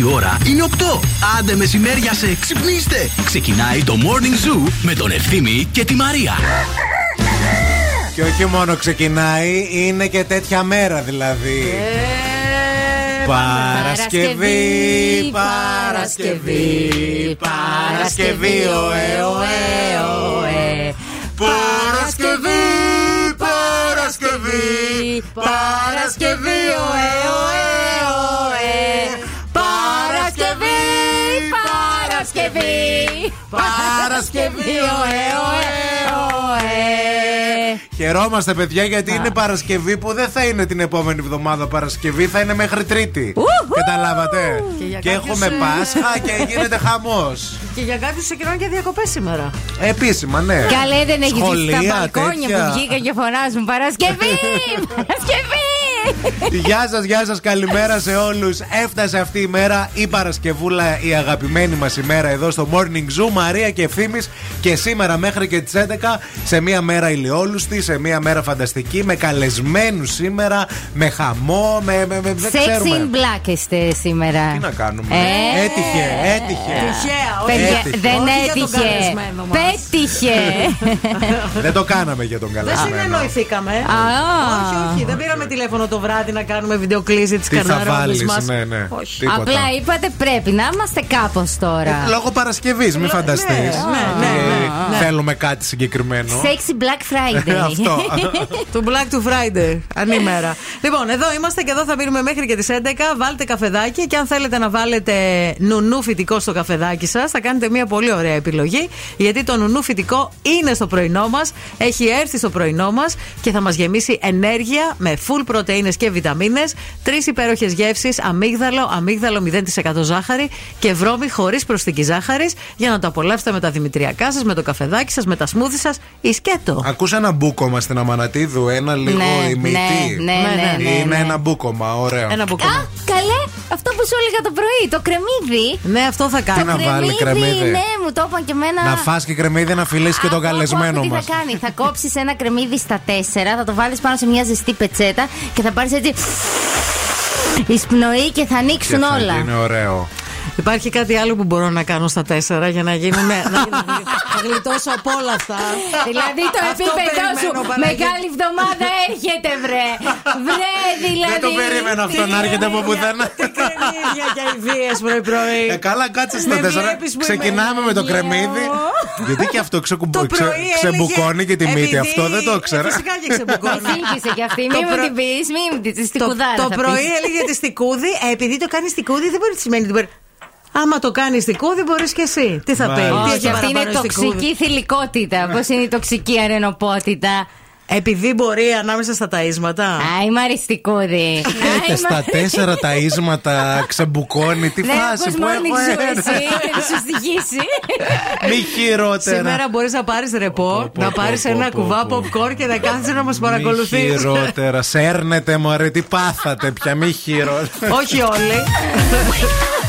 Η ώρα είναι 8. Άντε μεσημέρια σε ξυπνήστε. Ξεκινάει το Morning Zoo με τον Ευθύμη και τη Μαρία. Και όχι μόνο ξεκινάει, είναι και τέτοια μέρα δηλαδή. Ε, Παρασκευή, Παρασκευή, Παρασκευή, ωε, ωε, ωε. Παρασκευή, Παρασκευή, Παρασκευή, ωε, ωε, ωε. Παρασκευή, Παρασκευή, Παρασκευή, ωε, ωε, ωε. Χαιρόμαστε, παιδιά, γιατί είναι Παρασκευή που δεν θα είναι την επόμενη εβδομάδα Παρασκευή, θα είναι μέχρι Τρίτη. Καταλάβατε; Και για Και κάποιους, έχουμε ε, Πάσχα και γίνεται χαμός. Και για κάποιους ξεκινάνε και διακοπές σήμερα. Επίσημα, ναι. Καλέ δεν έχεις Σχολεία, δει τα μπαλκόνια τέτοια. που βγήκα και φωνάζουν Παρασκευή! Παρασκευή! Γεια σας, γεια σας, καλημέρα σε όλους. Έφτασε αυτή η μέρα η Παρασκευούλα, η αγαπημένη μας ημέρα εδώ στο Morning Zoo. Μαρία και ευθύνη. Και σήμερα μέχρι και τις 11 σε μια μέρα ηλιόλουστη, σε μια μέρα φανταστική, με καλεσμένους σήμερα, με χαμό, με. με, με δεν Sex ξέρουμε. in black είστε σήμερα. Τι να κάνουμε; Ε. Έτυχε, έτυχε. Τυχαία, όχι. Παιδιά, Έτυχε. δεν Όχι για τον έτυχε. καλεσμένο μας. Πέτυχε. Δεν το κάναμε για τον Δεν καλεσμένο. συνεννοηθήκαμε. Α. Όχι, όχι. Δεν πήραμε τηλέφωνο το βράδυ να κάνουμε βιντεοκλήση της Τι θα καρδαρόνη βάλεις, μας. ναι, ναι. Όχι. Τίποτα. Απλά είπατε πρέπει να είμαστε κάπως τώρα. Λόγω Παρασκευής, μην φανταστείς. ναι, ναι, ναι, ναι. Θέλουμε κάτι συγκεκριμένο. Sexy Black Friday. Αυτό. Του Black to Friday. Ανήμερα. λοιπόν, εδώ είμαστε και εδώ θα μείνουμε μέχρι και τις 11. Βάλτε καφεδάκι και αν θέλετε να βάλετε νουνού φυτικό στο καφεδάκι σας, θα κάνετε μια πολύ ωραία επιλογή. Γιατί το νουνού φυτικό είναι στο πρωινό μας, έχει έρθει στο πρωινό μας και θα μας γεμίσει ενέργεια με full πρωτενε και βιταμίνες. Τρεις υπέροχες γεύσεις, αμύγδαλο, αμύγδαλο 0% ζάχαρη και βρώμη χωρίς προσθήκη ζάχαρης για να το απολαύσετε με τα δημητριακά σας, με το καφεδάκι σας, με τα σμούδι σας ή σκέτο. Ακούς ένα μπούκομα στην Αμανατίδου, ένα λίγο Ναι, ημιτή. ναι, ναι, ναι, ναι, Είναι ναι. ένα μπούκομα, ωραίο. Ένα Α, μπουκόμα. καλέ, αυτό που σου έλεγα το πρωί, το κρεμμύδι. Ναι, αυτό θα κάνω. Τι να βάλει κρεμμύδι. Ναι, μου το είπαν και εμένα. Να φας και κρεμμύδι να φιλήσει και τον Άκου, άκου, καλεσμένο άκου τι μας θα κάνει. Θα κόψεις ένα κρεμμύδι στα τέσσερα, θα το βάλεις πάνω σε μια ζεστή πετσέτα και θα πάρεις έτσι. Εισπνοή και θα ανοίξουν όλα. Είναι ωραίο. Υπάρχει κάτι άλλο που μπορώ να κάνω στα τέσσερα για να γίνουμε. να, να, να γλιτώσω από όλα αυτά. Δηλαδή το Αυτό επίπεδο σου περιμένω, Παναγία. μεγάλη εβδομάδα έρχεται, βρε. Βρε, δηλαδή. Δεν το περίμενα αυτό να έρχεται από πουθενά. Τι κρεμμύδια και αηδίε πρωί-πρωί. Ε, καλά, κάτσε στα Με τέσσερα. βλέπεις που Ξεκινάμε είμαι με το γιο. κρεμμύδι. Γιατί και αυτό ξεκουμπο- Το ξε- πρωί ξεμπουκώνει έλεγε, και τη μύτη. επειδή- Αυτό δεν το Ε, ήξερα. Φυσικά και ξεμπουκώνει. Σύγχυσε κι αυτή. Το Μη μου προ- την πεις, μη μου την πει. Στην Το, κουδάρα. το θα πρωί πεις. έλεγε τη στικούδη, ε, επειδή το κάνεις στικούδη δεν μπορεί να σημαίνει ότι μπορεί. Άμα το κάνεις στικούδη, μπορείς και εσύ. Τι θα πεις, Μάλιστα. τι Όχι, έχει αυτή είναι παραπάνω η στικούδη. τοξική θηλυκότητα. Πώς είναι η τοξική αρενοπότητα. Επειδή μπορεί ανάμεσα στα ταΐσματα. Άι, μαριστικούδη. Έχετε στα τέσσερα τα ίσματα, ξεμπουκώνει. Τι Ναι, φάση πώς που morning έχω zoo έρθει. εσύ, θα σου στοιχήσει. Μη χειρότερα. Σήμερα μπορείς να πάρεις ρεπό, Πω, πω, να πω, πάρεις πω, ένα πω, κουβά πω. popcorn και να κάθεσαι να μας Μη παρακολουθείς. χειρότερα. Σέρνετε, μωρέ, τι πάθατε πια, μη χειρότερα. Όχι όλοι.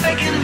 second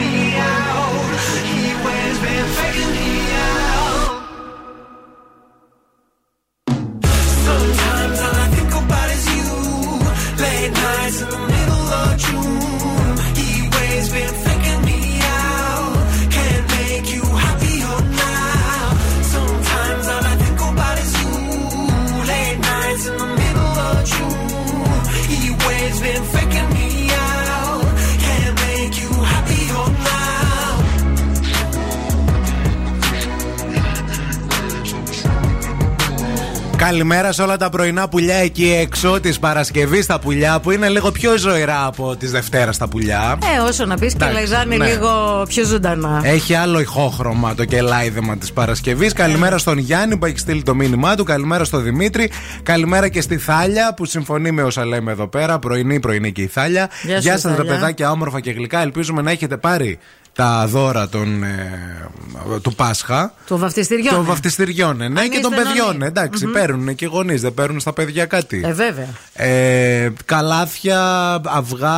Καλημέρα σε όλα τα πρωινά πουλιά εκεί έξω της Παρασκευής στα πουλιά που είναι λίγο πιο ζωηρά από της Δευτέρας στα πουλιά. Ε, όσο να πεις και Εντάξει, λαϊζάνε ναι. λίγο πιο ζωντανά. Έχει άλλο ηχόχρωμα το κελάιδεμα της Παρασκευής. Καλημέρα στον Γιάννη που έχει στείλει το μήνυμά του. Καλημέρα στον Δημήτρη. Καλημέρα και στη Θάλια που συμφωνεί με όσα λέμε εδώ πέρα. Πρωινή, πρωινή και η Θάλια. Γεια σου, Γεια σας, ρε Θάλια. παιδάκια, όμορφα και γλυκά. Ελπίζουμε να έχετε πάρει τα δώρα των, ε, του Πάσχα. Του βαφτιστηριών. Των βαφτιστηριών, ε, ναι, Αν και των είστε παιδιών. νονοί. Εντάξει, παίρνουν και οι γονείς, δεν παίρνουν στα παιδιά κάτι. Ε, βέβαια. Ε, καλάθια, αυγά.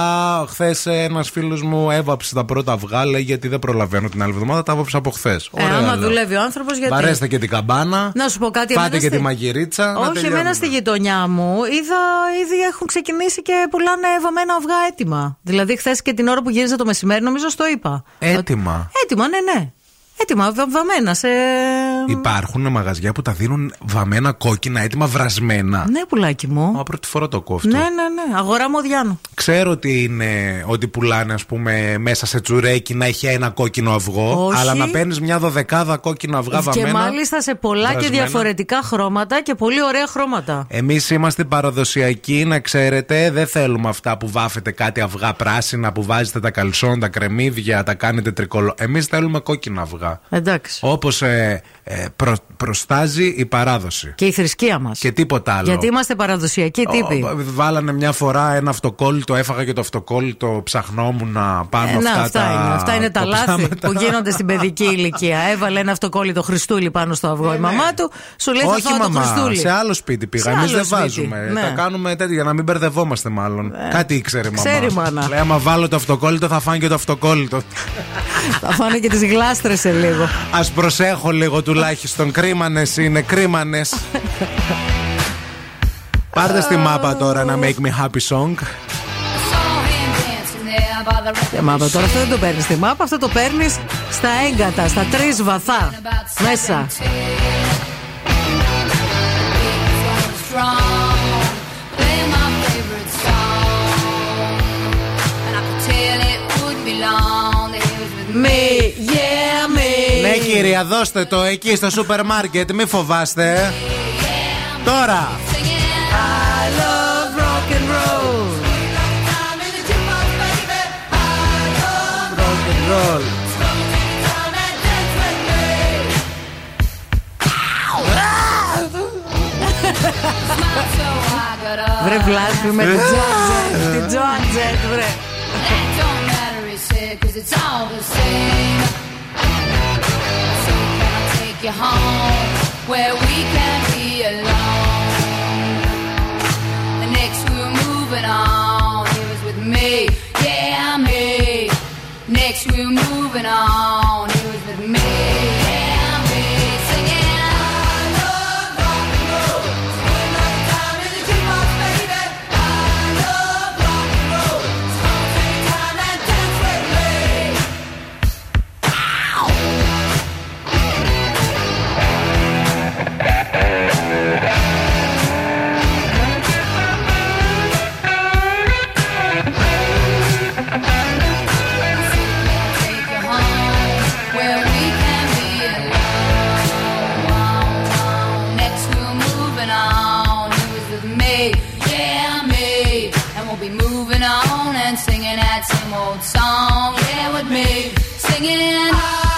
Χθες ένας φίλος μου έβαψε τα πρώτα αυγά, λέει γιατί δεν προλαβαίνω την άλλη εβδομάδα. Τα έβαψα από χθες. Ε, άμα δουλεύει ο άνθρωπος, γιατί. Βαρέστε και την καμπάνα. Να σου πω κάτι. Πάτε εμένα και στη- τη μαγειρίτσα. να Όχι, τελειώνουμε. εμένα στη γειτονιά μου είδα ήδη έχουν ξεκινήσει και πουλάνε βαμμένα αυγά έτοιμα. Δηλαδή, χθες και την ώρα που γύριζα το μεσημέρι, νομίζω στο είπα. Έτοιμα. Έτοιμα, ναι, ναι. Έτοιμα, βα- βαμμένα σε. Υπάρχουν μαγαζιά που τα δίνουν βαμμένα κόκκινα, έτοιμα βρασμένα. Ναι, πουλάκι μου. Μα πρώτη φορά το κόφτω. Ναι, ναι, ναι. Αγορά Μοδιάνου. Ξέρω ότι είναι ότι πουλάνε, ας πούμε, μέσα σε τσουρέκι να έχει ένα κόκκινο αυγό. Όχι. Αλλά να παίρνεις μια δωδεκάδα κόκκινα αυγά Και βαμμένα. μάλιστα σε πολλά και βρασμένα. διαφορετικά χρώματα και πολύ ωραία χρώματα. Εμείς είμαστε παραδοσιακοί, να ξέρετε. Δεν θέλουμε αυτά που βάφετε κάτι αυγά πράσινα, που βάζετε τα καλσόν, τα κρεμμύδια, τα κάνετε τρικολό. Εμείς θέλουμε κόκκινα αυγά. Εντάξει. Όπως ε, ε, προ, προστάζει η παράδοση. Και η θρησκεία μας. Και τίποτα άλλο. Γιατί είμαστε παραδοσιακοί τύποι; Ο, βάλανε μια φορά ένα αυτοκόλλητο, έφαγα και το αυτοκόλλητο, ψαχνόμουν να πάνω Ε, να, αυτά, αυτά, τα. είναι, αυτά είναι τα τα λάθη ψάματα. που γίνονται στην παιδική ηλικία. Έβαλε ένα αυτοκόλλητο Χριστούλη πάνω στο αυγό η μαμά του, σου λέει θα Ναι, Όχι, φάω το μαμά, Χριστούλη. σε άλλο σπίτι πήγα. Σε Εμείς άλλο δεν σπίτι, βάζουμε. ναι. Τα κάνουμε τέτοια για να μην μπερδευόμαστε, μάλλον. Κάτι ήξερε η μαμά. Ξέρει, μάνα. Λέει, άμα βάλω το αυτοκόλλητο, θα φάνε και το αυτοκόλλητο. θα φάνε και τις γλάστρες σε λίγο. Α προσέχω λίγο τουλάχιστον. Κρίμανες είναι, κρίμανες. Πάρτε στη μάπα τώρα ένα Make Me Happy Song. Ε, μάπα τώρα αυτό δεν το παίρνεις στη μάπα, αυτό το παίρνεις στα έγκατα, στα τρεις βαθά. Μέσα. Me, yeah, me. Ναι, κυρία, δώστε το εκεί στο σούπερ μάρκετ, μη φοβάστε. Τώρα! I love rock and roll. Rock and roll. Βρε βλάσπη με την Τζόατζετ, την Τζόατζετ, βρε. Your home where we can be alone. Next we're moving on. He was with me, yeah, me. Next we're moving on. On and singing that same old song, yeah, with me. Singing. I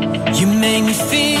You make me feel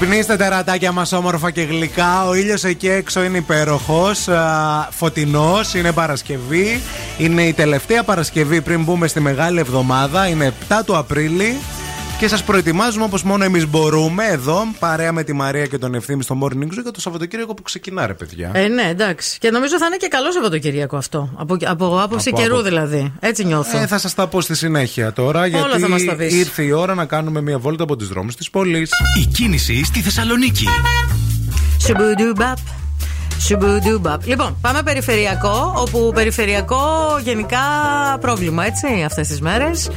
Ξυπνήστε τερατάκια μας όμορφα και γλυκά. Ο ήλιος εκεί έξω είναι υπέροχος. Φωτεινός. Είναι Παρασκευή. Είναι η τελευταία Παρασκευή πριν μπούμε στη μεγάλη εβδομάδα. Είναι 7 του Απρίλη. Και σας προετοιμάζουμε όπως μόνο εμείς μπορούμε εδώ, παρέα με τη Μαρία και τον Ευθύμη στο Morning Zoo για το Σαββατοκύριακο που ξεκινά, ρε παιδιά. Ε, ναι, εντάξει. Και νομίζω θα είναι και καλό Σαββατοκυριακό αυτό. Από, από άποψη Από- καιρού από- δηλαδή. Έτσι νιώθω. Ε, θα σας τα πω στη συνέχεια τώρα, γιατί θα μας τα πεις. ήρθε η ώρα να κάνουμε μια βόλτα από τους δρόμους της πόλης. Η κίνηση στη Θεσσαλονίκη. Σουμπουντουμπαπ. Σουμπουντουμπαπ. Λοιπόν, πάμε περιφερειακό, όπου περιφερειακό γενικά πρόβλημα, έτσι, αυτές τις μέρες.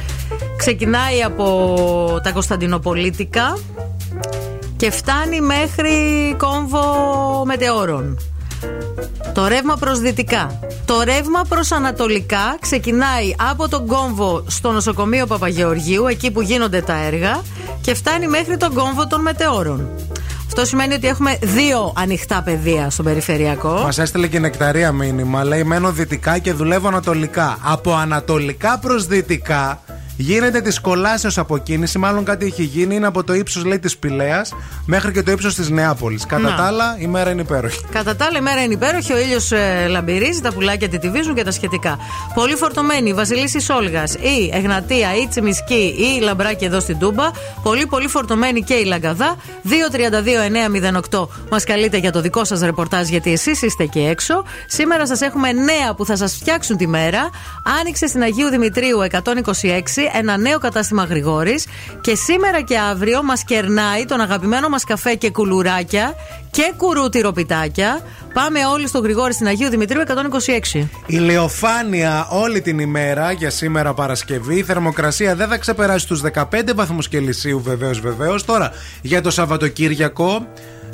Ξεκινάει από τα Κωνσταντινοπολίτικα και φτάνει μέχρι κόμβο μετεώρων. Το ρεύμα προς δυτικά. Το ρεύμα προς ανατολικά ξεκινάει από τον κόμβο στο νοσοκομείο Παπαγεωργίου, εκεί που γίνονται τα έργα, και φτάνει μέχρι τον κόμβο των μετεώρων. Αυτό σημαίνει ότι έχουμε δύο ανοιχτά πεδία στον περιφερειακό. Μας έστειλε και η νεκταρία μήνυμα. Λέει: Μένω δυτικά και δουλεύω ανατολικά. Από ανατολικά προς δυτικά γίνεται τη κολάσεω αποκίνηση. Μάλλον κάτι έχει γίνει. Είναι από το ύψος, λέει, της Πηλαία μέχρι και το ύψος της Νεάπολης. Κατά Να. τα άλλα, η μέρα είναι υπέροχη. Κατά τα άλλα, η μέρα είναι υπέροχη, ο ήλιος ε, λαμπυρίζει, τα πουλάκια τιτιβίζουν και τα σχετικά. Πολύ φορτωμένη η Βασιλίση Σόλγα, η Εγνατία, η Τσιμισκή ή η Λαμπράκη εδώ στην Τούμπα. Πολύ, πολύ φορτωμένη και η Λαγκαδά. 232-908 μας καλείτε για το δικό σας ρεπορτάζ, γιατί εσείς είστε εκεί έξω. Σήμερα σας έχουμε νέα που θα σας φτιάξουν τη μέρα. Άνοιξε στην Αγίου Δημητρίου 126 ένα νέο κατάστημα Γρηγόρης. Και σήμερα και αύριο μας κερνάει τον αγαπημένο μας καφέ και κουλουράκια και κουρούτι ροπιτάκια. Πάμε όλοι στο Γρηγόρη στην Αγίου Δημητρίου 126. Ηλιοφάνεια όλη την ημέρα για σήμερα Παρασκευή. Η θερμοκρασία δεν θα ξεπεράσει τους 15 βαθμούς Κελσίου, βεβαίως, βεβαίως. Τώρα για το Σαββατοκύριακο.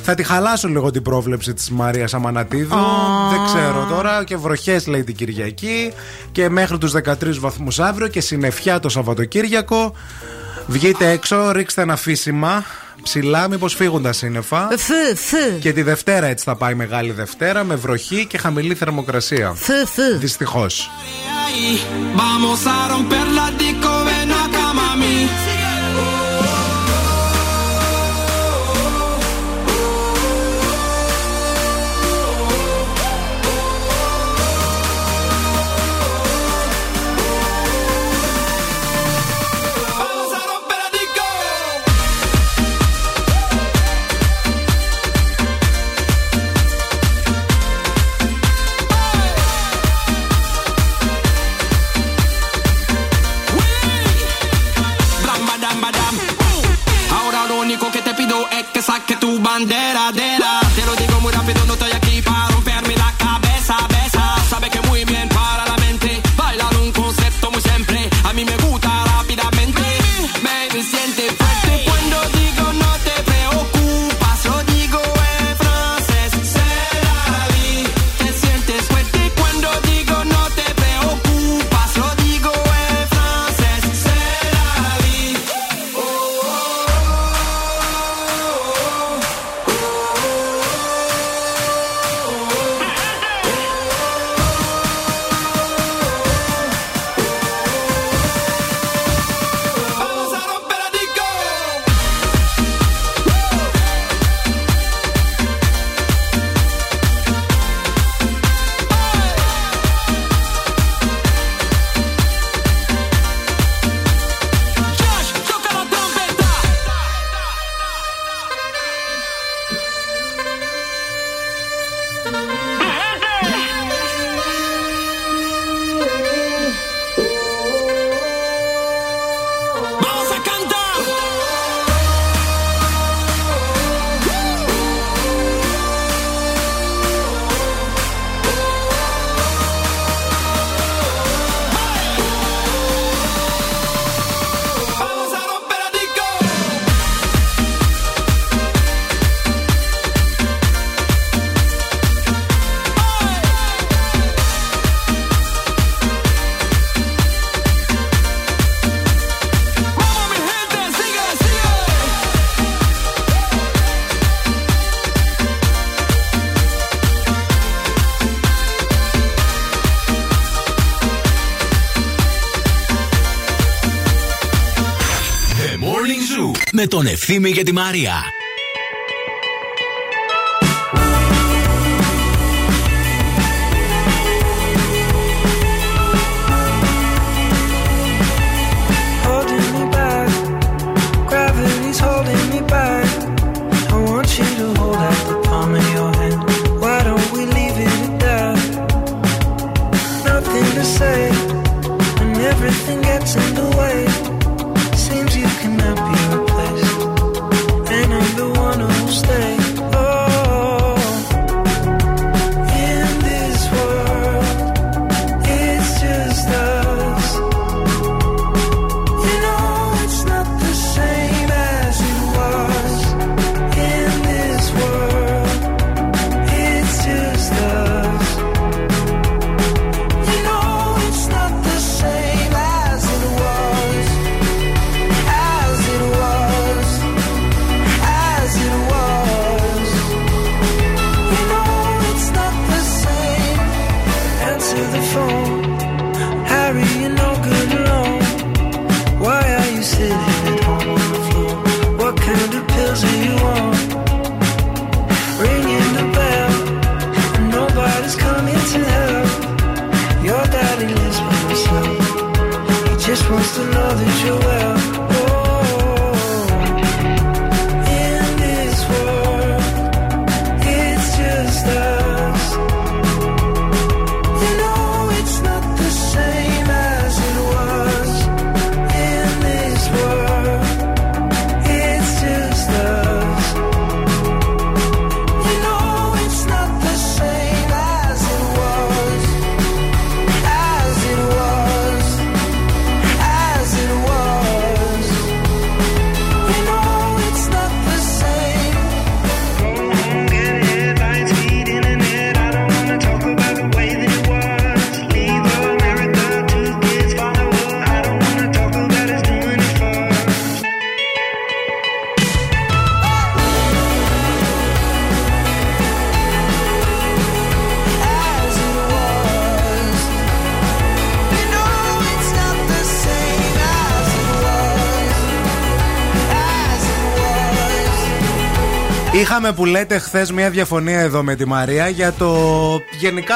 Θα τη χαλάσω λίγο την πρόβλεψη της Μαρίας Αμανατίδου. Δεν ξέρω τώρα. Και βροχές λέει την Κυριακή. Και μέχρι τους 13 βαθμούς αύριο. Και συννεφιά το Σαββατοκύριακο. Βγείτε έξω, ρίξτε ένα φύσιμα. Ψηλά, μήπως φύγουν τα σύννεφα. Φου, φου. Και τη Δευτέρα έτσι θα πάει Μεγάλη Δευτέρα με βροχή και χαμηλή θερμοκρασία. Φου, φου. Δυστυχώς. Vamos a romper la disco, ven acá, mami. bandera della leave it at that? Nothing to say, and everything gets in the way. Που λέτε χθες μια διαφωνία εδώ με τη Μαρία για το γενικά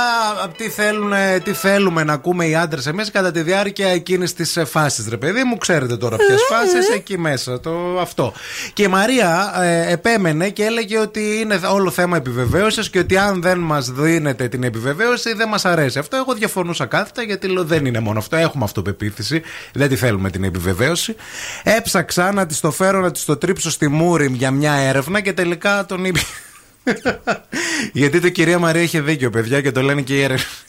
τι, θέλουν, τι θέλουμε να ακούμε οι άντρες εμείς κατά τη διάρκεια εκείνης της φάσης. Ρε παιδί μου, ξέρετε τώρα ποιες φάσεις εκεί μέσα. Το, αυτό. Και η Μαρία ε, επέμενε και έλεγε ότι είναι όλο θέμα επιβεβαίωσης και ότι αν δεν μας δίνετε την επιβεβαίωση δεν μας αρέσει. Αυτό εγώ διαφωνούσα κάθετα γιατί λέω δεν είναι μόνο αυτό. Έχουμε αυτοπεποίθηση. Δεν τη θέλουμε την επιβεβαίωση. Έψαξα να της το φέρω να της το τρίψω στη μούρη για μια έρευνα και τελικά τον είπε. Γιατί το κυρία Μαρία έχει δίκιο, παιδιά, και το λένε και οι έρευνες.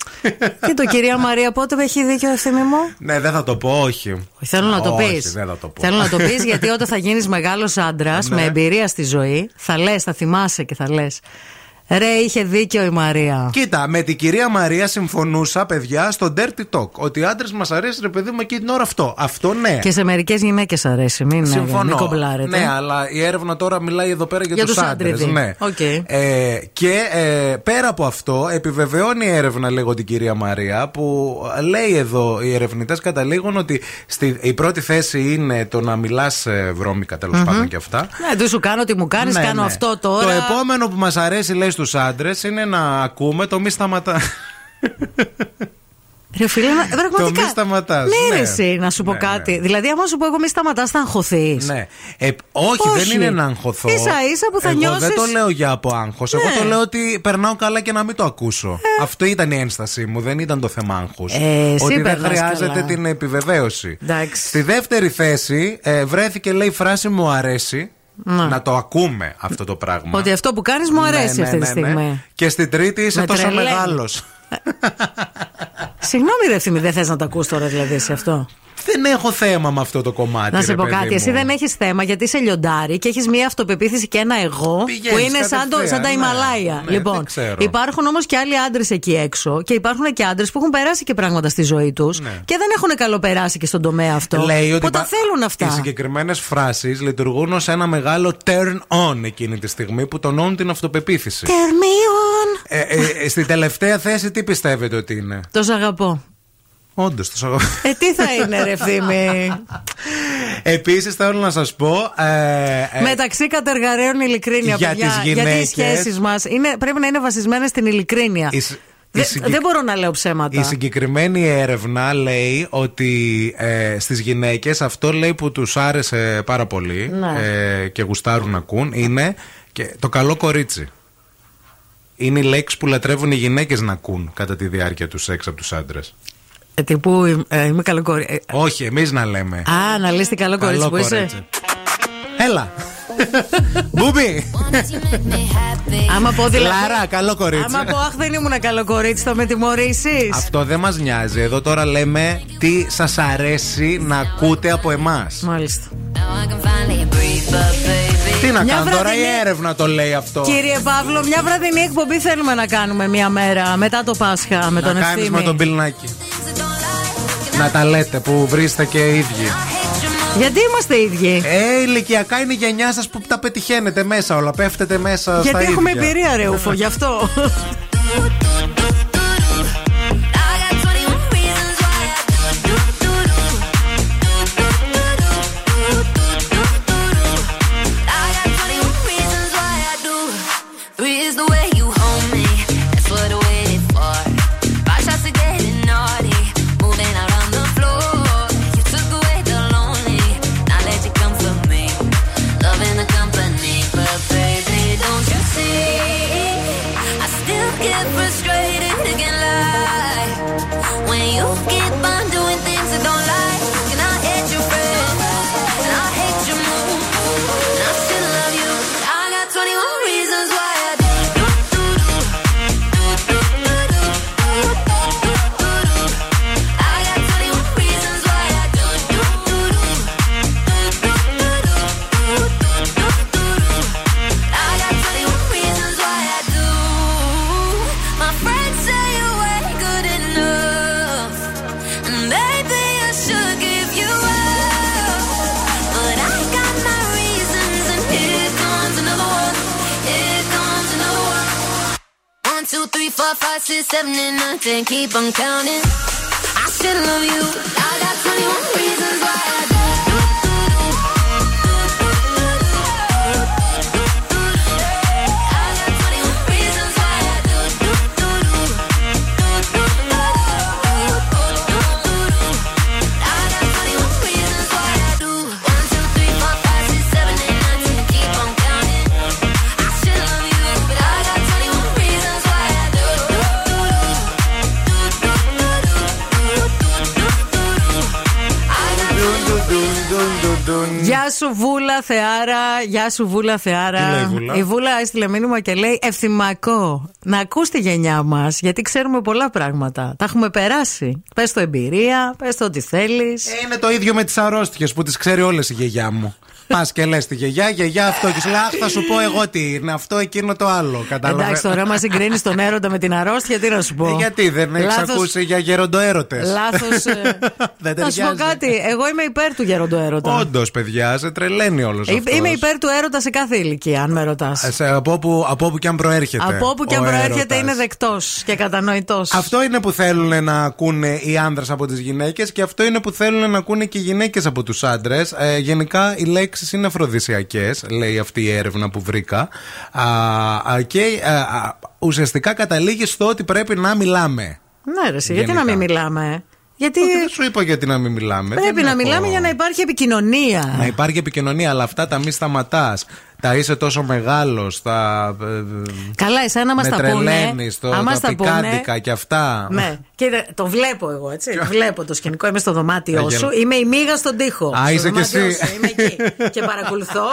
Τι το κυρία Μαρία, πότε έχει δίκιο ευθύνη μου; Ναι, δεν θα το πω, όχι. Όχι, Θέλω να το Όχι, πεις. δεν θα το πω. Θέλω να το πεις γιατί όταν θα γίνεις μεγάλος άντρας Ναι. με εμπειρία στη ζωή, θα λες, θα θυμάσαι και θα λες. Ρε, είχε δίκιο η Μαρία. Κοίτα, με την κυρία Μαρία συμφωνούσα, παιδιά, στο Dirty Talk. Ότι οι άντρες μας αρέσει, ρε παιδί μου, εκείνη την ώρα αυτό. Αυτό ναι. Και σε μερικές γυναίκες αρέσει. Μην, Συμφωνώ. μην κομπλάρετε. Ναι, αλλά η έρευνα τώρα μιλάει εδώ πέρα για, Για τους τους άντρες. άντριδι. Ναι. Οκ. Ε, και ε, πέρα από αυτό, επιβεβαιώνει η έρευνα, λέγω την κυρία Μαρία, που λέει εδώ οι ερευνητές καταλήγουν ότι στη, η πρώτη θέση είναι το να μιλάς βρώμικα τέλος πάντων και αυτά. Ναι, δεν σου κάνω τι μου κάνεις, Ναι, κάνω ναι. αυτό τώρα. Το επόμενο που μας αρέσει, λέει στους άντρες, είναι να ακούμε το μη σταματάς. Ρε φίλε, να- πραγματικά. μη σταματάς, Ναι, ναι. ρε, εσύ, να σου πω Ναι, κάτι. ναι. Δηλαδή, άμα σου πω εγώ μη σταματάς, θα αγχωθείς. ναι. Ε, όχι, Όχι. δεν είναι να αγχωθώ. Ίσα ίσα που θα Εγώ νιώσεις- δεν το λέω για από άγχος. Εγώ Ναι. το λέω ότι περνάω καλά και να μην το ακούσω. Αυτό ήταν η ένστασή μου, δεν ήταν το θέμα άγχους. Ε, εσύ ότι δεν περνάς χρειάζεται καλά. την επιβεβαίωση. Εντάξει. Στη δεύτερη θέση ε, βρέθηκε, λέει, η φράση μου αρέσει. Ναι. Να το ακούμε αυτό το πράγμα. Ότι αυτό που κάνεις μου Ναι, αρέσει ναι, αυτή τη ναι, ναι. στιγμή. Και στην τρίτη είσαι Με τόσο τρελαίνει. μεγάλος. Συγγνώμη, ρε ευθύμη, δεν θες να το ακούς τώρα δηλαδή σε αυτό. Δεν έχω θέμα με αυτό το κομμάτι. Να σε ρε πω παιδί κάτι. μου. Εσύ δεν έχεις θέμα γιατί είσαι λιοντάρι και έχεις μια αυτοπεποίθηση και ένα εγώ Πηγαίνεις που είναι σαν, το, κατευθείαν, σαν τα ναι. Ιμαλάια. Ναι, λοιπόν, δεν ξέρω. υπάρχουν όμως και άλλοι άντρες εκεί έξω και υπάρχουν και άντρες που έχουν περάσει και πράγματα στη ζωή τους Ναι. και δεν έχουν καλοπεράσει και στον τομέα αυτό. Λέει ότι που τα υπά- θέλουν αυτά. Οι συγκεκριμένες φράσεις λειτουργούν ως ένα μεγάλο turn on εκείνη τη στιγμή που τονώνουν την αυτοπεποίθηση. Τερμίων! Ε, ε, ε, στη τελευταία θέση τι πιστεύετε ότι είναι; Το σ' αγαπώ. Όντως, το σαγω- Ε, τι θα είναι, ρε ευθύμη; Επίσης θέλω να σας πω. Ε, ε, Μεταξύ κατεργαρέων ειλικρίνεια, για παιδιά. τις Γιατί οι γυναίκες- σχέσεις μας πρέπει να είναι βασισμένες στην ειλικρίνεια. η σ- η Δε- συγκεκ- Δεν μπορώ να λέω ψέματα. Η συγκεκριμένη έρευνα λέει ότι ε, στις γυναίκες αυτό λέει που τους άρεσε πάρα πολύ Ναι. ε, και γουστάρουν να ακούν είναι και το καλό κορίτσι. Είναι η λέξη που λατρεύουν οι γυναίκες να ακούν κατά τη διάρκεια του σεξ από τους άντρες. Ε, τύπου ε, είμαι καλό κορίτσι. Όχι, εμείς να λέμε. Α, να λες τι καλό κορίτσι που είσαι. Έλα. Μπούμπι. Άμα πω δηλαδή. Λάρα, καλό κορίτσι. Άμα πω, Αχ, δεν ήμουν καλό κορίτσι, θα με τιμωρήσεις. Αυτό δεν μας νοιάζει. Εδώ τώρα λέμε τι σας αρέσει να ακούτε από εμάς. Μάλιστα. Τι να Μια κάνω τώρα, η βραδινή- έρευνα το λέει αυτό. Κύριε Παύλο, μια βραδινή εκπομπή θέλουμε να κάνουμε μία μέρα μετά το Πάσχα με τον να κάνεις ευθύμη. με τον πιλνάκι. Να τα λέτε που βρίσκετε και οι ίδιοι. Γιατί είμαστε ίδιοι; Ε, ηλικιακά είναι η γενιά σας που τα πετυχαίνετε μέσα όλα. Πέφτετε μέσα στα Γιατί ίδια. έχουμε εμπειρία, ρε Ούφο, γι' αυτό. four, five, six, seven, and nine. Keep on counting. I still love you. I got 21 reasons why I Γεια σου Βούλα Θεάρα, γεια σου Βούλα Θεάρα. Τι λέει η Βούλα; Η Βούλα έστειλε μήνυμα και λέει ευθυμακό. Να ακούς τη γενιά μας, γιατί ξέρουμε πολλά πράγματα. Τα έχουμε περάσει. Πες το εμπειρία, πες το ό,τι θέλεις. Ε, Είναι το ίδιο με τις αρρώστιες που τις ξέρει όλες η γιαγιά μου. Πας και λες τη γιαγιά, γιαγιά αυτό. Και σου λέει, Αχ, θα σου πω εγώ τι είναι αυτό, εκείνο το άλλο. Κατάλαβε. Εντάξει, τώρα μα συγκρίνεις τον έρωτα με την αρρώστια, τι να σου πω; Ε, γιατί δεν έχεις Λάθος- ακούσει για γεροντοέρωτες; Λάθος. Δεν Θα σου πω ταιριάζει. κάτι. Εγώ είμαι υπέρ του γεροντού έρωτα. Όντως, παιδιά, σε τρελαίνει όλος αυτός. Είμαι υπέρ του έρωτα σε κάθε ηλικία, αν με ρωτάς. Από όπου, από όπου και αν προέρχεται. Από όπου και αν ο προέρχεται έρωτας. είναι δεκτός και κατανοητός. Αυτό είναι που θέλουν να ακούνε οι άνδρες από τις γυναίκες και αυτό είναι που θέλουν να ακούνε και οι γυναίκες από τους άντρες. Ε, γενικά οι λέξεις είναι αφροδισιακές, λέει αυτή η έρευνα που βρήκα. Α, α, και α, α, ουσιαστικά καταλήγει στο ότι πρέπει να μιλάμε. Ναι, ρε, εσύ, γιατί να Γενικά. μην μιλάμε; Γιατί Όχι, δεν σου είπα γιατί να μην μιλάμε. πρέπει Δεν να έχω- μιλάμε για να υπάρχει επικοινωνία. Να υπάρχει επικοινωνία, αλλά αυτά τα μη σταματάς. Τα είσαι τόσο μεγάλος, τα. ε, Καλά, εσένα μα με τα πούνε. τρελαίνεις, το, άμα τα στα πούνε. πικάντικα και αυτά. Ναι, και το βλέπω εγώ, έτσι. βλέπω το σκηνικό, είμαι στο δωμάτιό Αγγέλα. σου. Είμαι η μίγα στον τοίχο. Α, Στο είσαι κι δωμάτιό εσύ. σου, Είμαι εκεί. και παρακολουθώ.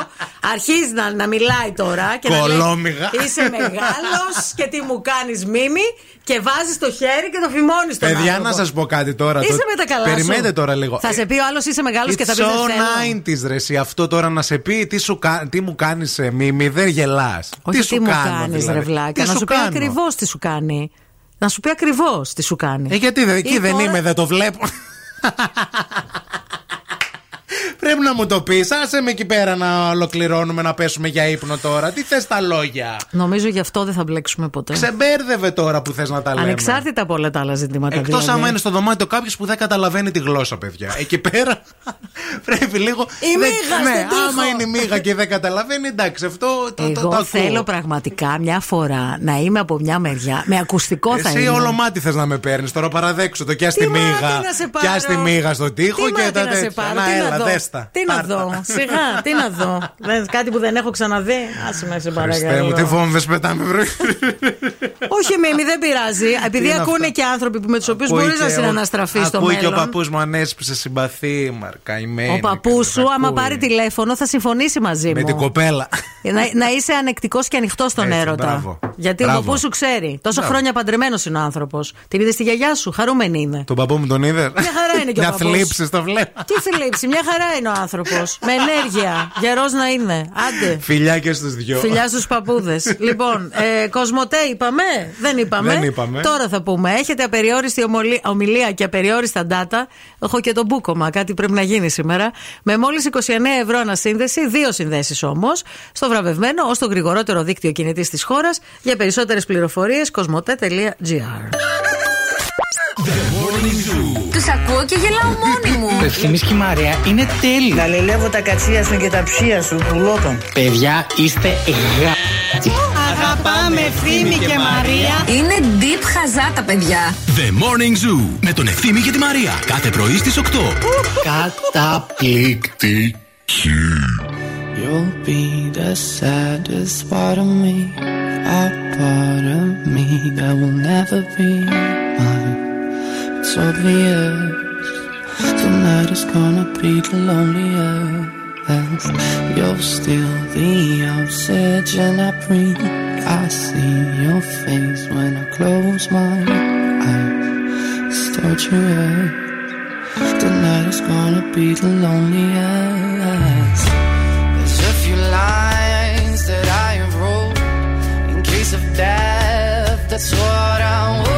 Αρχίζει να, να μιλάει τώρα και να Κολόμυγα. λέει, Είσαι μεγάλος και τι μου κάνεις μίμη και βάζεις το χέρι και το φημώνεις στον Παιδιά, άνθρωπο. να σας πω κάτι τώρα. Είσαι Το- με τα καλά σου. Περιμένετε τώρα λίγο. Θα σε πει ο άλλος είσαι μεγάλος και θα πεις It's δεν so θέλω. 90s ρε εσύ αυτό τώρα να σε πει τι, σου, κα- τι μου κάνεις μίμη, δεν γελάς. Όχι τι σου τι μου κάνω, κάνεις, δηλαδή; ρε βλάκα. Τι Να σου πει κάνω; ακριβώς τι σου κάνει. Να σου πει ακριβώς τι σου κάνει. Ε, γιατί δεν, εκεί Ή δεν τώρα- είμαι, δεν το βλέπω. Πρέπει να μου το πεις. Άσε με εκεί πέρα να ολοκληρώνουμε να πέσουμε για ύπνο τώρα. Τι θες τα λόγια; Νομίζω γι' αυτό δεν θα μπλέξουμε ποτέ. Ξεμπέρδευε τώρα που θες να τα λέμε. Ανεξάρτητα από όλα τα άλλα ζητήματα. Εκτός δηλαδή. άμα είναι στο δωμάτιο κάποιος που δεν καταλαβαίνει τη γλώσσα, παιδιά. Εκεί πέρα πρέπει λίγο. Η δεν- μύγα Ναι, στον τοίχο. άμα είναι η μύγα και δεν καταλαβαίνει, εντάξει, αυτό το, το, το, Εγώ ακούω. θέλω πραγματικά μια φορά να είμαι από μια μεριά. Με ακουστικό θα Εσύ είμαι. όλο μάτι θες να με παίρνεις. Τώρα παραδέξω το. Κι Τι τη μάτι μύγα. να σε πάρω. Κι τη μύγα στο τοίχο Τι και μάτι τα να σε τέτοια. Πάρω, Να τι να έλα, δω. δέστα. Τι να Πάρτα. δω. Σιγά, τι να δω. Δεν- Κάτι που δεν έχω ξαναδεί. Άσε με, σε Χριστέ μου, παρακαλώ. τι βόμβε πετάμε, βρε. Όχι, Μίμη, δεν πειράζει. Επειδή είναι ακούνε αυτό; και άνθρωποι που με τους οποίους Ακούει μπορείς να και ο- συναναστραφείς στο Ακούει και ο μέλλον. παππούς μου ανέσπισε συμπαθή, μαρκαημένη. Ο παππούς σου, άμα Ακούει. πάρει τηλέφωνο, θα συμφωνήσει μαζί Με μου. την κοπέλα. Να, να είσαι ανεκτικός και ανοιχτός στον Έτσι, έρωτα. μπράβο. Γιατί Μπράβο. ο παππούς σου ξέρει. Τόσα Μπράβο. χρόνια παντρεμένος είναι ο άνθρωπος. Την είδες στη γιαγιά σου, χαρούμενη είναι. Τον παππού μου τον είδε; Μια χαρά είναι και ο Μια παππούς. θλίψη στο βλέμμα. Τι θλίψη, μια χαρά είναι ο άνθρωπος. Με ενέργεια. Γερός να είναι. Άντε. Φιλιά και στους δυο. Φιλιά στους παππούδες. λοιπόν, ε, Κοσμοτέ είπαμε; Δεν είπαμε. Δεν είπαμε. Τώρα θα πούμε. Έχετε απεριόριστη ομολη- ομιλία και απεριόριστα data. Έχω και το μπούκομα. Κάτι πρέπει να γίνει σήμερα. Με μόλις 29 ευρώ ανασύνδεση, δύο συνδέσεις όμως. Στο βραβευμένο ως το γρηγορότερο δίκτυο κινητής της χώρας. Για περισσότερες πληροφορίες, κοσμοτέ.gr. Τους ακούω και γελάω μόνη μου. Ο Ευθύμης και η Μαρία είναι τέλειοι. Γαλιλεύω τα κατσία σου και τα ψία σου, πουλότον. Παιδιά, είστε γα... Αγαπάμε ευθύμη και Μαρία. Είναι deep χαζά τα παιδιά. The Morning Zoo με τον Ευθύμη και τη Μαρία. Κάθε πρωί στις 8. Καταπληκτική. You'll be the saddest part of me, a part of me that will never be mine. It's obvious tonight is gonna be the loneliest. You're still the oxygen I breathe. I see your face when I close my eyes. It's torturous. Tonight is gonna be the loneliest. There's a few lines that I have wrote in case of death. That's what I want.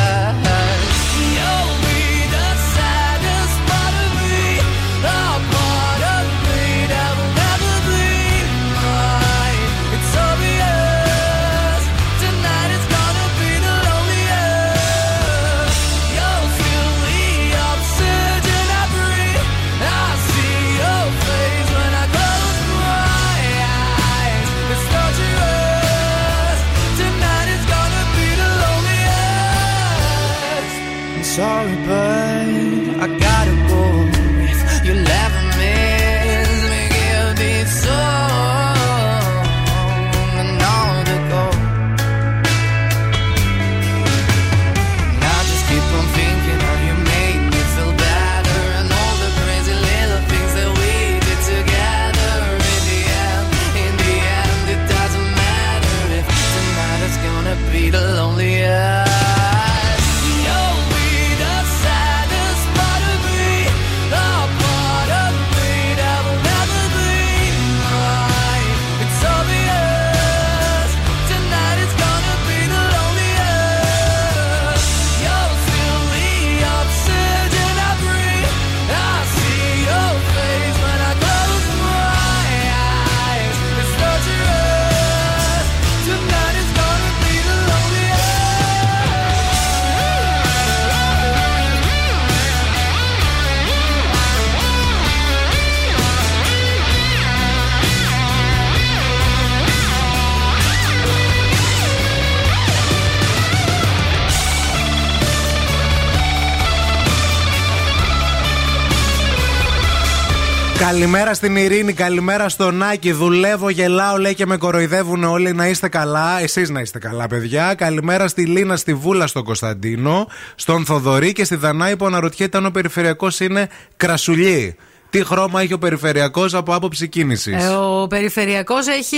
Καλημέρα στην Ειρήνη, καλημέρα στον Άκη. Δουλεύω, γελάω, λέει και με κοροϊδεύουν όλοι να είστε καλά. Εσείς να είστε καλά, παιδιά. Καλημέρα στη Λίνα, στη Βούλα, στον Κωνσταντίνο, στον Θοδωρή και στη Δανάη που αναρωτιέται αν ο περιφερειακός είναι κρασουλί. Τι χρώμα έχει ο περιφερειακός από άποψη κίνησης; Ε, ο περιφερειακός έχει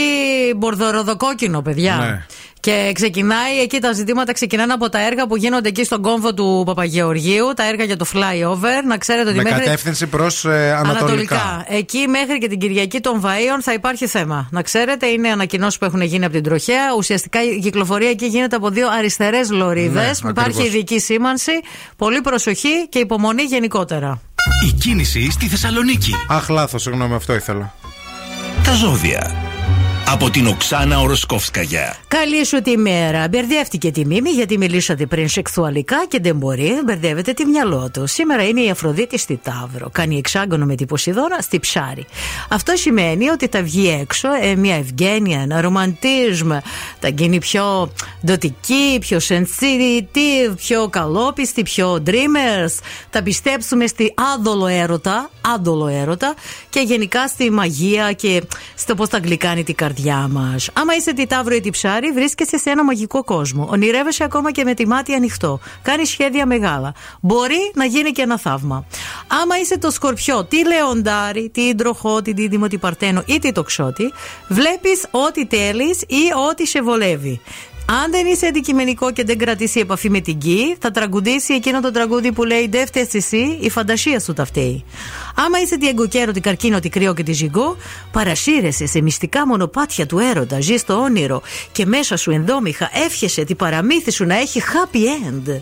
μπορδοροδοκόκκινο, παιδιά. Ναι. Και ξεκινάει εκεί τα ζητήματα ξεκινάνε από τα έργα που γίνονται εκεί στον κόμβο του Παπαγεωργίου, τα έργα για το flyover. Να ξέρετε ότι Με μέχρι. κατεύθυνση προς ανατολικά. Εκεί μέχρι και την Κυριακή των Βαΐων θα υπάρχει θέμα. Να ξέρετε, είναι ανακοινώσεις που έχουν γίνει από την τροχέα. Ουσιαστικά η κυκλοφορία εκεί γίνεται από δύο αριστερές λωρίδες. Ναι, Υπάρχει ακριβώς. ειδική σήμανση. Πολύ προσοχή και υπομονή γενικότερα. Η κίνηση στη Θεσσαλονίκη. Αχ, λάθος, συγγνώμη, αυτό ήθελα. Τα ζώδια. Από την Οξάνα Οροσκόφσκαγια. Καλή σου τη μέρα. Μπερδεύτηκε τη μίμη γιατί μιλήσατε πριν σεξουαλικά και δεν μπορεί. Μπερδεύετε τη μυαλό του. Σήμερα είναι η Αφροδίτη στη Ταύρο. Κάνει εξάγωνο με την Ποσειδώνα στη Ψάρη. Αυτό σημαίνει ότι θα βγει έξω ε, μια ευγένεια, ένα ρομαντίσμ. Θα γίνει πιο ντοτική, πιο sensitive, πιο καλόπιστη, πιο dreamers. Θα πιστέψουμε στη άδολο έρωτα, άδολο έρωτα και γενικά στη μαγεία και στο πώς θα γλυκάνει την καρδιά μας. Άμα είσαι τη Ταύρο ή τη Ψάρη, βρίσκεσαι σε ένα μαγικό κόσμο. Ονειρεύεσαι ακόμα και με τη μάτι ανοιχτό. Κάνεις σχέδια μεγάλα. Μπορεί να γίνει και ένα θαύμα. Άμα είσαι το Σκορπιό, τι Λεοντάρι, τι Ιντροχό, τι Δίδυμο, τι Παρτένο ή τι Τοξότη, βλέπεις ό,τι θέλει ή ό,τι σε βολεύει. Αν δεν είσαι αντικειμενικό και δεν κρατήσει επαφή με την γη, θα τραγουδήσει εκείνο το τραγούδι που λέει Δεν φταίει εσύ, η φαντασία σου τα φταίει. Άμα είσαι τη εγκοκέρο, τη καρκίνο, τη κρύο και τη ζυγό, παρασύρεσαι σε μυστικά μονοπάτια του έρωτα, ζεις στο όνειρο και μέσα σου ενδόμηχα εύχεσαι τη παραμύθι σου να έχει happy end.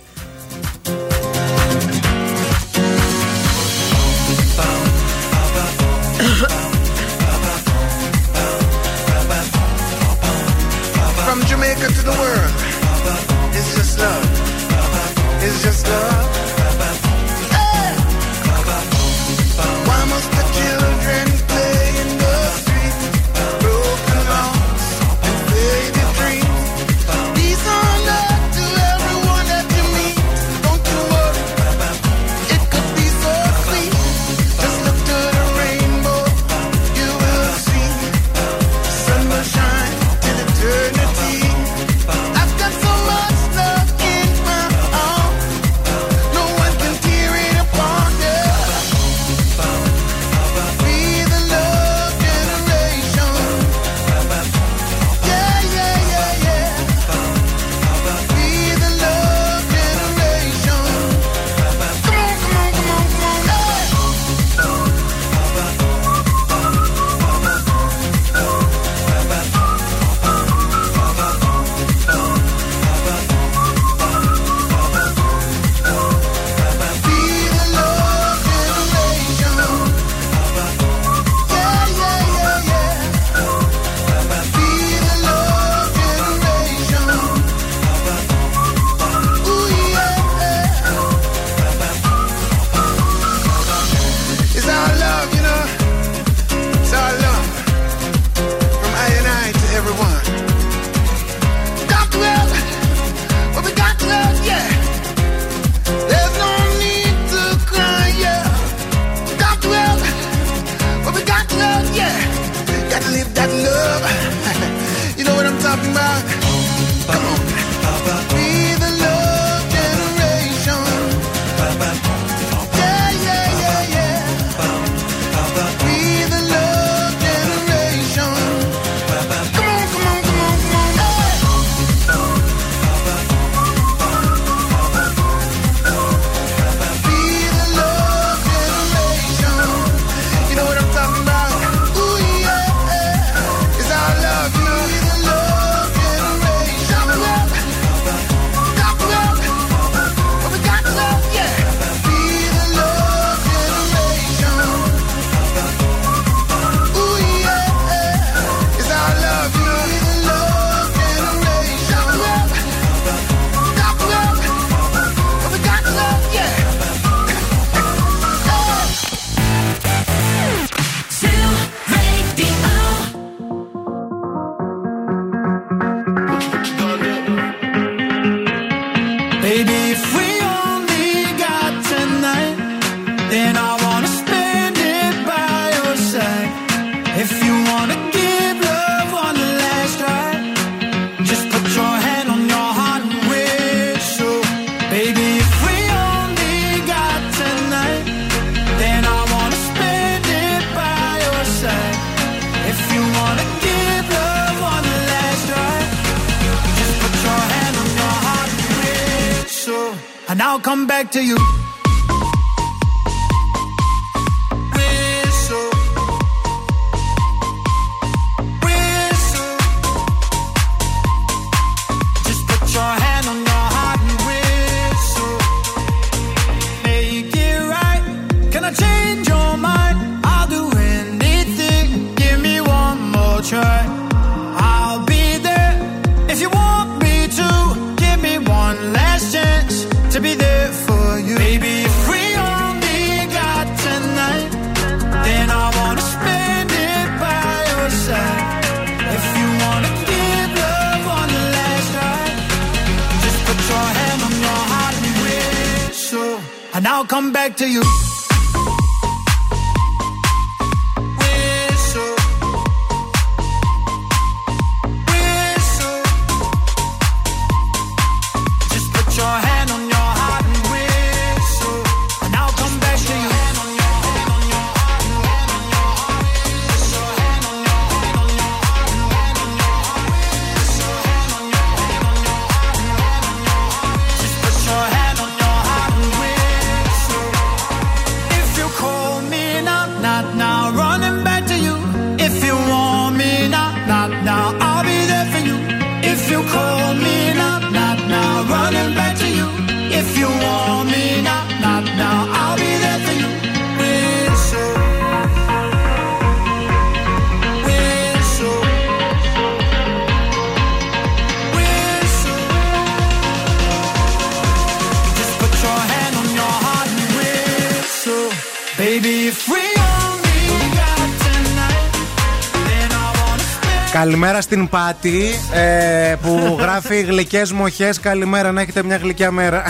Στην Πάτη ε, που γράφει γλυκές μοχές. Καλημέρα, να έχετε μια γλυκιά μέρα.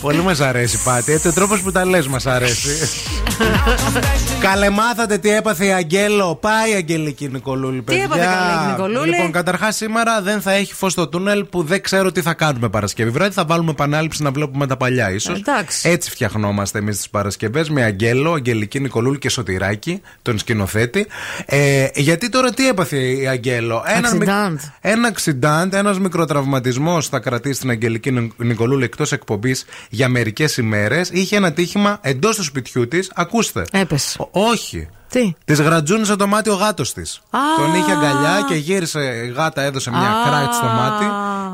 Πολύ μας αρέσει η Πάτη. Έτσι, ο τρόπος που τα λες μας αρέσει. Καλεμάθατε τι έπαθε η Αγγέλο. Πάει η Αγγελική Νικολούλη, παιδιά. έπαθε καλέ η Νικολούλη; Λοιπόν, καταρχάς σήμερα δεν θα έχει φως στο τούνελ που δεν ξέρω τι θα κάνουμε Παρασκευή βράδυ. Θα βάλουμε επανάληψη να βλέπουμε τα παλιά, ίσως. Εντάξει. Έτσι φτιαχνόμαστε εμείς τις Παρασκευές με Αγγέλο, Αγγελική Νικολούλη και Σωτηράκη, τον σκηνοθέτη. Ε, γιατί τώρα τι έπαθε η Αγγέλο; Έναν μικ- Accident. Ένα αξιντάντ, ένας μικροτραυματισμός θα κρατήσει την Αγγελική Νι- Νικολούλη εκτός εκπομπής για μερικές ημέρες. Είχε ένα τύχημα εντός του σπιτιού της. Ακούστε. Έπεσε. Ο- όχι. Τι; Της γρατζούνισε το μάτι ο γάτος της. Α. Τον είχε αγκαλιά και γύρισε. Η γάτα έδωσε μια Α. κράτη στο μάτι.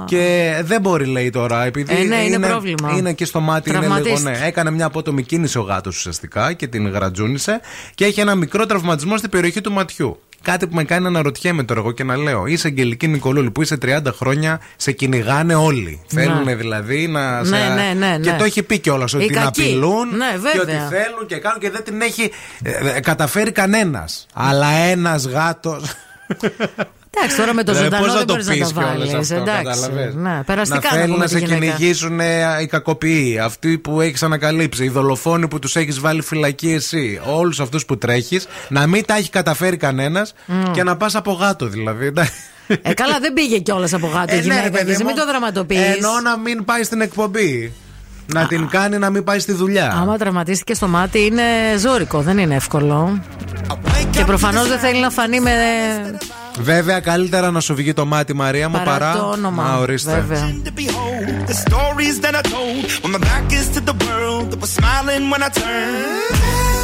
Και δεν μπορεί, λέει τώρα, επειδή Ε, ναι, είναι πρόβλημα. είναι και στο μάτι. Είναι λίγο, Τραυματίστηκε. ναι. Έκανε μια απότομη κίνηση ο γάτος ουσιαστικά και την γρατζούνισε. Και έχει ένα μικρό τραυματισμό στην περιοχή του ματιού. Κάτι που με κάνει να αναρωτιέμαι τώρα εγώ και να λέω: Είσαι Αγγελική Νικολούλη που είσαι 30 χρόνια, σε κυνηγάνε όλοι. Ναι. Θέλουν δηλαδή να. Ναι, σε... ναι, ναι, Και ναι. το έχει πει κιόλας ότι Οι την κακοί. απειλούν Ναι, και ότι βέβαια. θέλουν και κάνουν και δεν την έχει ε, ε, καταφέρει κανένας. Αλλά ένας γάτο. Εντάξει, τώρα με το Δηλαδή, ζωντανό πώς δεν το μπορείς να πεις τα κιόλας βάλεις. αυτό, Εντάξει. κατάλαβες. Ναι, περαστικά να να θέλουν πούμε να τη σε γυναίκα. κυνηγήσουν ε, οι κακοποιοί, αυτοί που έχεις ανακαλύψει, οι δολοφόνοι που τους έχεις βάλει φυλακή εσύ, όλους αυτούς που τρέχεις, να μην τα έχει καταφέρει κανένας και να πας από γάτο δηλαδή. Ε, καλά, δεν πήγε κιόλας από γάτο η Ε, ναι, ρε γυναίκα παιδί της, μου. Μην το δραματοποιείς. Εννοώ να μην πάει στην εκπομπή. Να την κάνει να μην πάει στη δουλειά. Άμα τραυματίστηκε στο μάτι είναι ζώρικο, δεν είναι εύκολο. Και προφανώς δεν θέλει να φανεί με. Βέβαια, καλύτερα να σου βγει το μάτι, Μαρία μου, Παρά παρά. το όνομα. Να ορίστε. Βέβαια. to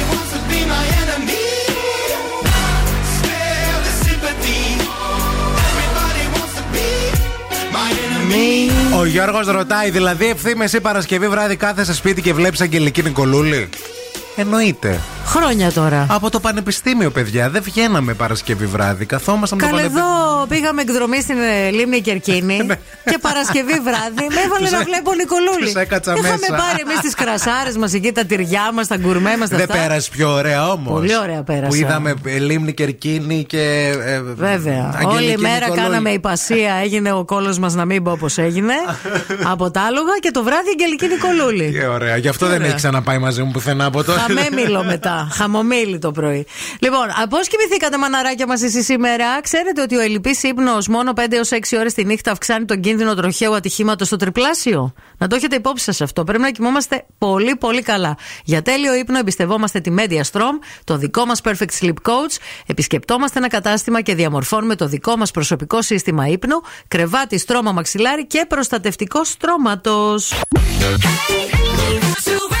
my enemy. Ο Γιώργος ρωτάει, δηλαδή ευθύμες εσύ Παρασκευή βράδυ κάθεσαι σπίτι και βλέπεις Αγγελική Νικολούλη; Εννοείται. Χρόνια τώρα. Από το πανεπιστήμιο, παιδιά. Δεν βγαίναμε Παρασκευή βράδυ. Καθόμασταν με το Καλέ πανεπιστήμιο. εδώ πήγαμε εκδρομή στην ε, λίμνη Κερκίνη και Παρασκευή βράδυ με έβαλε Τους να έ- βλέπω Νικολούλη. τους έκατσα Είχαμε μέσα. πάρει εμείς τις κρασάρες μας εκεί, τα τυριά μας, τα γκουρμέ μας. Δεν πέρασε πιο ωραία όμως. Πολύ ωραία πέρασα. Που είδαμε ε, λίμνη Κερκίνη και. ε, Βέβαια. Αγγελική Όλη μέρα Νικολούλη. κάναμε υπασία. Έγινε ο κόλος μας να μην πω πώς έγινε. από τα άλογα και το βράδυ Αγγελική Νικολούλη. Τι ωραία. Γι' αυτό δεν Ωραία. έχει ξαναπάει μαζί μου πουθενά από τότε. Χαμέμιλο μετά. Χαμομίλη το πρωί. Λοιπόν, πώ κοιμηθήκατε, μαναράκια μας, εσείς σήμερα. Ξέρετε ότι ο ελληπή ύπνος μόνο 5 έως 6 ώρες τη νύχτα αυξάνει τον κίνδυνο τροχαίου ατυχήματος στο τριπλάσιο; Να το έχετε υπόψη σας αυτό. Πρέπει να κοιμόμαστε πολύ, πολύ καλά. Για τέλειο ύπνο εμπιστευόμαστε τη Media Strom, το δικό μας Perfect Sleep Coach. Επισκεπτόμαστε ένα κατάστημα και διαμορφώνουμε το δικό μας προσωπικό σύστημα ύπνου, κρεβάτι, στρώμα μαξιλάρι και προστατευτικό στρώματος. Number one hit music.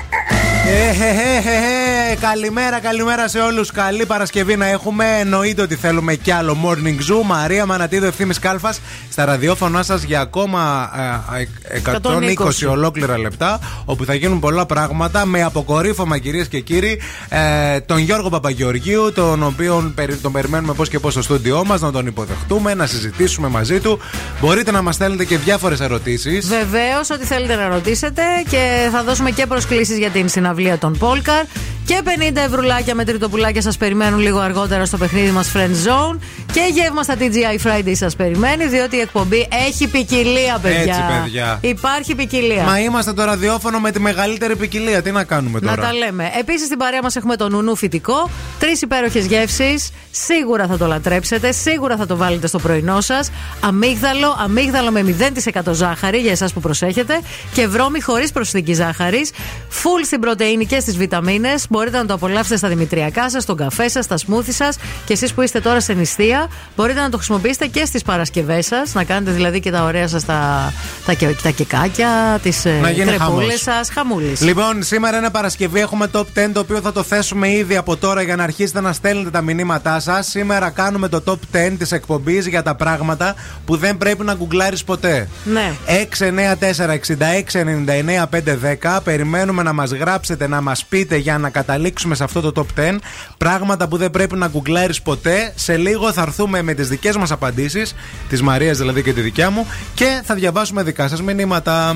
Ε, ε, ε, ε, ε, Καλημέρα, καλημέρα σε όλους. Καλή Παρασκευή να έχουμε. Εννοείται ότι θέλουμε κι άλλο morning zoo. Μαρία Μανατίδο, ευθύνη Κάλφας στα ραδιόφωνά σας για ακόμα ε, ε, 120 120 ολόκληρα λεπτά. Όπου θα γίνουν πολλά πράγματα με αποκορύφωμα κυρίες και κύριοι ε, τον Γιώργο Παπαγεωργίου, τον οποίο περι- τον περιμένουμε πώς και πώς στο στούντιό μας, να τον υποδεχτούμε, να συζητήσουμε μαζί του. Μπορείτε να μας στέλνετε και διάφορες ερωτήσεις. Βεβαίως, ό,τι θέλετε να ρωτήσετε και θα δώσουμε και προσκλήσεις για την συναυλία των Πόλκαρ. Και 50 ευρουλάκια με τριτοπουλάκια σας περιμένουν λίγο αργότερα στο παιχνίδι μας Friend Zone. Και γεύμα στα TGI Friday σας περιμένει, διότι η εκπομπή έχει ποικιλία, παιδιά. Έτσι, παιδιά. Υπάρχει ποικιλία. Μα είμαστε το ραδιόφωνο με τη μεγαλύτερη ποικιλία. Τι να κάνουμε Να τώρα; τα λέμε. Επίσης στην παρέα μας έχουμε το νουνού φυτικό. Τρεις υπέροχες γεύσεις. Σίγουρα θα το λατρέψετε. Σίγουρα θα το βάλετε στο πρωινό σας. Αμύγδαλο, αμύγδαλο με 0% ζάχαρη για εσάς που προσέχετε. Και βρώμη χωρίς προσθήκη ζάχαρης. Φουλ στην πρωτενη και στις βιταμίνες. Μπορείτε να το απολαύσετε στα δημητριακά σας, στον καφέ σας, στα σμούθι σας. Και εσείς που είστε τώρα σε νηστεία, μπορείτε να το χρησιμοποιήσετε και στις Παρασκευές σας. Να κάνετε δηλαδή και τα ωραία σας τα, τα, κε- τα κεκάκια, τις Να γίνει κρεπούλε χαμός. σας. Χαμούλης. Λοιπόν, σήμερα είναι Παρασκευή. Έχουμε top 10 το οποίο θα το θέσουμε ήδη από τώρα για να αρχίσετε να στέλνετε τα μηνύματά σας. Σήμερα κάνουμε το top 10 της εκπομπής για τα πράγματα που δεν πρέπει να γκουγκλάρεις ποτέ. Ναι. 694-6699-510. Περιμένουμε να μας γράψετε, να μας πείτε για να καταλήξουμε σε αυτό το top 10 πράγματα που δεν πρέπει να γκουγκλάρεις ποτέ. Σε λίγο θα έρθουμε με τις δικές μας απαντήσεις, τη Μαρίας δηλαδή και τη δικιά μου, και θα διαβάσουμε δικά σας μηνύματα.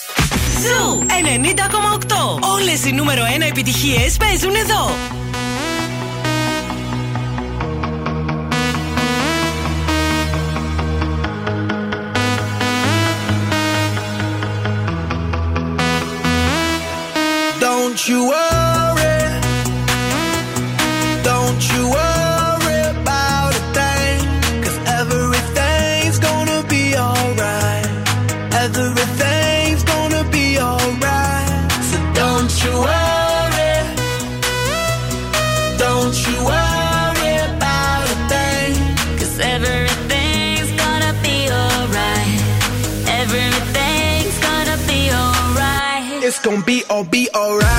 Ζου 90,8. Όλες οι νούμερο 1 επιτυχίες παίζουν εδώ. Don't you gon' be alright.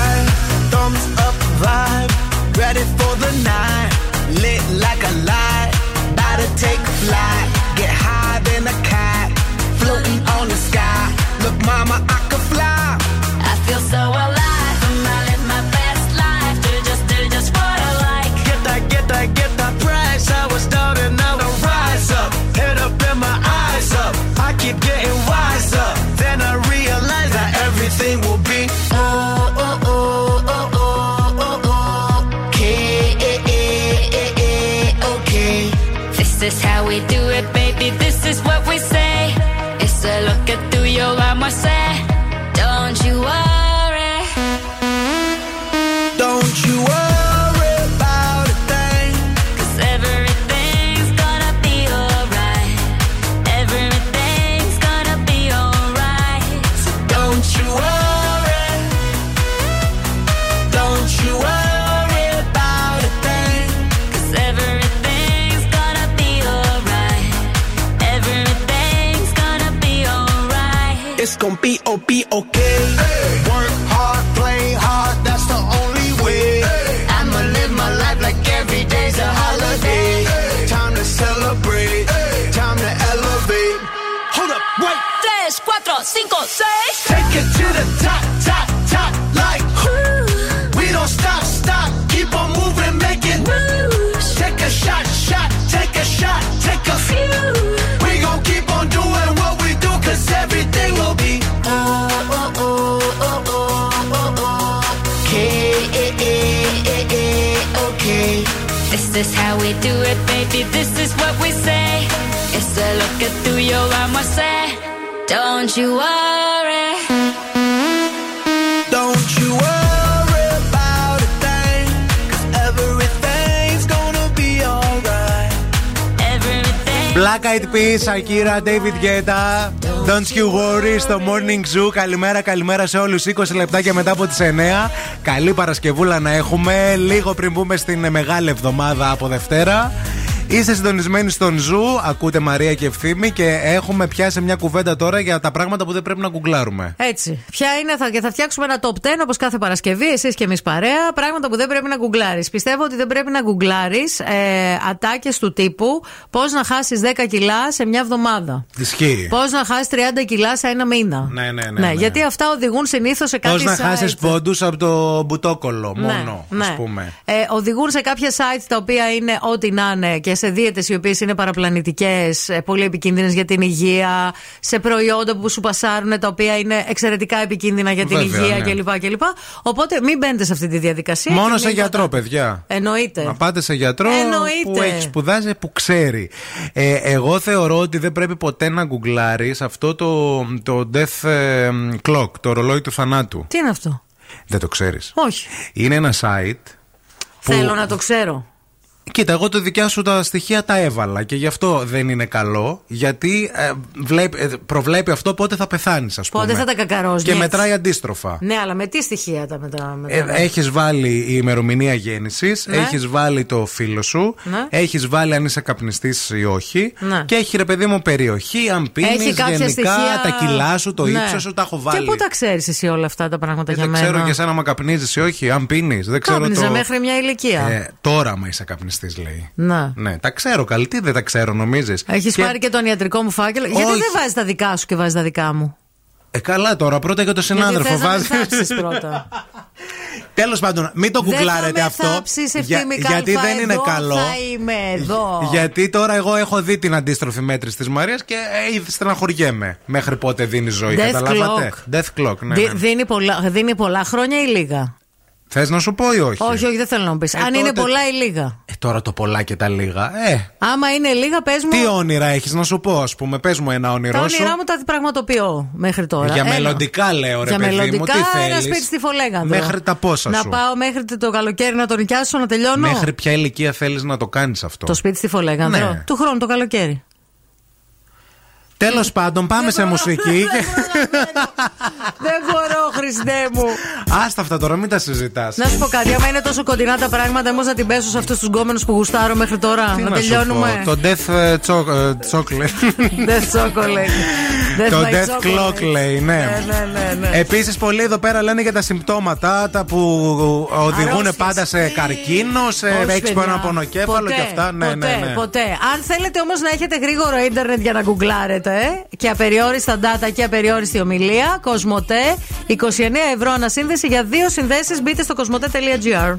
Black Eyed Peas, Shakira, David Guetta. Don't you worry στο Morning Zoo. Καλημέρα, καλημέρα σε όλους. 20 λεπτάκια μετά από τις 9. Καλή Παρασκευούλα να έχουμε. Λίγο πριν μπούμε στην μεγάλη εβδομάδα από Δευτέρα. Είστε συντονισμένοι στο Zoo, ακούτε Μαρία και Ευθύμη και έχουμε πιάσει μια κουβέντα τώρα για τα πράγματα που δεν πρέπει να googlάρουμε. Έτσι. Ποια είναι, θα, και θα φτιάξουμε ένα top 10 όπως κάθε Παρασκευή, εσείς και εμείς παρέα. Πράγματα που δεν πρέπει να googlάρεις. Πιστεύω ότι δεν πρέπει να googlάρεις ε, ατάκες του τύπου πώς να χάσεις 10 κιλά σε μια εβδομάδα. Ισχύει. Πώς να χάσεις 30 κιλά σε ένα μήνα. Ναι, ναι, ναι. ναι. Γιατί αυτά οδηγούν συνήθως σε Πώς κάποια να sites. χάσει πόντους από το μπουτόκολλο Ναι, μόνο, ναι. ας πούμε. Ε, οδηγούν σε κάποια sites τα οποία είναι ό,τι να είναι και σε δίαιτες οι οποίες είναι παραπλανητικές, πολύ επικίνδυνες για την υγεία, σε προϊόντα που σου πασάρουν τα οποία είναι εξαιρετικά επικίνδυνα για την Βέβαια, υγεία ναι. κλπ, κλπ. Οπότε μην μπαίνετε σε αυτή τη διαδικασία. Μόνο και σε μην γιατρό, πατάτε. παιδιά. Εννοείται. Να πάτε σε γιατρό Εννοείται. που έχει σπουδάσει, που ξέρει. Ε, εγώ θεωρώ ότι δεν πρέπει ποτέ να γκουγκλάρεις αυτό το, το death ε, clock, το ρολόι του θανάτου. Τι είναι αυτό; Δεν το ξέρεις. Όχι. Είναι ένα site. Που... Θέλω να το ξέρω. Κοίτα, εγώ τα δικιά σου τα στοιχεία τα έβαλα και γι' αυτό δεν είναι καλό. Γιατί ε, βλέπει- ε, προβλέπει αυτό πότε θα πεθάνεις, ας πούμε. Πότε θα τα κακαρώσεις. Και μετράει αντίστροφα. Ναι, αλλά με τι στοιχεία τα μετά. Ε, έχεις βάλει η ημερομηνία γέννησης Ναι. Έχεις βάλει το φίλο σου Ναι. Έχεις βάλει αν είσαι καπνιστής ή όχι Ναι. Και έχει ρε παιδί μου περιοχή Αν πίνεις Έχει κάποια γενικά στοιχεία. Τα κιλά σου, το Ναι. ύψος σου Τα έχω βάλει Και πού τα ξέρεις εσύ όλα αυτά τα πράγματα Ε, για Δεν μένα; ξέρω και εσένα μα καπνίζεις ή όχι Αν πίνεις δεν ξέρω Κάπνιζα το... μέχρι μια ηλικία. Ε, τώρα μα είσαι καπνιστής λέει Να. Ναι, τα ξέρω καλή, τι δεν τα ξέρω νομίζεις; Έχεις Και- πάρει και τον ιατρικό μου φάκελο. Γιατί Όχι. δεν βάζεις τα δικά σου και βάζεις τα δικά μου; Ε, καλά τώρα, πρώτα για το συνάδελφο Γιατί θες να με βάζει. θάψεις πρώτα. Τέλος πάντων, μην το Δεν κουκλάρετε θα αυτό. με θάψεις, για- ευθύμη γιατί Κάλφα, δεν είναι εδώ καλό. Θα είμαι εδώ. Γιατί τώρα εγώ έχω δει την αντίστροφη μέτρηση της Μαρίας και ε, ήδη στεναχωριέμαι. Μέχρι πότε δίνει ζωή, Death καταλάβατε; Death clock, ναι. Δι- ναι. δίνει, πολλά, δίνει πολλά χρόνια ή λίγα; Θες να σου πω ή όχι; Όχι, όχι, δεν θέλω να μου πεις. Ε, Αν είναι τότε- πολλά ή λίγα. Ε, τώρα το πολλά και τα λίγα. Ε, Άμα είναι λίγα, πες μου. τι όνειρα έχεις να σου πω, ας πούμε. Πες μου ένα Τα όνειρό σου. όνειρά μου τα πραγματοποιώ μέχρι τώρα. Για Έλα. μελλοντικά λέω, ρε Για παιδί μου, μελλοντικά τι ένα θέλεις; σπίτι στη Φολέγανδρο. Μέχρι τα πόσα να σου; πάω μέχρι το καλοκαίρι να το νοικιάσω, να τελειώνω. Μέχρι ποια ηλικία θέλεις να το κάνεις αυτό; Το σπίτι στη Φολέγανδρο. Ναι. Του χρόνου το καλοκαίρι. Τέλος πάντων, πάμε σε μουσική. Δεν μπορώ, Χριστέ μου. Άστα αυτά τώρα, μην τα συζητάς. Να σου πω κάτι, άμα είναι τόσο κοντινά τα πράγματα, όμω να την πέσω σε αυτούς τους γκόμενους που γουστάρω μέχρι τώρα. Τι να να σου τελειώνουμε; πω, Το Death ε, Cho- ε, Chocolate. Death chocolate. Το my Death chocolate. Clock λέει, ναι. Ναι, ναι, ναι, ναι. Επίσης, πολλοί εδώ πέρα λένε για τα συμπτώματα τα που οδηγούν Αρρώστιες. πάντα σε καρκίνο, σε Όχι, έχεις παιδιά. ένα πονοκέφαλο Ποτέ, και αυτά. Ναι, ποτέ, ναι, ναι. Ποτέ. Αν θέλετε όμως να έχετε γρήγορο ίντερνετ για να γκουγκλάρετε ε, και απεριόριστα data και απεριόριστη ομιλία, Κοσμοτέ, 29 ευρώ ανασύνδεση για δύο συνδέσεις. Μπείτε στο κοσμοτέ.gr.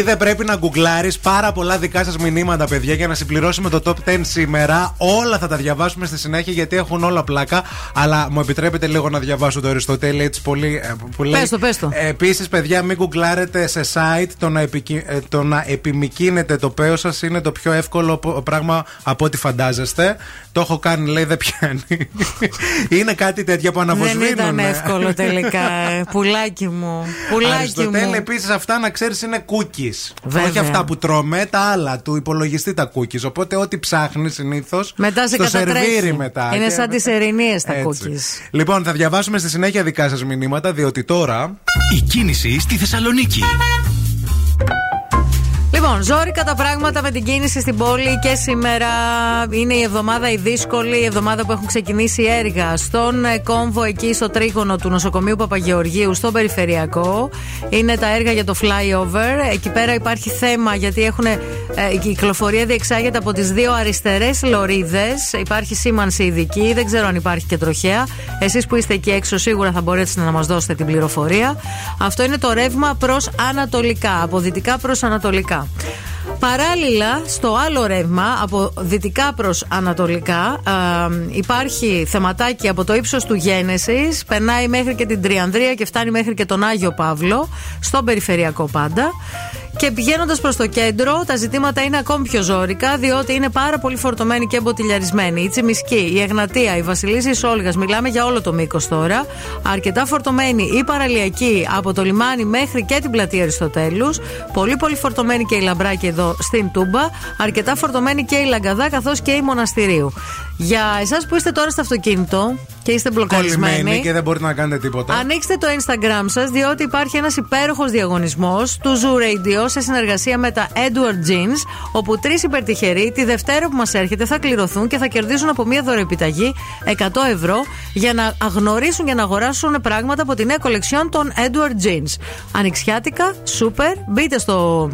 Τι δεν πρέπει να γκουγκλάρεις, πάρα πολλά δικά σας μηνύματα, παιδιά, για να συμπληρώσουμε το top 10 σήμερα. Όλα θα τα διαβάσουμε στη συνέχεια γιατί έχουν όλα πλάκα. Αλλά μου επιτρέπετε λίγο να διαβάσω το Αριστοτέλη έτσι πολύ. ε, Που λέει, Πες το, πες το. Επίσης, παιδιά, μην γκουγκλάρετε σε site το να, επικι... ε, το να επιμικίνετε το παίο σας είναι το πιο εύκολο πο- πράγμα από ό,τι φαντάζεστε. Το έχω κάνει, λέει, δεν πιάνει. είναι κάτι τέτοια που Δεν αναβοσβήνουν. ήταν εύκολο τελικά. ε. Πουλάκι μου. Πουλάκι Αριστοτέλη, μου. επίσης αυτά να ξέρεις είναι cookies. Βέβαια. Όχι αυτά που τρώμε, τα άλλα του υπολογιστή τα cookies. Οπότε ό,τι ψάχνει συνήθως. Μετά σε στο κατατρέχει. σερβίρι μετά. Είναι Και σαν μετά- τις ερηνίες τα Έτσι. cookies. Λοιπόν, θα διαβάσουμε στη συνέχεια δικά σας μηνύματα, διότι τώρα. Η κίνηση στη Θεσσαλονίκη. Λοιπόν, ζόρικα τα πράγματα με την κίνηση στην πόλη και σήμερα είναι η εβδομάδα η δύσκολη, η εβδομάδα που έχουν ξεκινήσει έργα στον ε, κόμβο εκεί στο τρίγωνο του νοσοκομείου Παπαγεωργίου, στο περιφερειακό. Είναι τα έργα για το flyover. Εκεί πέρα υπάρχει θέμα γιατί έχουν, ε, η κυκλοφορία διεξάγεται από τις δύο αριστερές λωρίδες. Υπάρχει σήμανση ειδική, δεν ξέρω αν υπάρχει και τροχέα. Εσείς που είστε εκεί έξω σίγουρα θα μπορέσετε να μας δώσετε την πληροφορία. Αυτό είναι το ρεύμα προς ανατολικά, από δυτικά προς ανατολικά. Παράλληλα, στο άλλο ρεύμα, από δυτικά προς ανατολικά, α, υπάρχει θεματάκι από το ύψος του Γένεσης, περνάει μέχρι και την Τριανδρία και φτάνει μέχρι και τον Άγιο Παύλο, στον περιφερειακό πάντα. Και πηγαίνοντας προς το κέντρο, τα ζητήματα είναι ακόμη πιο ζώρικα, διότι είναι πάρα πολύ φορτωμένοι και εμποτιλιαρισμένοι. Η Τσιμισκή, η Εγνατία, η Βασιλίση Σόλγας, μιλάμε για όλο το μήκος τώρα. Αρκετά φορτωμένη η παραλιακή από το λιμάνι μέχρι και την πλατεία Αριστοτέλους. Πολύ πολύ φορτωμένη και η Λαμπράκη εδώ στην Τούμπα. Αρκετά φορτωμένη και η Λαγκαδά καθώς και η Μοναστηρίου. Για εσάς που είστε τώρα στο αυτοκίνητο και είστε μπλοκαρισμένοι. Κολλημένοι και δεν μπορείτε να κάνετε τίποτα. Ανοίξτε το Instagram σας, διότι υπάρχει ένας υπέροχος διαγωνισμός του Zoo Radio σε συνεργασία με τα Edward Jeans, όπου τρεις υπερτυχεροί τη Δευτέρα που μας έρχεται θα κληρωθούν και θα κερδίσουν από μία δωρεοεπιταγή 100 ευρώ για να αγνωρίσουν και να αγοράσουν πράγματα από τη νέα κολεξιόν των Edward Jeans. Ανοιξιάτικα, super. Μπείτε στο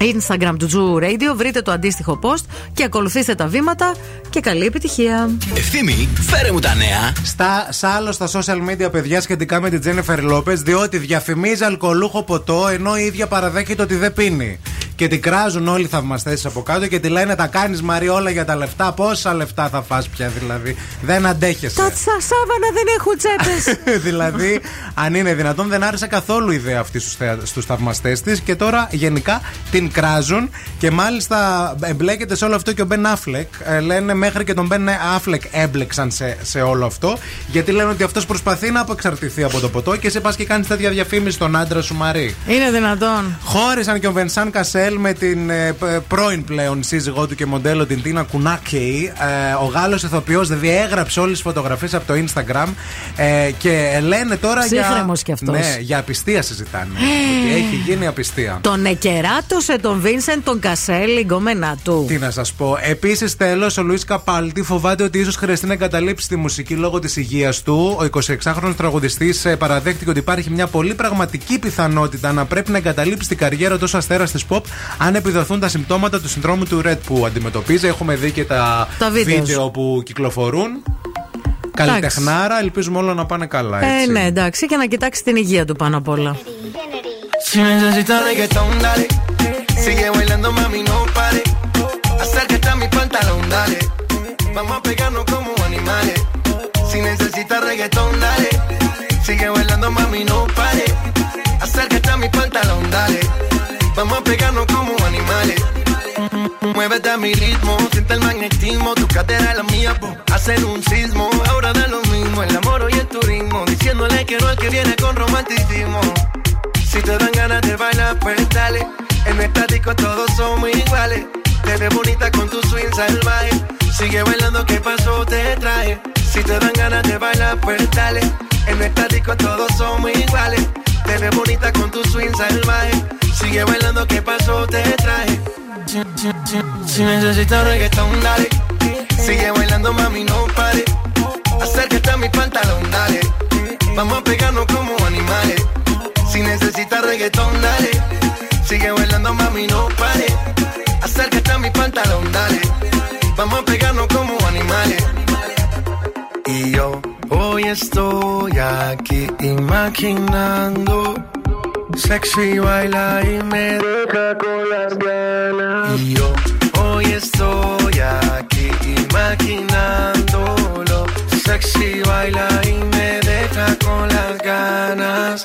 Instagram του Zoo Radio, βρείτε το αντίστοιχο post και ακολουθήστε τα βήματα και καλή επιτυχία. Ευθύμη, φέρε μου τα νέα. Στα, σ' άλλο στα social media, παιδιά, σχετικά με την Τζένεφερ Λόπε, διότι διαφημίζει αλκοολούχο ποτό ενώ η ίδια παραδέχεται ότι δεν πίνει. Και την κράζουν όλοι οι θαυμαστές από κάτω και τη λένε Τα κάνεις Μαρή όλα για τα λεφτά. Πόσα λεφτά θα φας πια δηλαδή. Δεν αντέχεσαι. Τα σάβανα δεν έχουν τσέπες. δηλαδή, αν είναι δυνατόν, δεν άρεσε καθόλου η ιδέα αυτή στους θαυμαστές της και τώρα γενικά την κράζουν και μάλιστα εμπλέκεται σε όλο αυτό και ο Μπεν Άφλεκ. Ε, λένε μέχρι και τον Μπεν Άφλεκ έμπλεξαν σε, σε όλο αυτό γιατί λένε ότι αυτός προσπαθεί να απεξαρτηθεί από το ποτό και εσύ πας και κάνεις τέτοια διαφήμιση στον άντρα σου Μαρή. Είναι δυνατόν. Χώρισαν και ο Βενσάν Κασέλ με την ε, π- πρώην πλέον σύζυγό του και μοντέλο την Τίνα Κουνάκη. Ε, ο Γάλλος ηθοποιός διέγραψε όλες τις φωτογραφίες από το Instagram ε, και λένε τώρα για. Ψύχρεμος κι αυτός. Ναι, για απιστία συζητάνε. ότι έχει γίνει απιστία. Τον εκεράτωσε τον Βίνσεντ τον Κασέλ, η γκόμενά του. Τι να σας πω. Επίσης, τέλος, ο Λουίς Καπάλτη φοβάται ότι ίσως χρειαστεί να εγκαταλείψει τη μουσική λόγω της υγείας του. Ο 26χρονο τραγουδιστής παραδέχτηκε ότι υπάρχει μια πολύ πραγματική πιθανότητα να πρέπει να εγκαταλείψει την καριέρα του ως αστέρας της pop αν επιδοθούν τα συμπτώματα του συνδρόμου του Red που αντιμετωπίζει. Έχουμε δει και τα, Τα βίντεος. που κυκλοφορούν. Καλλιτεχνάρα, ελπίζουμε όλα να πάνε καλά. Ε, Έτσι. ναι, εντάξει, και να κοιτάξει την υγεία του πάνω απ' όλα. Si necesitas reggaetón, dale. Sigue bailando, mami, no pare. Acércate a mi pantalón, dale. Vamos a pegarnos como animales. Si necesitas reggaetón, dale. Sigue bailando, mami, no pare. Acércate a mi pantalón, dale. Vamos a pegarnos como animales. Muévete a mi ritmo, siente el magnetismo, tu cadera la mía, po, hacen un sismo. Ahora da lo mismo, el amor y el turismo, diciéndole que no al que viene con romanticismo. Si te dan ganas de bailar, pues dale. En estático todos somos iguales. Te ves bonita con tu swing salvaje. Sigue bailando, ¿qué pasó? Te traje. Si te dan ganas de bailar, pues dale. En estático todos somos iguales. Te ves bonita con tu swing salvaje. Sigue bailando, ¿qué pasó? Te traje. Si, si, si, si necesitas reggaetón, dale. Sigue bailando, mami, no pare. Acércate a mi pantalón, dale. Vamos a pegarnos como animales. Si necesitas reggaetón, dale. Sigue bailando, mami, no pare. Acércate a mi pantalón, dale. Vamos a pegarnos como animales. Y yo hoy estoy aquí imaginando. Sexy baila y me deja con las ganas. Y yo hoy estoy aquí imaginándolo. Sexy baila y me deja con las ganas.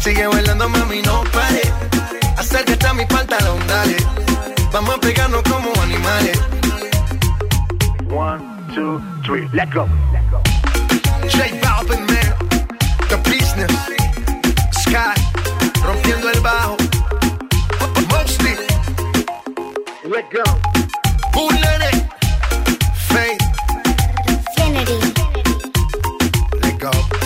Sigue bailando, mami, no pare. Acércate a mi pantalón, dale. Vamos a pegarnos como animales. One, two, three, let go. J Balvin, man. The business. Sky. Rompiendo el bajo. Mostly. Let go. Bullet. Faith. Infinity. Let go.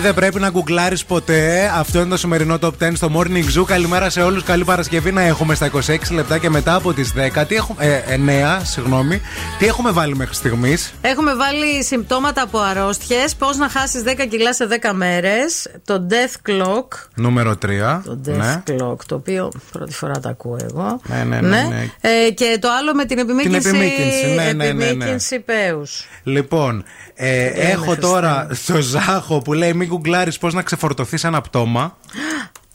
Δεν πρέπει να γκουγκλάρεις ποτέ. Αυτό είναι το σημερινό top 10 στο Morning Zoo. Καλημέρα σε όλους. Καλή Παρασκευή να έχουμε στα 26 λεπτά και μετά από τις 10. Τι έχουμε, ε, 9, συγγνώμη. Τι έχουμε βάλει μέχρι στιγμής; Έχουμε βάλει συμπτώματα από αρρώστιες. Πώς να χάσεις 10 κιλά σε 10 μέρες. Το Death Clock. Νούμερο 3. Το Death Ναι. Clock, το οποίο πρώτη φορά το ακούω εγώ. Ναι, ναι, ναι, ναι. Ε, και το άλλο με την επιμήκυνση. επιμήκυνση, ναι, ναι, ναι, ναι. επιμήκυνση πέους. Λοιπόν, ε, έχω μέχρι τώρα στο Ζάχο που λέει μην γκουγκλάρει πώς να ξεφορτωθείς ένα πτώμα.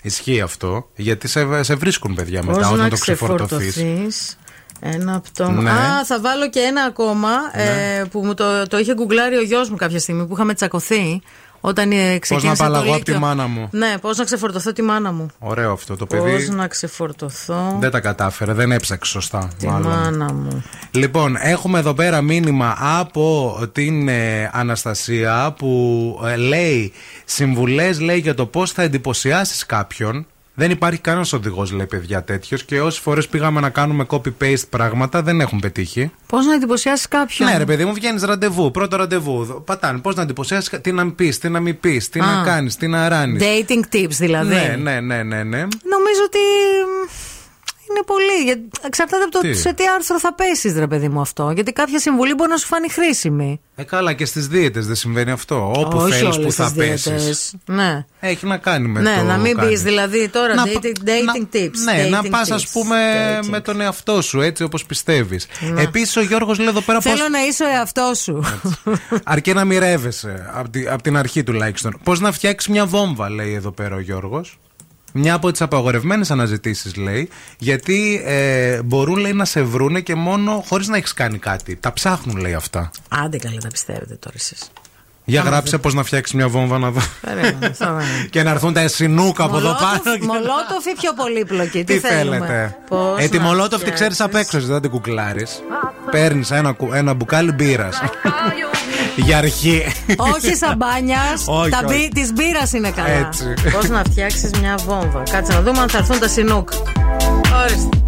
Ισχύει αυτό. Γιατί σε, σε βρίσκουν παιδιά μετά Πώς όταν να το ξεφορτωθείς. ξεφορτωθείς Ένα πτώμα. Ναι. Α, θα βάλω και ένα ακόμα ε, που μου το, το είχε γκουγκλάρει ο γιος μου κάποια στιγμή που είχαμε τσακωθεί. Όταν ε, ξεκίνησε. να το απαλλαγώ από τη Λύκειο. μάνα μου. Ναι, πώς να ξεφορτωθώ τη μάνα μου. Ωραίο αυτό το Πώς παιδί. να ξεφορτωθώ Δεν τα κατάφερε, δεν έψαξε σωστά. τη μάλλον. μάνα μου. Λοιπόν, έχουμε εδώ πέρα μήνυμα από την ε, Αναστασία που ε, λέει συμβουλές λέει για το πώς θα εντυπωσιάσεις κάποιον. Δεν υπάρχει κανένας οδηγός, λέει παιδιά τέτοιος. Και όσες φορές πήγαμε να κάνουμε copy-paste πράγματα δεν έχουν πετύχει. Πώς να εντυπωσιάσεις κάποιον; Ναι, ρε παιδί μου, βγαίνεις ραντεβού, πρώτο ραντεβού. Πατάνε, πώς να εντυπωσιάσεις, τι να πεις, τι να μην πεις, τι Α. να κάνεις, τι να ράνεις. Dating tips δηλαδή. Ναι, ναι, ναι, ναι, ναι. Νομίζω ότι μ, είναι πολύ. γιατί Εξαρτάται από το Τι; σε τι άρθρο θα πέσεις, ρε παιδί μου αυτό. Γιατί κάποια συμβουλή μπορεί να σου φανεί χρήσιμη. Ε, καλά, και στις δίαιτες δεν συμβαίνει αυτό. Όπου Όχι θέλεις που όλες θα τις πέσεις. δίαιτες. Ναι. Έχει να κάνει με ναι, το. να μην πεις κάνεις. δηλαδή τώρα Να dating, πα- dating tips. Ναι, να dating πας, tips, α πούμε, dating. με τον εαυτό σου, έτσι όπως πιστεύεις. Ναι. Επίσης, ο Γιώργος λέει εδώ πέρα πώ. Θέλω να είσαι ο εαυτός σου. Αρκεί να μοιρεύεσαι, από τη, απ' την αρχή τουλάχιστον. Πώς να φτιάξεις μια βόμβα, λέει εδώ πέρα ο Γιώργος. Μια από τις απαγορευμένες αναζητήσεις, λέει, γιατί ε, μπορούν λέει, να σε βρούνε και μόνο χωρίς να έχεις κάνει κάτι. Τα ψάχνουν, λέει αυτά. Άντε καλά τα πιστεύετε τώρα εσείς. Για Άμα γράψε δεν- πώς να φτιάξεις μια βόμβα να δω. Περίμενε, θα δω. και να έρθουν τα συνούκα από εδώ πάνω. Μολότοφ ή πιο πολύπλοκη. Τι, Τι θέλουμε; θέλετε; Πώς Ε, τη να μολότοφ τη ξέρεις φτιάξεις; απ' έξω, εσύ δεν την κουκλάρεις. Παίρνεις ένα, κου- ένα μπουκάλι μπύρας. Για αρχή. Όχι σαμπάνια. Όχι, τα όχι. μπι, της μπύρας είναι καλά. Έτσι. Πώς να φτιάξεις μια βόμβα. Κάτσε να δούμε αν θα έρθουν τα σινούκ. Ορίστε.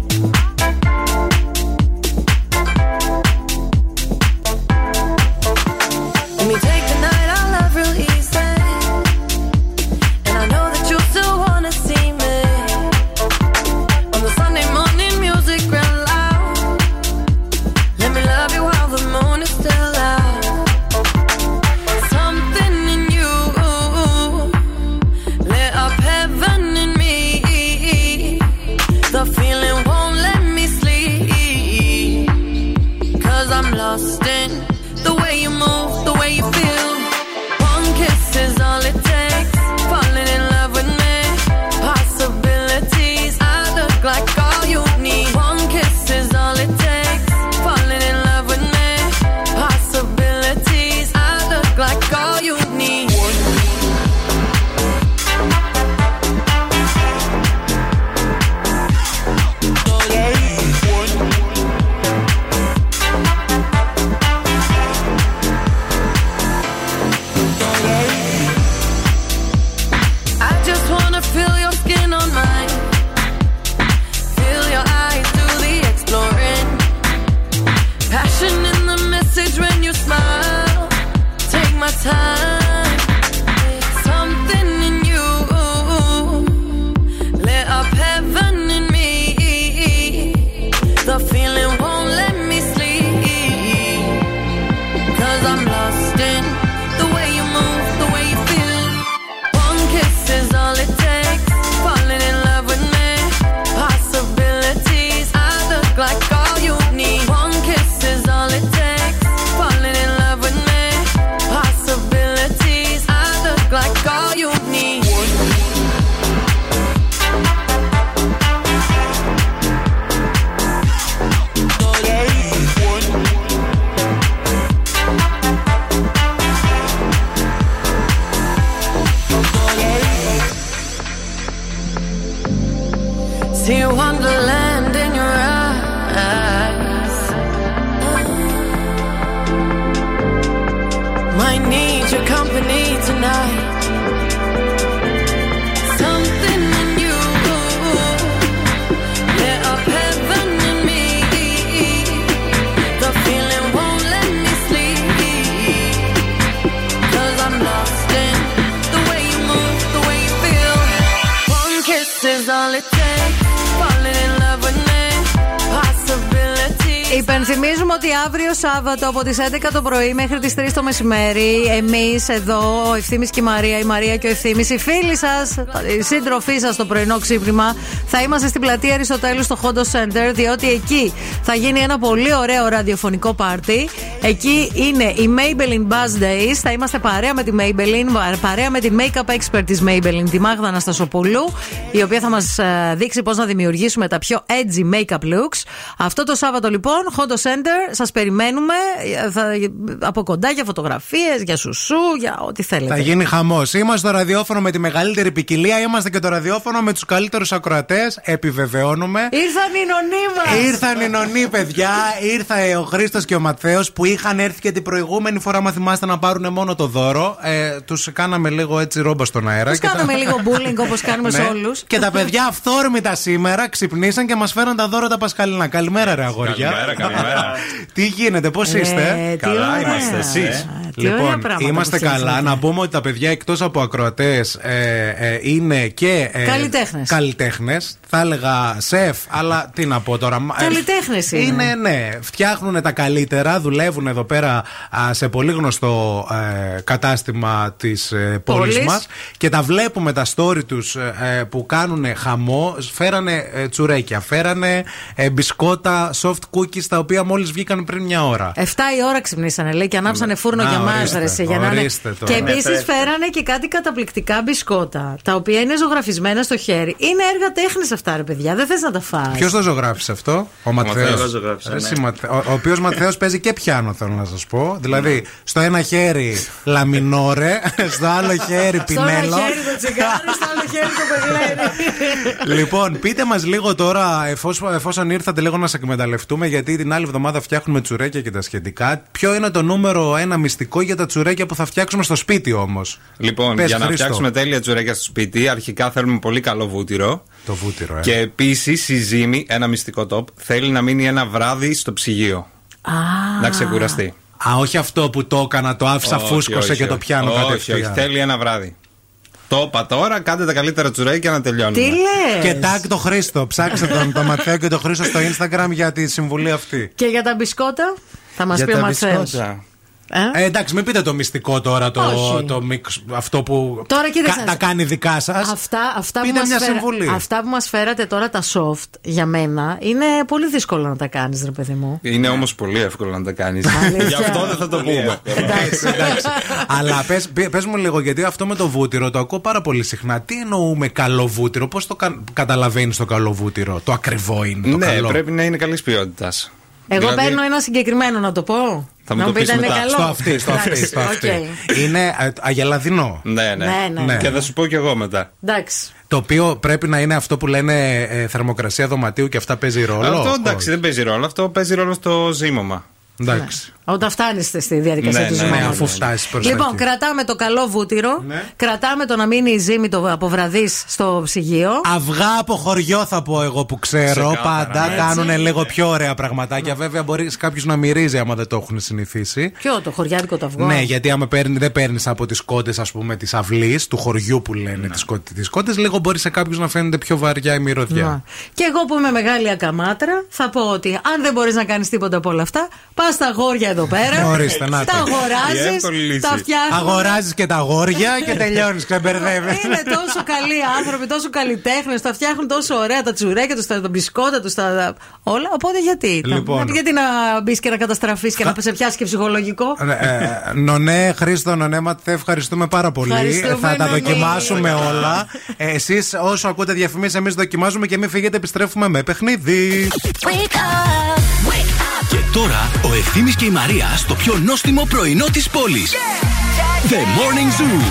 Από τις 11 το πρωί μέχρι τις 3 το μεσημέρι, εμείς εδώ, ο Ευθύνη και η Μαρία, η Μαρία και ο Ευθύνη, οι φίλοι σας, οι σύντροφοί σας στο πρωινό ξύπνημα, θα είμαστε στην πλατεία Αριστοτέλου στο Hondo Center, διότι εκεί θα γίνει ένα πολύ ωραίο ραδιοφωνικό πάρτι. Εκεί είναι η Maybelline Buzz Days. Θα είμαστε παρέα με τη Maybelline, παρέα με τη make-up expert της Maybelline, τη Μάγδα Αναστασοπούλου, η οποία θα μας δείξει πώς να δημιουργήσουμε τα πιο edgy make-up looks. Αυτό το Σάββατο λοιπόν, Hondo Center, σας περιμένουμε ε, θα, από κοντά για φωτογραφίες, για σουσού, για ό,τι θέλετε. Θα γίνει χαμός. Είμαστε στο ραδιόφωνο με τη μεγαλύτερη ποικιλία. Είμαστε και το ραδιόφωνο με τους καλύτερους ακροατές. Επιβεβαιώνουμε. Ήρθαν οι νονοί μας! Ήρθαν οι νονοί, παιδιά. Ήρθε ο Χρήστος και ο Ματθαίος που είχαν έρθει και την προηγούμενη φορά, μα θυμάστε, να πάρουν μόνο το δώρο. Ε, τους κάναμε λίγο έτσι ρόμπα στον αέρα. Τους και κάναμε τα- λίγο bullying όπως κάνουμε σε Ναι. όλους. Και τα παιδιά αυθόρμητα σήμερα ξυπνήσαν και μας φέραν τα δώρα τα Πασχαλινά. Καλημέρα, ρε αγόρια. Καλημέρα, καλημέρα. Τι γίνεται, πώς είστε; Ε, τι Καλά ωραία. είμαστε, εσείς. Τι ωραία Λοιπόν, πράγματα είμαστε που καλά. φτιάξατε. Να πούμε ότι τα παιδιά εκτός από ακροατές ε, ε, είναι και. Ε, Καλλιτέχνες. καλλιτέχνες. Θα έλεγα σεφ, αλλά τι να πω τώρα. μα- ε, Καλλιτέχνες είναι. Είναι, ναι. Φτιάχνουν τα καλύτερα. Δουλεύουν εδώ πέρα α, σε πολύ γνωστό ε, κατάστημα της ε, πόλης Πόλης. μας. Και τα βλέπουμε τα story τους που κάνουν χαμό. Φέρανε ε, τσουρέκια, φέρανε ε, μπισκότα, soft cookies τα οποία μόλις βγήκαν πριν μια ώρα. 7 η ώρα ξυπνήσανε, λέει, και ανάψανε φούρνο Να, για μας, ορίστε, ρε. εσύ, για να είναι- ορίστε τώρα. Και Ναι, επίσης πρέπει. φέρανε και κάτι καταπληκτικά μπισκότα, τα οποία είναι ζωγραφισμένα στο χέρι. Είναι έργα τέχνης αυτά, ρε παιδιά. Δεν θες να τα φας Ποιος το ζωγράφησε αυτό, ο Ματθαίος. Ματθαίος ζωγράφησε, ναι. Ο, ο οποίος Ματθαίος παίζει και πιάνο, θέλω να σας πω. Δηλαδή, στο ένα χέρι λαμινόρε, στο άλλο χέρι Στο ένα πινέλο. χέρι το τσιγάρο, στο άλλο χέρι το πεγλέρι. λοιπόν, πείτε μας λίγο τώρα, εφόσον, εφόσον ήρθατε λίγο να σε εκμεταλλευτούμε, γιατί την άλλη εβδομάδα φτιάχνουμε τσουρέκια και τα σχετικά. Ποιο είναι το νούμερο ένα μυστικό για τα τσουρέκια που θα φτιάξουμε στο σπίτι όμως; Λοιπόν, Πες, για να Χρήστο. φτιάξουμε τέλεια τσουρέκια στο σπίτι, αρχικά θέλουμε πολύ καλό βούτυρο. Το βούτυρο, ε. Και επίσης η ζύμη, ένα μυστικό top, θέλει να μείνει ένα βράδυ στο ψυγείο. Να ξεκουραστεί. Α, όχι αυτό που το έκανα, το άφησα, Όχι, φούσκωσε όχι, και το όχι. πιάνω όχι, κατευθείαν. Όχι, θέλει ένα βράδυ. Το είπα τώρα, κάντε τα καλύτερα τσουρέκια να τελειώνουμε. Τι λες! Και τάκ το Χρήστο. Ψάξτε τον το Ματθαίο και το Χρήστο στο Instagram για τη συμβουλή αυτή. Και για τα μπισκότα, θα μας Για πει τα ο Ματθαίος. Μπισκότα. Ε; Ε, εντάξει, μην πείτε το μυστικό τώρα, το, Όχι. το μίξ, αυτό που Τώρα κοίταξε. τα κάνει δικά σας. Αυτά, αυτά, που Πείτε μας μια φέρα- συμβουλή. αυτά που μας φέρατε τώρα τα soft για μένα είναι πολύ δύσκολο να τα κάνεις, ρε παιδί μου. Είναι όμως πολύ εύκολο να τα κάνεις. Αλήθεια. Γι' αυτό δεν θα το πούμε. Αλλά πες, πες μου λίγο, γιατί αυτό με το βούτυρο το ακούω πάρα πολύ συχνά. Τι εννοούμε καλό βούτυρο, πώς το κα, καταλαβαίνεις το καλό βούτυρο, το ακριβό είναι. Το ναι, καλό; πρέπει να είναι καλής ποιότητας. Εγώ παίρνω ένα συγκεκριμένο να το πω. Θα μου να το πείτε πεις είναι μετά. καλό. Στο αυτή, στο αυτή, Εντάξει, στο αυτή. οκ. Είναι ε, αγελαδινό. Ναι, ναι. Ναι, ναι. Και θα σου πω κι εγώ μετά. Εντάξει. Το οποίο πρέπει να είναι αυτό που λένε ε, θερμοκρασία δωματίου και αυτά παίζει ρόλο; Αυτό εντάξει δεν παίζει ρόλο. Αυτό παίζει ρόλο στο ζύμωμα. Εντάξει. Όταν φτάνει στη διαδικασία Ναι, του ναι, ζυμώματος. Ναι, αφού φτάσει προ Λοιπόν, κρατάμε το καλό βούτυρο. Κρατάμε το να μείνει η ζύμη το από βραδύς στο ψυγείο. Αυγά από χωριό θα πω εγώ που ξέρω. Ξεκάθαρα, Πάντα ναι. κάνουν λίγο πιο ωραία πραγματάκια. Βέβαια, μπορεί κάποιος να μυρίζει άμα δεν το έχουν συνηθίσει. Ποιο, το χωριάτικο το αυγό; Ναι, γιατί άμα παίρνει, δεν παίρνεις από τις κότες, ας πούμε, της αυλής, του χωριού που λένε Ναι. τις κότες, λίγο μπορεί σε κάποιους να φαίνεται πιο βαριά η μυρωδιά. Να. Και εγώ που είμαι μεγάλη ακαμάτρα, θα πω ότι αν δεν μπορείς να κάνεις τίποτα από όλα αυτά, πας στα αγόρια εδώ πέρα. Ορίστε, να τα το. Η αγοράζει, εύκολη λύση. τα φτιάχνεις. Αγοράζεις και τα αγόρια και τελειώνεις, ξεμπερδεύει. Είναι τόσο καλοί άνθρωποι, τόσο καλλιτέχνες, τα φτιάχνουν τόσο ωραία τα τσουρέκια τους, τα, τα μπισκότα τους, τα, όλα. Οπότε γιατί. τα- Λοιπόν. γιατί να μπεις και να καταστραφείς και να σε πιάσει και ψυχολογικό; Ε, νονέ, Χρήστο, νονέ, Ματθέ, ευχαριστούμε πάρα πολύ. Ευχαριστούμε, Ε, θα τα νονέ. δοκιμάσουμε όλα. Ε, Εσείς, όσο ακούτε διαφημίσεις, εμείς δοκιμάζουμε και μην φύγετε, επιστρέφουμε με παιχνίδι. Και τώρα ο Ευθύμης και η Μαρία στο πιο νόστιμο πρωινό της πόλης. The Morning Zoo.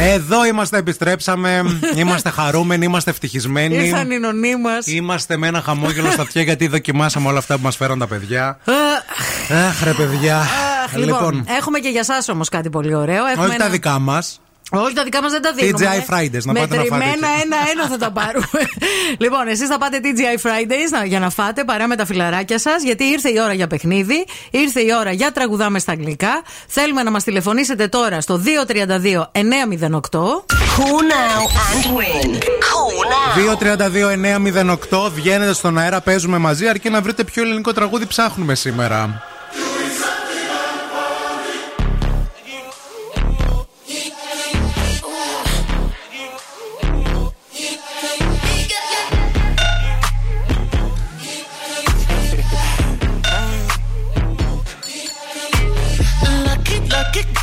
Εδώ είμαστε, επιστρέψαμε. είμαστε χαρούμενοι, είμαστε ευτυχισμένοι. Ήρθαν οι νονοί μας. Είμαστε με ένα χαμόγελο στα αυτιά γιατί δοκιμάσαμε όλα αυτά που μας φέραν τα παιδιά. Αχ, ρε παιδιά. Λοιπόν, έχουμε και για εσά όμως κάτι πολύ ωραίο. Έχουμε όχι τα ένα- δικά μας. Όχι, τα δικά μας δεν τα δίνουμε. TGI Fridays, να πάτε να φάτε Μετρημένα εκεί. ένα-ένα θα τα πάρουμε. λοιπόν, εσείς θα πάτε TGI Fridays να- για να φάτε παρά με τα φιλαράκια σας, γιατί ήρθε η ώρα για παιχνίδι, ήρθε η ώρα για τραγουδάμε στα αγγλικά. Θέλουμε να μας τηλεφωνήσετε τώρα στο 232 908. Cool now and win. Cool now. 2-32-908 βγαίνετε στον αέρα, παίζουμε μαζί. Αρκεί να βρείτε ποιο ελληνικό τραγούδι ψάχνουμε σήμερα.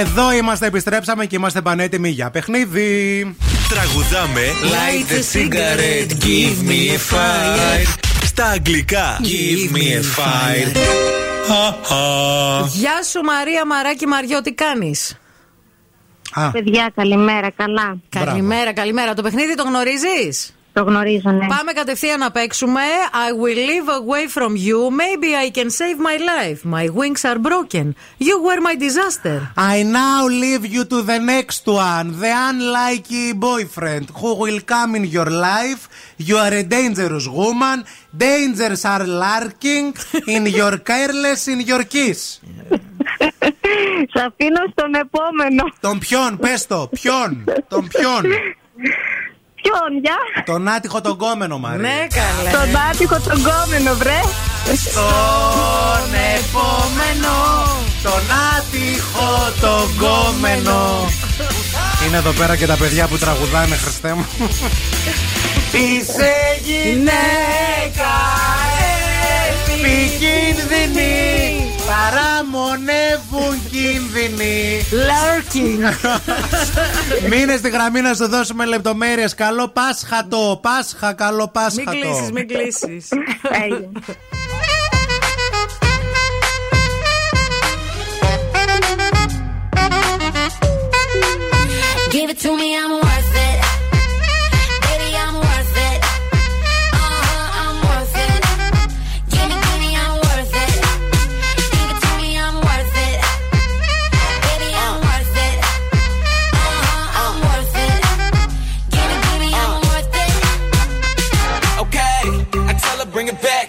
Εδώ είμαστε, επιστρέψαμε και είμαστε πανέτοιμοι για παιχνίδι. Τραγουδάμε Light the cigarette, give me a fire. Στα αγγλικά Give me a fire Γεια σου Μαρία Μαράκι Μαριό, τι κάνεις; Παιδιά, καλημέρα, καλά. Καλημέρα, καλημέρα. Το παιχνίδι το γνωρίζεις; Το γνωρίζω, ναι. Πάμε κατευθείαν να παίξουμε. I will live away from you. Maybe I can save my life. My wings are broken. You were my disaster. I now leave you to the next one, the unlucky boyfriend who will come in your life. You are a dangerous woman. Dangers are lurking in your careless, in your kiss. Σ' αφήνω στον επόμενο. Τον ποιον, πες το, ποιον, τον ποιον. Ποιον, για; Τον άτυχο τον κόμενο, Μαρία. Ναι, καλέ. Τον άτυχο τον κόμενο, βρε. Στον επόμενο, τον άτυχο τον κόμενο. Είναι εδώ πέρα και τα παιδιά που τραγουδάνε, Χριστέ μου. Είσαι γυναίκα επικίνδυνη Παραμονεύουν κίνδυνοι Lurking Μείνε στη γραμμή να σου δώσουμε λεπτομέρειες. Καλό Πάσχατο Πάσχα καλό Πάσχατο. Μην κλείσεις, μην κλείσεις. Give it to me, I'm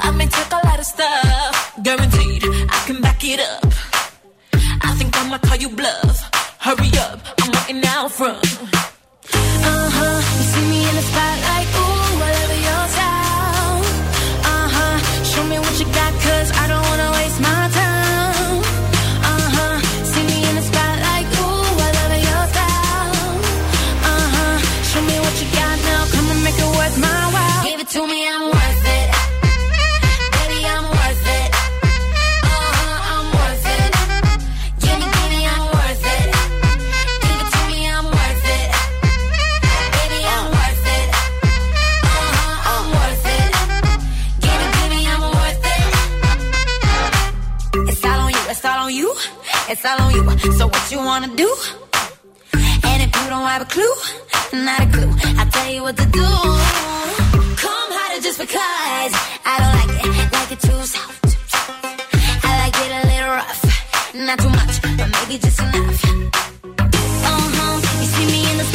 I may take a lot of stuff, guaranteed I can back it up. I think I'ma call you bluff. Hurry up, I'm waiting out front. So what you wanna do? And if you don't have a clue, not a clue, I'll tell you what to do. Come harder just because I don't like it, like it too soft. I like it a little rough, not too much, but maybe just enough. Uh huh. You see me in the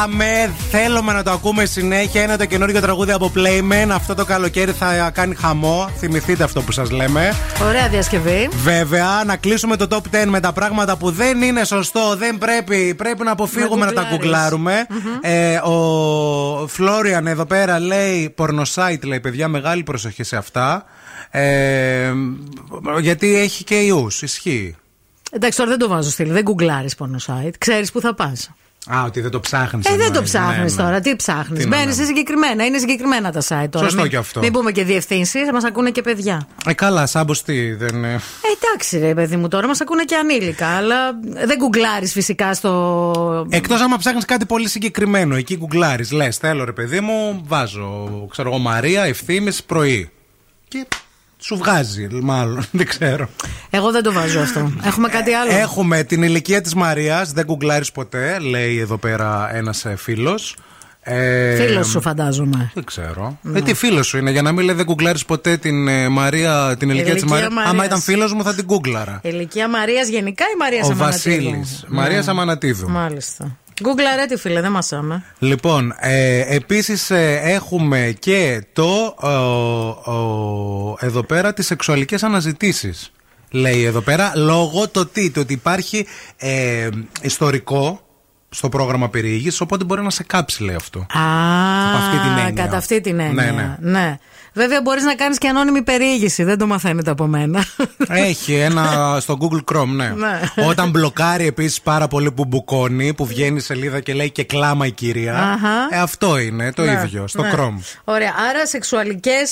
αγαπάμε. Θέλουμε να το ακούμε συνέχεια. Είναι το καινούργιο τραγούδι από Playmen. Αυτό το καλοκαίρι θα κάνει χαμό. Θυμηθείτε αυτό που σας λέμε. Ωραία διασκευή. Βέβαια, να κλείσουμε το top 10 με τα πράγματα που δεν είναι σωστό, δεν πρέπει. Πρέπει να αποφύγουμε να, τα γκουγκλάρουμε. Ε, ο Φλόριαν εδώ πέρα λέει πορνοσάιτ, λέει παιδιά, μεγάλη προσοχή σε αυτά. Ε, γιατί έχει και ιούς. Ισχύει. Εντάξει, τώρα δεν το βάζω στήλη. Δεν γκουγκλάρει πόνο site. Ξέρεις που θα πας. Α, ότι δεν το ψάχνεις. Ε, δεν το ψάχνεις τώρα. Τι ψάχνεις; Τι Μπαίνεις να σε συγκεκριμένα. Είναι συγκεκριμένα τα site τώρα. Σωστό Μην- και αυτό. Μην πούμε και διευθύνσεις. Μας ακούνε και παιδιά. Ε, καλά, σάμπο τι, δεν είναι. Ε, εντάξει, ρε παιδί μου, τώρα μας ακούνε και ανήλικα. Αλλά δεν γκουγκλάρεις φυσικά στο. Εκτός άμα ψάχνεις κάτι πολύ συγκεκριμένο, εκεί γκουγκλάρεις. Λες, θέλω ρε παιδί μου, βάζω, ξέρω εγώ, Μαρία, ευθύνη πρωί. Και σου βγάζει, μάλλον, δεν ξέρω. Εγώ δεν το βάζω αυτό. Έχουμε κάτι άλλο. Έχουμε την ηλικία της Μαρίας, δεν γκουγκλάρει ποτέ, λέει εδώ πέρα ένας φίλος. Ε, Φίλος σου, φαντάζομαι. Δεν ξέρω. Ε, τι φίλος σου είναι, για να μην λέει δεν γκουγκλάρει ποτέ την ε, Μαρία, την ηλικία της ηλικία Μαρία. Μαρίας. Άμα ήταν φίλος μου, θα την γκούγκλαρα. Ηλικία Μαρίας γενικά ή Μαρία Ο Σαμανατίδου. Βασίλης. Μαρία Σαμανατίδου. Μάλιστα. Γκουγκλαρέ τη φίλε, δεν μασάμε. Λοιπόν, ε, επίσης ε, έχουμε και το ε, ο- ο- εδώ πέρα τις σεξουαλικές αναζητήσεις. Λέει εδώ πέρα, λόγω το τι, το ότι υπάρχει ε, ιστορικό στο πρόγραμμα περιήγησης, οπότε μπορεί να σε κάψει, λέει αυτό. Α, Από αυτή την έννοια. κατά αυτή την έννοια. Ναι, ναι. Βέβαια, μπορείς να κάνεις και ανώνυμη περιήγηση. Δεν το μαθαίνετε από μένα. Έχει ένα στο Google Chrome, ναι. Ναι. Όταν μπλοκάρει επίσης πάρα πολύ που μπουκώνει, που βγαίνει η σελίδα και λέει και κλάμα η κυρία. Αχα. Ε, αυτό είναι το Ναι, ίδιο, στο ναι. Chrome. Ωραία. Άρα, σεξουαλικές.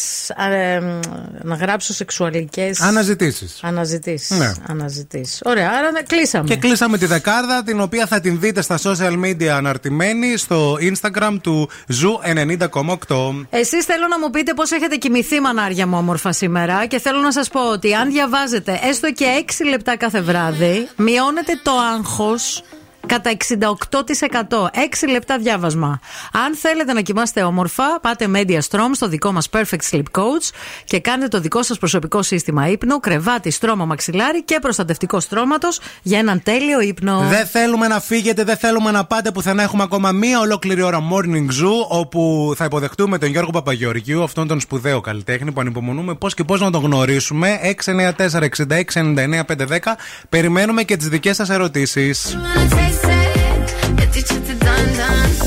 να γράψω σεξουαλικές. Αναζητήσεις. Αναζητήσεις. Ναι. Αναζητήσεις. Ωραία. Άρα, ναι, κλείσαμε. Και κλείσαμε τη δεκάρδα, την οποία θα την δείτε στα social media αναρτημένη στο Instagram του Zoo 90,8. Εσείς θέλω να μου πείτε πώς έχετε κοιμηθεί μανάρια μου όμορφα σήμερα. Και θέλω να σας πω ότι αν διαβάζετε έστω και 6 λεπτά κάθε βράδυ μειώνετε το άγχος κατά 68%. 6 λεπτά διάβασμα. Αν θέλετε να κοιμάστε όμορφα, πάτε Media Strom στο δικό μας Perfect Sleep Coach και κάντε το δικό σας προσωπικό σύστημα ύπνου, κρεβάτι, στρώμα, μαξιλάρι και προστατευτικό στρώματος για έναν τέλειο ύπνο. Δεν θέλουμε να φύγετε, δεν θέλουμε να πάτε πουθενά. Έχουμε ακόμα μία ολόκληρη ώρα Morning Zoo, όπου θα υποδεχτούμε τον Γιώργο Παπαγεωργίου, αυτόν τον σπουδαίο καλλιτέχνη που ανυπομονούμε πώς και πώς να τον γνωρίσουμε. 694-6699-510. Περιμένουμε και τις δικές σας ερωτήσεις. said that you took the dun.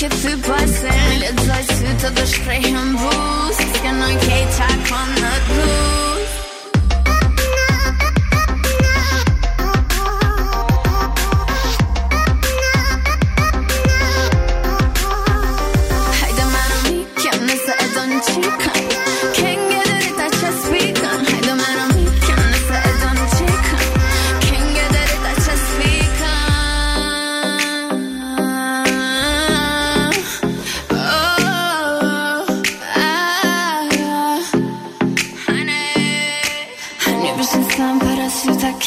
Kiedy basen, lecz zajrzy to do szprejhem bus, skanoj kejta kon na dół.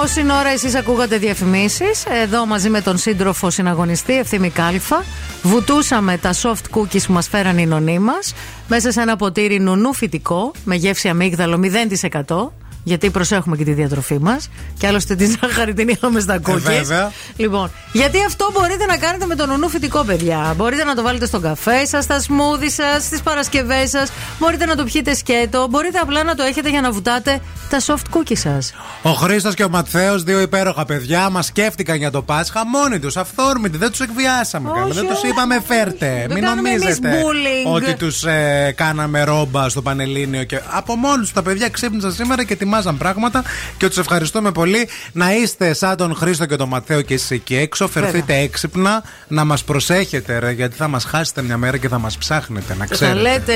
Όση ώρα εσείς ακούγατε διαφημίσεις, εδώ μαζί με τον σύντροφο συναγωνιστή Ευθύμη Κάλφα, βουτούσαμε τα soft cookies που μας φέραν οι νονοί μας μέσα σε ένα ποτήρι νουνού φυτικό με γεύση αμύγδαλο 0%. Γιατί προσέχουμε και τη διατροφή μας. Και άλλωστε τη ζάχαρη την είχαμε στα cookies. βέβαια. Λοιπόν, γιατί αυτό μπορείτε να κάνετε με το νουνού φυτικό, παιδιά. Μπορείτε να το βάλετε στον καφέ σας, στα σμούδι σας, στις Παρασκευές σας. Μπορείτε να το πιείτε σκέτο. Μπορείτε απλά να το έχετε για να βουτάτε τα soft cookies σας. Ο Χρήστος και ο Ματθαίος, δύο υπέροχα παιδιά, μας σκέφτηκαν για το Πάσχα μόνοι τους, αυθόρμητοι. Δεν τους εκβιάσαμε καλά. Δεν τους είπαμε φέρτε. Μην κάνουμε εμείς νομίζετε bullying. ότι τους ε, κάναμε ρόμπα στο Πανελλήνιο. Και από μόνοι τους τα παιδιά ξύπνησαν σήμερα και ετοιμάζαν πράγματα και τους ευχαριστούμε πολύ. Να είστε σαν τον Χρήστο και τον Ματθαίο και εσείς εκεί έξω. Φερθείτε έξυπνα, να μας προσέχετε, ρε, γιατί θα μας χάσετε μια μέρα και θα μας ψάχνετε, να Και θα ξέρετε. λέτε,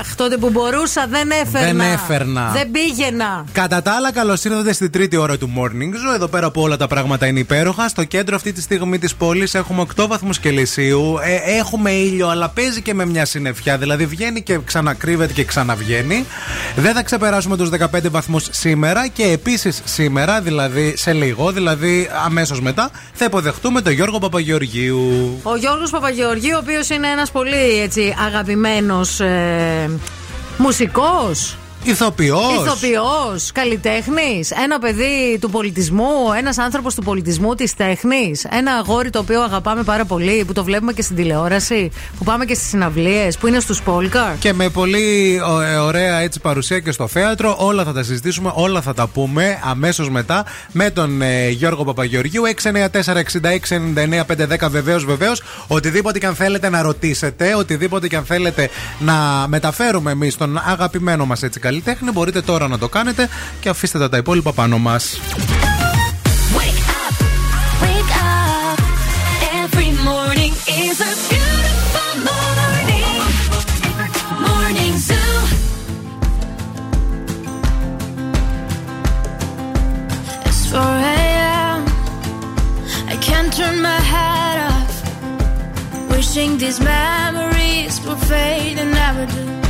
Αχ, τότε που μπορούσα δεν έφερνα. Δεν έφερνα. Δεν πήγαινα. Κατά τα άλλα, καλώς ήρθατε στη τρίτη ώρα του Morning Zoo. Εδώ πέρα που όλα τα πράγματα είναι υπέροχα. Στο κέντρο αυτή τη στιγμή της πόλης έχουμε 8 βαθμού Κελσίου. Ε, έχουμε ήλιο, αλλά παίζει και με μια συννεφιά. Δηλαδή βγαίνει και ξανακρύβεται και ξαναβγαίνει. Δεν θα ξεπεράσουμε τους 15 βαθμούς σήμερα και επίσης σήμερα, δηλαδή σε λίγο, δηλαδή αμέσως μετά, θα υποδεχτούμε τον Γιώργο Παπαγεωργίου. Ο Γιώργος Παπαγεωργίου, ο οποίος είναι ένας πολύ έτσι, αγαπημένος ε, μουσικός. Ηθοποιός. Ηθοποιός, καλλιτέχνης, ένα παιδί του πολιτισμού, ένας άνθρωπος του πολιτισμού, της τέχνης. Ένα αγόρι το οποίο αγαπάμε πάρα πολύ, που το βλέπουμε και στην τηλεόραση, που πάμε και στις συναυλίες, που είναι στους Πόλκαρ. Και με πολύ ω- ε, ωραία έτσι παρουσία και στο θέατρο. Όλα θα τα συζητήσουμε, όλα θα τα πούμε αμέσως μετά με τον ε, Γιώργο Παπαγεωργίου. 694-6699-510 βεβαίως, βεβαίως. Οτιδήποτε και αν θέλετε να ρωτήσετε, οτιδήποτε και αν θέλετε να μεταφέρουμε εμείς τον αγαπημένο μας έτσι Τέχνε μπορείτε τώρα να το κάνετε και αφήστε τα υπόλοιπα πάνω μας. Πιθανέ.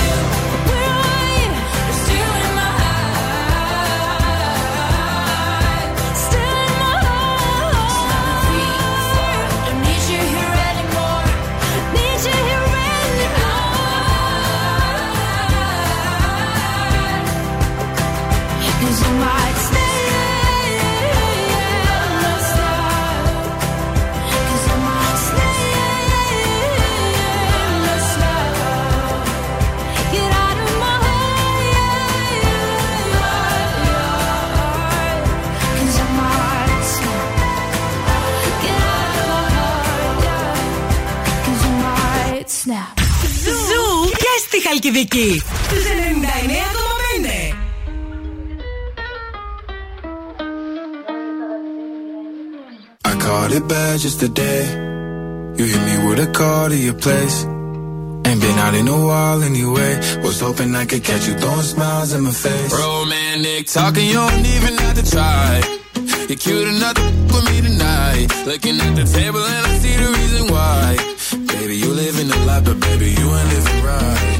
Χαλκιδική. Στους 99,5. I caught it bad just today. You hit me with a call to your place. Ain't been out in a while anyway. Was hoping I could catch you throwing smiles in my face. Romantic talking, you don't even have to try. You're cute enough to with me tonight. Looking at the table and I see the reason why. Baby, you live in the life, but baby, you ain't living right.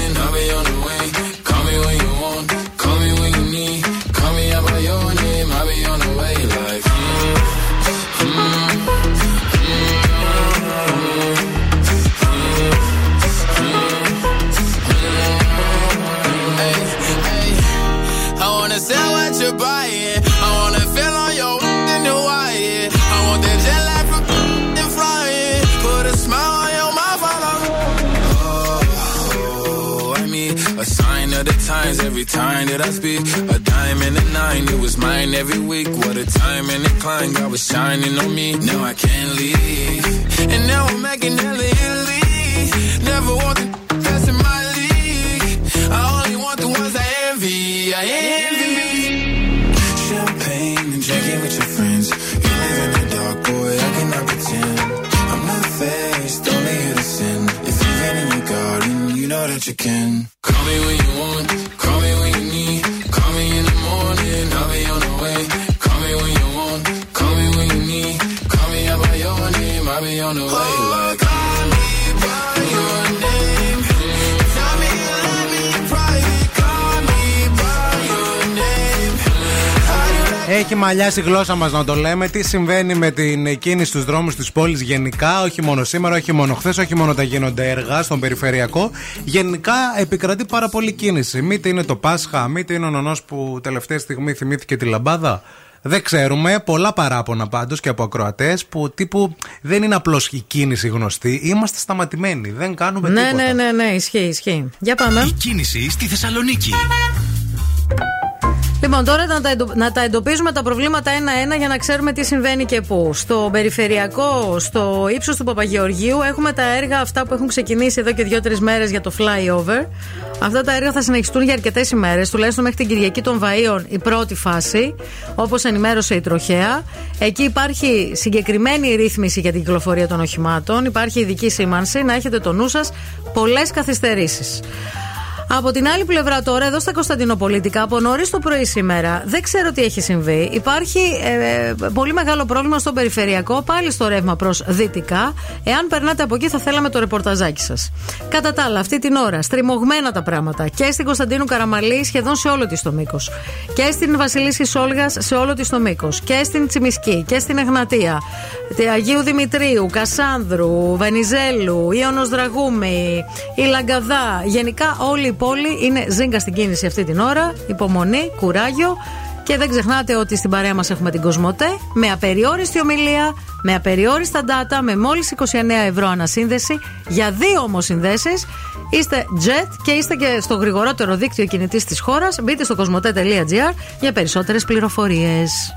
every time that I speak. A diamond and a nine, it was mine every week. What a time and a climb, God was shining on me. Now I can't leave. And now I'm making hella Italy. Never want the best in my league. I only want the ones I envy. I envy. Champagne and drinking with your friends. You live in the dark, boy. I cannot pretend. I'm not faced, only here to sin. If you've in your garden, you know that you can. Έχει μαλλιάσει η γλώσσα μας να το λέμε. Τι συμβαίνει με την κίνηση στους δρόμους της πόλης γενικά, όχι μόνο σήμερα, όχι μόνο χθες, όχι μόνο τα γίνονται έργα στον περιφερειακό. Γενικά επικρατεί πάρα πολύ κίνηση. Μήτε είναι το Πάσχα, μήτε είναι ο νονός που τελευταία στιγμή θυμήθηκε τη λαμπάδα. Δεν ξέρουμε. Πολλά παράπονα πάντως και από ακροατές που τύπου δεν είναι απλώς η κίνηση γνωστή. Είμαστε σταματημένοι. Δεν κάνουμε Ναι, τίποτα. ναι, ναι, ναι, ισχύει, ισχύει. Για πάμε. Η κίνηση στη Θεσσαλονίκη. Λοιπόν, τώρα να τα, εντο- να τα εντοπίζουμε τα προβλήματα ένα-ένα για να ξέρουμε τι συμβαίνει και πού. Στο περιφερειακό, στο ύψος του Παπαγεωργίου, έχουμε τα έργα αυτά που έχουν ξεκινήσει εδώ και δύο-τρεις μέρες για το flyover. Αυτά τα έργα θα συνεχιστούν για αρκετές ημέρες, τουλάχιστον μέχρι την Κυριακή των Βαΐων, η πρώτη φάση, όπως ενημέρωσε η Τροχέα. Εκεί υπάρχει συγκεκριμένη ρύθμιση για την κυκλοφορία των οχημάτων, υπάρχει ειδική σήμανση, να έχετε το νου σας πολλές καθυστερήσεις. Από την άλλη πλευρά τώρα, εδώ στα Κωνσταντινοπολίτικα, από νωρίς το πρωί σήμερα, δεν ξέρω τι έχει συμβεί. Υπάρχει ε, πολύ μεγάλο πρόβλημα στο περιφερειακό, πάλι στο ρεύμα προς δυτικά. Εάν περνάτε από εκεί, θα θέλαμε το ρεπορταζάκι σας. Κατά τα άλλα, αυτή την ώρα, στριμωγμένα τα πράγματα και στην Κωνσταντίνου Καραμαλή σχεδόν σε όλο της το μήκος. Και στην Βασιλίση Σόλγας σε όλο της το μήκος. Και στην Τσιμισκή και στην Εγνατία. Τη Αγίου Δημητρίου, Κασάνδρου, Βενιζέλου, Ιωνος Δραγούμη, η Λαγκαδά. Γενικά όλη η πόλη είναι ζύγκα στην κίνηση αυτή την ώρα. Υπομονή, κουράγιο. Και δεν ξεχνάτε ότι στην παρέα μας έχουμε την Κοσμοτέ με απεριόριστη ομιλία, με απεριόριστα data, με μόλις 29 ευρώ ανασύνδεση για δύο όμως συνδέσεις. Είστε jet και είστε και στο γρηγορότερο δίκτυο κινητής της χώρας. Μπείτε στο κοσμοτέ.gr για περισσότερες πληροφορίες.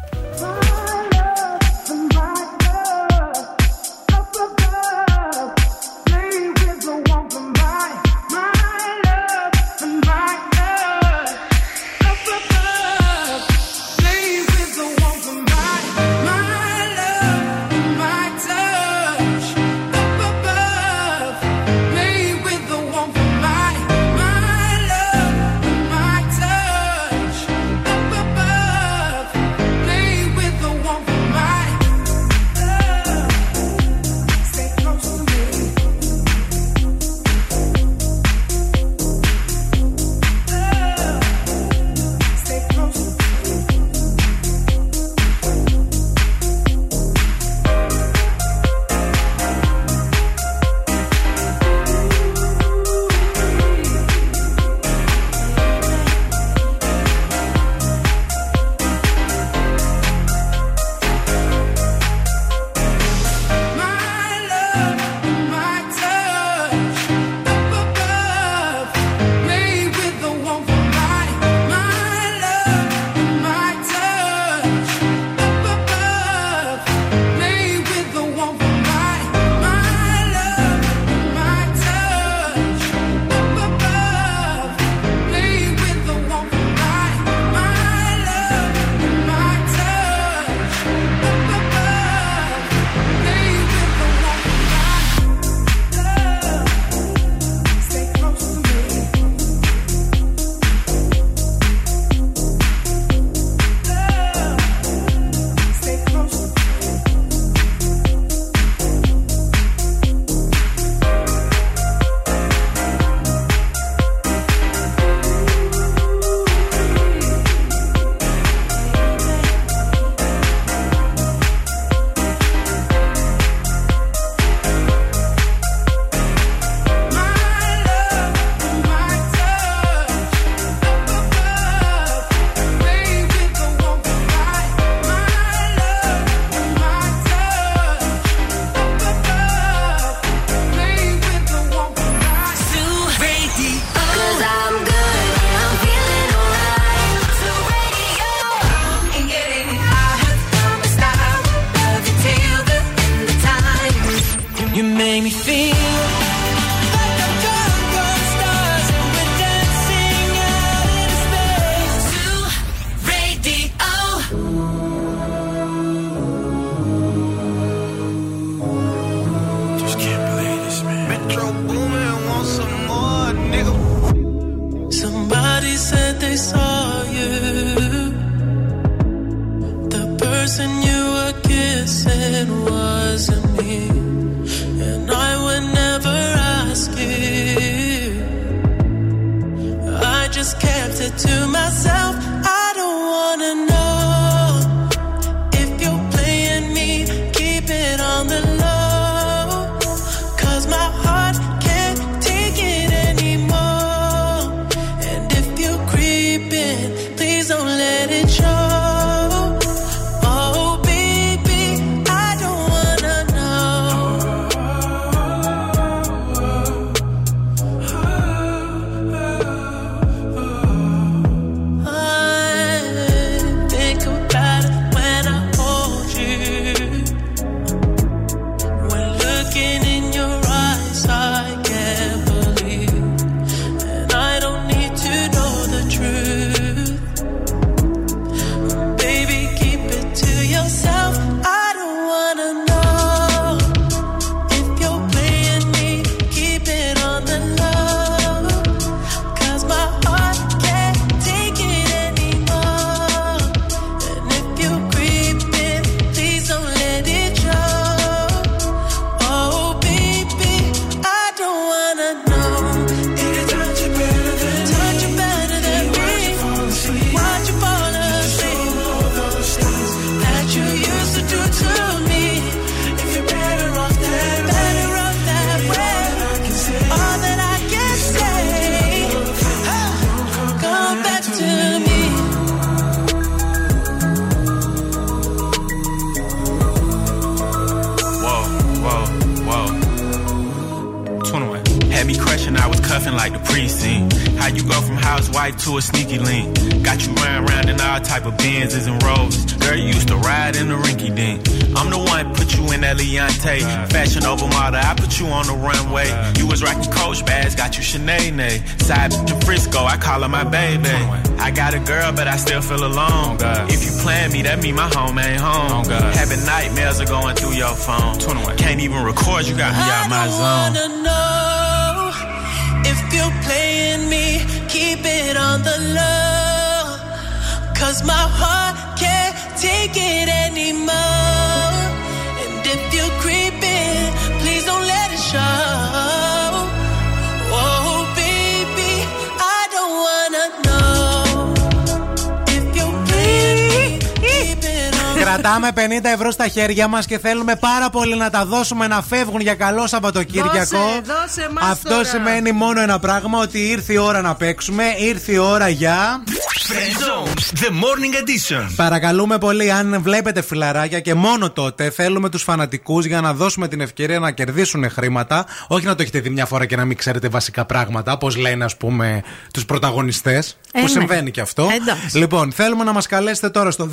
Κρατάμε 50 ευρώ στα χέρια μας και θέλουμε πάρα πολύ να τα δώσουμε να φεύγουν για καλό Σαββατοκύριακο. Δώσε, δώσε μας Αυτό τώρα. σημαίνει μόνο ένα πράγμα: ότι ήρθε η ώρα να παίξουμε. Ήρθε η ώρα για. Friendzone, the morning edition. Παρακαλούμε πολύ, αν βλέπετε φιλαράκια και μόνο τότε θέλουμε τους φανατικούς για να δώσουμε την ευκαιρία να κερδίσουν χρήματα. Όχι να το έχετε δει μια φορά και να μην ξέρετε βασικά πράγματα, όπω λένε, ας πούμε, τους πρωταγωνιστές. Ε, που ναι. συμβαίνει και αυτό. Εντάξει. Λοιπόν, θέλουμε να μας καλέσετε τώρα στο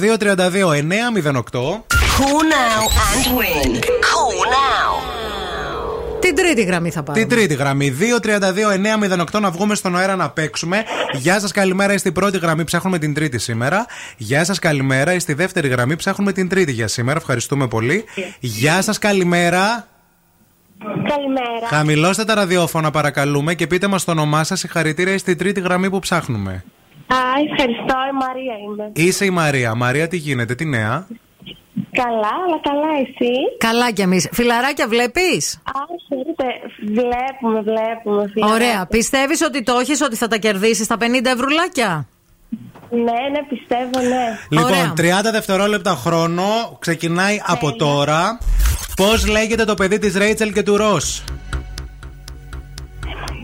232-908. Call now and win. Call now. Την τρίτη γραμμή θα πάρουμε. Την τρίτη γραμμή. 232-908 να βγούμε στον αέρα να παίξουμε. Γεια σας, καλημέρα. Είστε η πρώτη γραμμή. Ψάχνουμε την τρίτη σήμερα. Γεια σας, καλημέρα. Είστε η δεύτερη γραμμή. Ψάχνουμε την τρίτη για σήμερα. Ευχαριστούμε πολύ. Γεια σας, καλημέρα. Καλημέρα. Χαμηλώστε τα ραδιόφωνα, παρακαλούμε, και πείτε μας το όνομά σας. Συγχαρητήρια, είστε η τρίτη γραμμή που ψάχνουμε. Α, ευχαριστώ, η Μαρία είμαι. Είσαι η Μαρία. Μαρία, τι γίνεται, τι νέα; Καλά, αλλά καλά εσύ; Καλά κι εμείς. Φιλαράκια βλέπεις; Α, ξέρετε, βλέπουμε, βλέπουμε. φίλε. Ωραία. Πιστεύεις ότι το έχεις, ότι θα τα κερδίσεις τα 50 ευρουλάκια; Ναι, ναι, πιστεύω, ναι. Λοιπόν, 30 δευτερόλεπτα χρόνο ξεκινάει από τώρα. Πώς λέγεται το παιδί της Ρέιτσελ και του Ρο.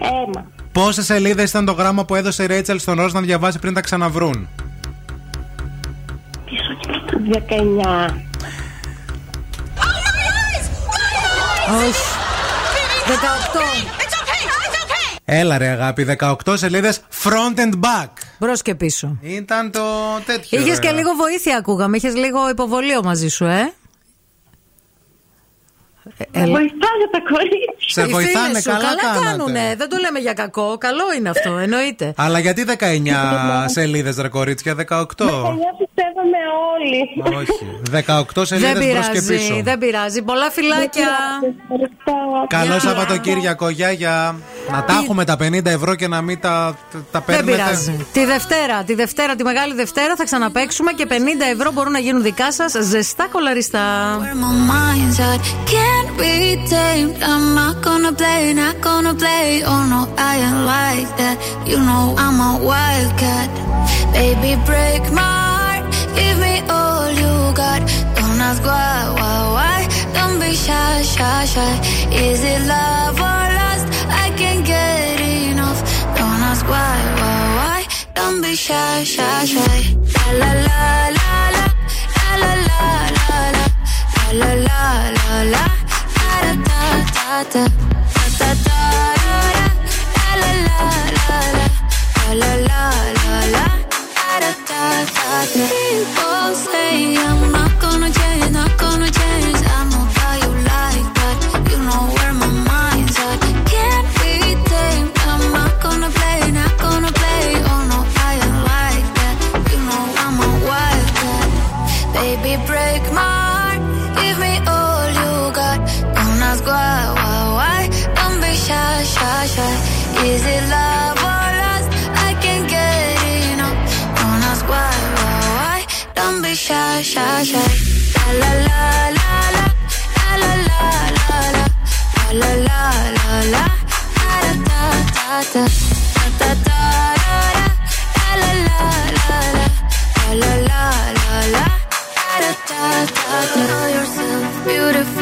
Έμα. Πόσες σελίδες ήταν το γράμμα που έδωσε η Ρέιτσελ στον Ρο να διαβάσει πριν τα ξαναβρούν; 19. Όχι. 18. Έλα ρε αγάπη, 18 σελίδες front and back. Μπρος και πίσω. Ήταν το τέτοιο. Είχες ρε. και λίγο βοήθεια, ακούγαμε. Είχες λίγο υποβολίο μαζί σου, ε; Ε, έλα. Βοηθάνε τα κορίτσια. Σε Οι βοηθάνε, φίλες σου, καλά κάνατε. κάνουνε. Δεν το λέμε για κακό. Καλό είναι αυτό, εννοείται. Αλλά γιατί 19 σελίδες, ρε κορίτσια, 18. Παιδιά πιστεύαμε όλοι. Όχι. 18 σελίδες Δεν μπρος και πίσω. πειράζει, δεν πειράζει. Πολλά φυλάκια. Καλό Γεια. Σαββατοκύριακο, γεια, γεια. Να τα έχουμε τα 50 ευρώ και να μην τα, τα Δεν παίρνετε. πειράζει. Τη Δευτέρα, τη Δευτέρα, τη Μεγάλη Δευτέρα θα ξαναπαίξουμε και 50 ευρώ μπορούν να γίνουν δικά σας ζεστά κολαριστά. Can't be tamed. I'm not gonna play, not gonna play. Oh no, I ain't like that. You know I'm a wildcat. Baby, break my heart. Give me all you got. Don't ask why, why, why. Don't be shy, shy, shy. Is it love or lust? I can't get enough. Don't ask why, why, why. Don't be shy, shy, shy. La la la la la la la la la la la la la la People say I'm not gonna change, beautiful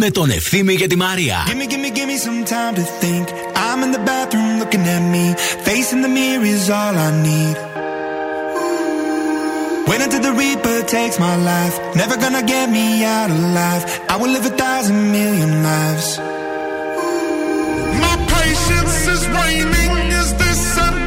με τον Ευθύμη και τη Μαρία. Give me, give me, give me some time to think. I'm in the bathroom looking at me. Facing the mirror is all I need. When until the Reaper takes my life. Never gonna get me out alive. I will live a thousand million lives. My patience is waning. Is this entertaining?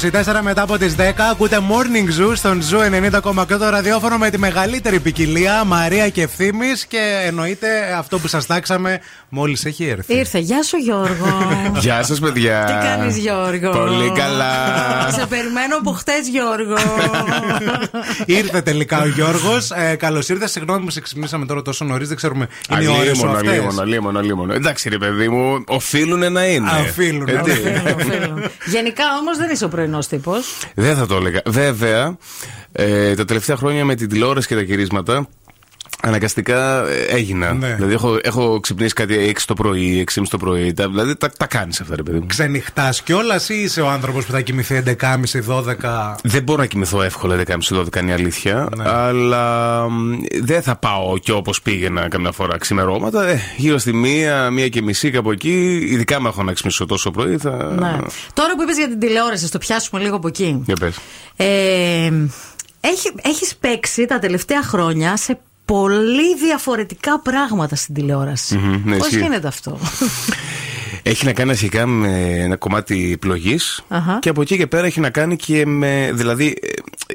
24 μετά από τις 10 ακούτε Morning Zoo στον Zoo 90,8 το ραδιόφωνο με τη μεγαλύτερη ποικιλία Μαρία και ευθύνη και εννοείται αυτό που σας τάξαμε μόλις έχει έρθει. Ήρθε. Γεια σου, Γιώργο. Γεια σας, παιδιά. Τι κάνεις, Γιώργο; Πολύ καλά. Σε περιμένω από χτες, Γιώργο. Ήρθε τελικά ο Γιώργος. Ε, Καλώς ήρθες. Συγγνώμη που σε ξυπνήσαμε τώρα τόσο νωρίς. Δεν ξέρουμε. Είναι οι ώρες σου Αλίμονο, αυτές. αλίμονο, αλίμονο, αλίμονο. Εντάξει, ρε παιδί μου, οφείλουν να είναι. Α, οφείλουν, Ε, τι; Γενικά όμως δεν είσαι ο πρωινό τύπος. Δεν θα το έλεγα. Βέβαια, ε, τα τελευταία χρόνια με την τηλεόραση και τα γυρίσματα Αναγκαστικά ε, έγινα. Ναι. Δηλαδή έχω, έχω ξυπνήσει κάτι 6 το πρωί, 6.30 το πρωί. Τα, δηλαδή τα, τα κάνεις αυτά, ρε παιδί μου. Ξενυχτάς κιόλας ή είσαι ο άνθρωπος που θα κοιμηθεί 11.30-12. Δεν μπορώ να κοιμηθώ εύκολα 11.30-12 είναι η αλήθεια. Ναι. Αλλά μ, δεν θα πάω και όπως πήγαινα καμιά φορά ξημερώματα. Ε, γύρω στη μία, μία και μισή κάπου εκεί. Ειδικά με έχω να ξυπνήσω τόσο πρωί. Θα... Ναι. Τώρα που είπες για την τηλεόραση, το πιάσουμε λίγο από εκεί. Για πες. Ε, έχει, έχεις παίξει τα τελευταία χρόνια σε πολύ διαφορετικά πράγματα στην τηλεόραση. Μμμ, ναι, Πώς ισχύει. γίνεται αυτό; Έχει να κάνει αρχικά με ένα κομμάτι επιλογής Αχα. και από εκεί και πέρα έχει να κάνει και με. Δηλαδή, ε,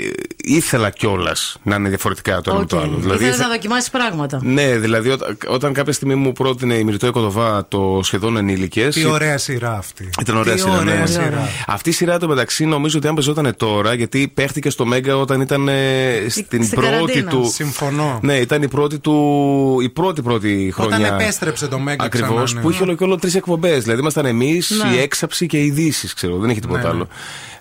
ε, ήθελα κιόλας να είναι διαφορετικά το ένα με το Οκ. άλλο. Δηλαδή, Ήθελες ήθελα- να δοκιμάσεις πράγματα. Ναι, δηλαδή όταν, όταν κάποια στιγμή μου πρότεινε η Μυρτώ Κοντοβά το Σχεδόν Ενήλικες. Τι ωραία σειρά αυτή. Ήταν ωραία Τι σειρά, ωραία ναι. σειρά. Αυτή η σειρά το μεταξύ νομίζω ότι αν παίζονταν τώρα, γιατί παίχτηκε στο Mega όταν ήταν ε, στην στην πρώτη καραντίνα. του. Συμφωνώ. Ναι, ήταν η πρώτη του. η πρώτη πρώτη χρονιά. Όταν επέστρεψε το Μέγκα Ακριβώς, ξανά, ναι. που είχε όλο και όλο τρεις εκπομπές. Δηλαδή ήμασταν εμείς, Ναι. η έξαψη και οι ειδήσεις, ξέρω. Δεν έχει τίποτα Ναι, ναι. άλλο.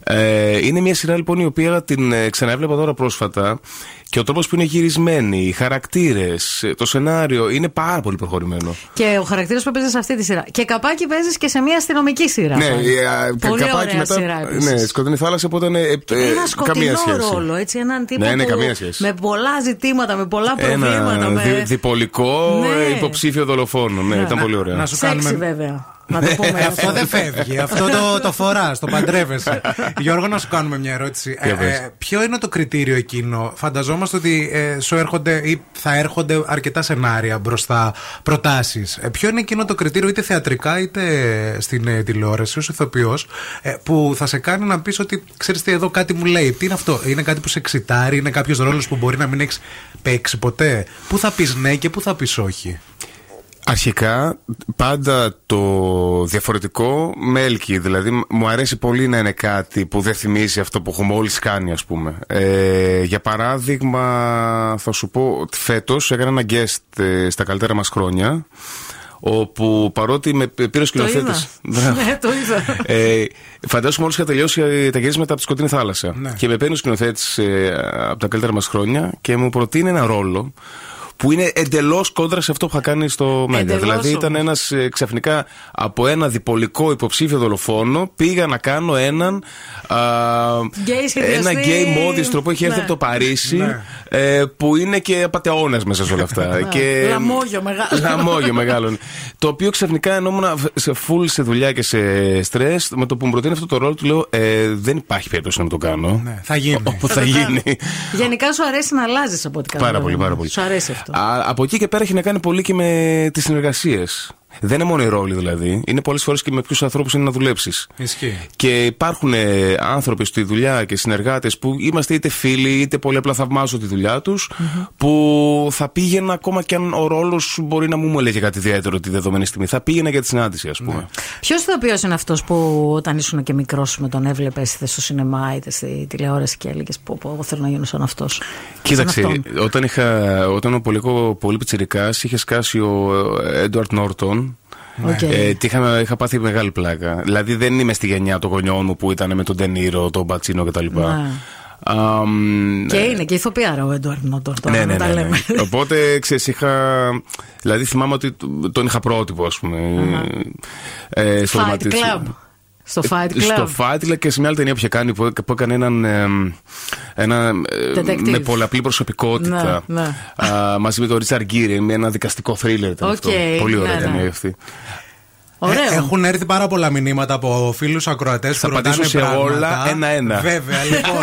Ε, είναι μια σειρά λοιπόν η οποία την ε, ξαναέβλεπα τώρα πρόσφατα και ο τρόπος που είναι γυρισμένη, οι χαρακτήρες, το σενάριο είναι πάρα πολύ προχωρημένο. Και ο χαρακτήρας που παίζει σε αυτή τη σειρά. Και καπάκι παίζεις και σε μια αστυνομική σειρά. Ναι, πάλι. ε, α, κα- Πολύ καπάκι ωραία μετά. σειρά επίσης. Ναι, σκοτεινή θάλασσα που ήταν. ε, ε, Ένα καμία σκοτεινό σχέση. ρόλο, έτσι. Έναν τύπο Ναι, ναι, που καμία σχέση. με πολλά ζητήματα, με πολλά προβλήματα. Ένα με... δι- διπολικό Ναι. ε, υποψήφιο δολοφόνο. Ναι, ήταν πολύ ωραία. να σου Σεξι κάνουμε- βέβαια. Να το πούμε. Ε, αυτό δεν φεύγει. Αυτό το, το φορά, το παντρεύεσαι. Γιώργο, να σου κάνουμε μια ερώτηση. Για πες. Ε, ποιο είναι το κριτήριο εκείνο, Φανταζόμαστε ότι ε, σου έρχονται ή θα έρχονται αρκετά σενάρια μπροστά, προτάσεις. ποιο είναι εκείνο το κριτήριο, είτε θεατρικά είτε στην ε, τηλεόραση, ως ηθοποιός, που θα σε κάνει να πεις ότι ξέρεις τι, εδώ κάτι μου λέει. Τι είναι αυτό, Είναι κάτι που σε εξητάρει, είναι κάποιος ρόλος που μπορεί να μην έχεις παίξει ποτέ; Πού θα πεις ναι και πού θα πεις όχι; Αρχικά, πάντα το διαφορετικό με έλκει. Δηλαδή, μ- μου αρέσει πολύ να είναι κάτι που δεν θυμίζει αυτό που έχουμε όλοι κάνει, ας πούμε. Ε, για παράδειγμα, θα σου πω ότι φέτος έκανα ένα guest ε, στα καλύτερα μας χρόνια. Όπου παρότι με πήρε ο σκηνοθέτη. Ναι, το είδα. Ε, φαντάζομαι μόλις είχα τελειώσει ε, τα γυρίσματα από τη σκοτεινή θάλασσα. Ναι. Και με παίρνει ο σκηνοθέτης ε, από τα καλύτερα μας χρόνια και μου προτείνει ένα ρόλο που είναι εντελώς κόντρα σε αυτό που είχα κάνει στο Μέγκα. Εντελώς Δηλαδή ήταν ένας ξαφνικά από ένα διπολικό υποψήφιο δολοφόνο πήγα να κάνω έναν. Α, Γκέι σχεδιαστή. ένα γκέι μόδιστρο που έχει έρθει Ναι. από το Παρίσι Ναι. ε, που είναι και απαταιώνα μέσα σε όλα αυτά. και, Λαμόγιο μεγάλο. Λαμόγιο μεγάλο. το οποίο ξαφνικά ενόμουν σε full σε δουλειά και σε στρε. Με το που μου προτείνει αυτό το ρόλο, του λέω ε, Δεν υπάρχει περίπτωση να το κάνω. Ναι, θα γίνει. Όπου θα γίνει. Γενικά σου αρέσει να αλλάζεις από ό,τι Πάρα καταλαβαίνω. πολύ, πάρα πολύ. Σου αρέσει αυτό. Α, από εκεί και πέρα έχει να κάνει πολύ και με τις συνεργασίες. Δεν είναι μόνο οι ρόλοι δηλαδή. Είναι πολλές φορές και με ποιους ανθρώπους είναι να δουλέψεις. Ισχύει. Και υπάρχουν ε, άνθρωποι στη δουλειά και συνεργάτες που είμαστε είτε φίλοι είτε πολύ απλά θαυμάζω τη δουλειά τους, που θα πήγαινα ακόμα και αν ο ρόλος μπορεί να μου μου έλεγε κάτι ιδιαίτερο τη δεδομένη στιγμή. Θα πήγαινα για τη συνάντηση, ας πούμε. Ποιος ηθοποιός είναι αυτός που όταν ήσουν και μικρός με τον έβλεπες είτε στο σινεμά είτε στη τηλεόραση και έλεγες Πω, πω, εγώ θέλω να γίνω σαν αυτός. Κοίταξε, όταν, είχα, όταν ο πολύ, πολύ πιτσιρικάς είχε σκάσει ο Έντουαρντ Νόρτον. Οκ. Ε, τι είχα, είχα πάθει μεγάλη πλάκα. Δηλαδή δεν είμαι στη γενιά των γονιών μου που ήταν με τον Ντε Νίρο, τον Πατσίνο κτλ. Ναι. Αμ, Και είναι και ηθοποιάρα ο Έντουαρντ Νόρτον τώρα ναι, να ναι, τα ναι, ναι. λέμε. Οπότε ξέρεις, είχα. Δηλαδή θυμάμαι ότι τον είχα πρότυπο, ας πούμε. Ε, στο Fight δωμάτιο- Club. Στο Fight Club. Στο Fight Club και σε μια άλλη ταινία που είχε κάνει που, που έκανε έναν. εμ, ένα, ε, Detective. με πολλαπλή προσωπικότητα. Ναι, ναι. Α, μαζί με τον Ρίτσαρντ Γκιρ, με ένα δικαστικό θρίλερ. ήταν Οκ, αυτό. Πολύ ωραία ναι, ναι. ταινία αυτή. Ωραίο. Ε, έχουν έρθει πάρα πολλά μηνύματα από φίλους ακροατές που Θα ρωτάνε απαντήσω σε πράγματα. όλα ένα-ένα. Βέβαια, λοιπόν,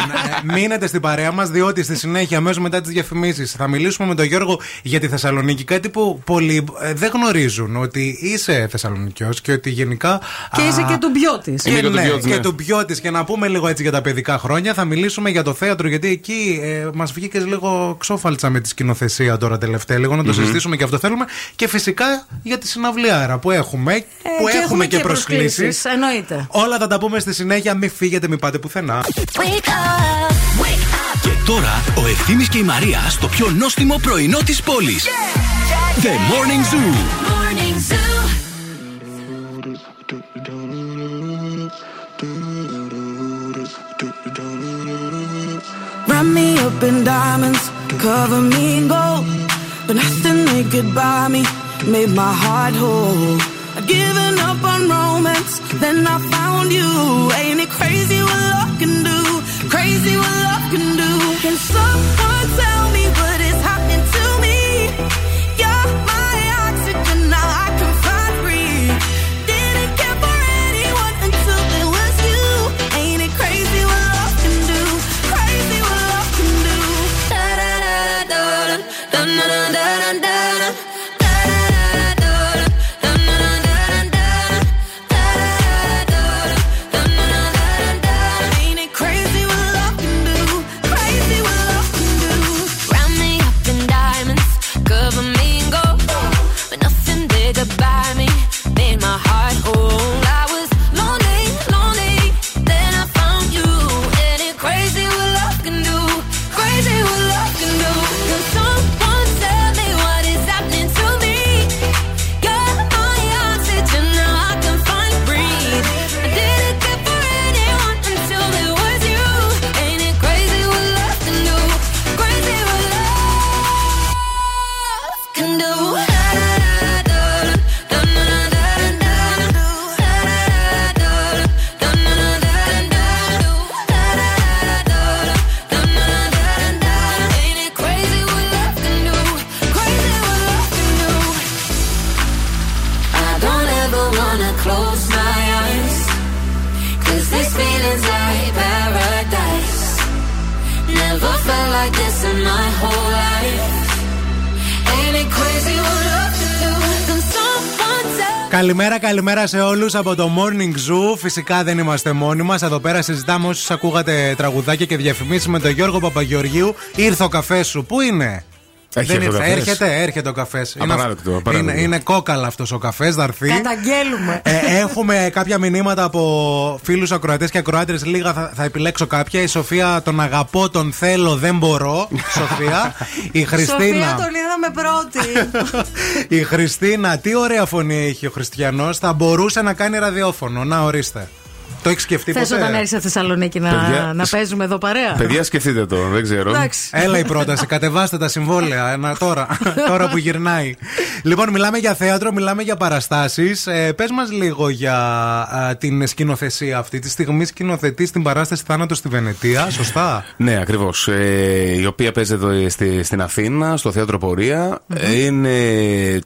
ε, μείνετε στην παρέα μας, διότι στη συνέχεια, αμέσως μετά τις διαφημίσεις, θα μιλήσουμε με τον Γιώργο για τη Θεσσαλονίκη. Κάτι που πολλοί ε, δεν γνωρίζουν, ότι είσαι Θεσσαλονικιός και ότι γενικά. Και είσαι και του μπιώτης. Και, Είμαι και του ναι, Μπιώτης, και ναι. του Μπιώτης. Και να πούμε λίγο έτσι για τα παιδικά χρόνια. Θα μιλήσουμε για το θέατρο, γιατί εκεί ε, μας βγήκες λίγο ξόφαλτσα με τη σκηνοθεσία τώρα τελευταία. Λίγο να το συζητήσουμε και αυτό θέλουμε. Και φυσικά για τη συναυλιάρα που έχουμε. Που Ε, και έχουμε και, προσκλήσεις, προσκλήσεις. Εννοείται. Όλα θα τα πούμε στη συνέχεια. Μην φύγετε, μην πάτε πουθενά. Και τώρα ο Ευθύμης και η Μαρία στο πιο νόστιμο πρωινό της πόλης. The Morning Zoo. Wrap me up in diamonds, cover me in gold. but nothing they could buy me made my heart whole. I'd up on romance, then I found you. Ain't it crazy what love can do? Crazy what love can do. Can someone tell me what Καλημέρα, καλημέρα σε όλους από το Morning Zoo. Φυσικά δεν είμαστε μόνοι μας. Εδώ πέρα συζητάμε όσους ακούγατε τραγουδάκια και διαφημίσεις με τον Γιώργο Παπαγεωργίου. Ήρθε ο καφέ σου. Πού είναι; Έχει δεν έρθει ο ήρθε. καφές. Έρχεται, έρχεται ο καφές. Απαράδεκτο, απαράδεκτο. είναι, είναι κόκαλα αυτός ο καφές, θα έρθει. Καταγγέλουμε. Ε, έχουμε κάποια μηνύματα από φίλους ακροατές και ακροάτριες. Λίγα θα, θα επιλέξω κάποια. Η Σοφία, τον αγαπώ, τον θέλω, δεν μπορώ. Σοφία. Η Σοφία Χριστίνα. τον είδαμε πρώτη. Η Χριστίνα, τι ωραία φωνή έχει ο Χριστιανός. Θα μπορούσε να κάνει ραδιόφωνο. Να ορίστε. Το έχεις σκεφτεί Θες ποτέ; όταν έρθει στη Θεσσαλονίκη να, Παιδιά, να παίζουμε εδώ παρέα; Παιδιά, σκεφτείτε το, δεν ξέρω. Εντάξει. Έλα η πρόταση, κατεβάστε τα συμβόλαια ένα, τώρα, τώρα που γυρνάει. Λοιπόν, μιλάμε για θέατρο, μιλάμε για παραστάσεις. Ε, Πες μας λίγο για α, την σκηνοθεσία αυτή. Τη στιγμή σκηνοθετεί την παράσταση Θάνατο στη Βενετία, σωστά; Ναι, ακριβώς. Ε, η οποία παίζεται εδώ στη, στην Αθήνα, στο θέατρο Πορεία. Ε, Είναι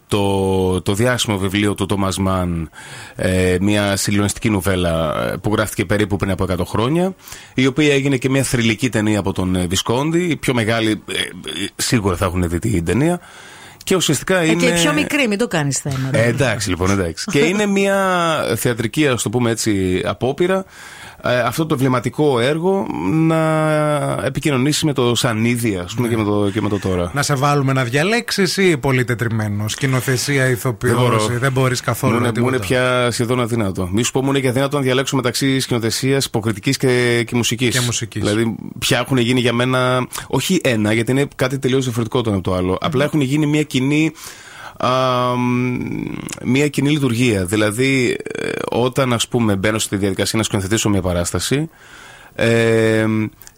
το, το διάσημο βιβλίο του Τόμας Μαν, ε, μια συγκλονιστική νουβέλα ε, που γράφτηκε περίπου πριν από 100 χρόνια. Η οποία έγινε και μια θρηλυκή ταινία από τον ε, Βισκόντι. Οι πιο μεγάλοι ε, ε, σίγουρα θα έχουν δει την ταινία. Και ουσιαστικά Ε, είναι. Και πιο μικρή, μην το κάνεις θέμα. Ε, εντάξει λοιπόν, εντάξει. και είναι μια θεατρική, ας το πούμε έτσι, απόπειρα ε, αυτό το εμβληματικό έργο να επικοινωνήσει με το Σανίδι, ας πούμε, και, με το, και με το τώρα. Να σε βάλουμε να διαλέξεις ή πολύ τετριμένο. Σκηνοθεσία, ηθοποιός. μπορώ. Δεν μπορείς καθόλου Μου είναι, να μου είναι τίποτα. πια σχεδόν αδύνατο. Μη σου πω, μου είναι και αδύνατο να διαλέξω μεταξύ σκηνοθεσίας, υποκριτικής και, και μουσικής. Και μουσικής. Δηλαδή, πια έχουν γίνει για μένα. Όχι ένα, γιατί είναι κάτι τελείως διαφορετικό το ένα από το άλλο. Απλά έχουν γίνει μια κοινή. Α, μ, μια κοινή λειτουργία. Δηλαδή, ε, όταν ας πούμε μπαίνω στη διαδικασία να σκηνοθετήσω μια παράσταση, ε,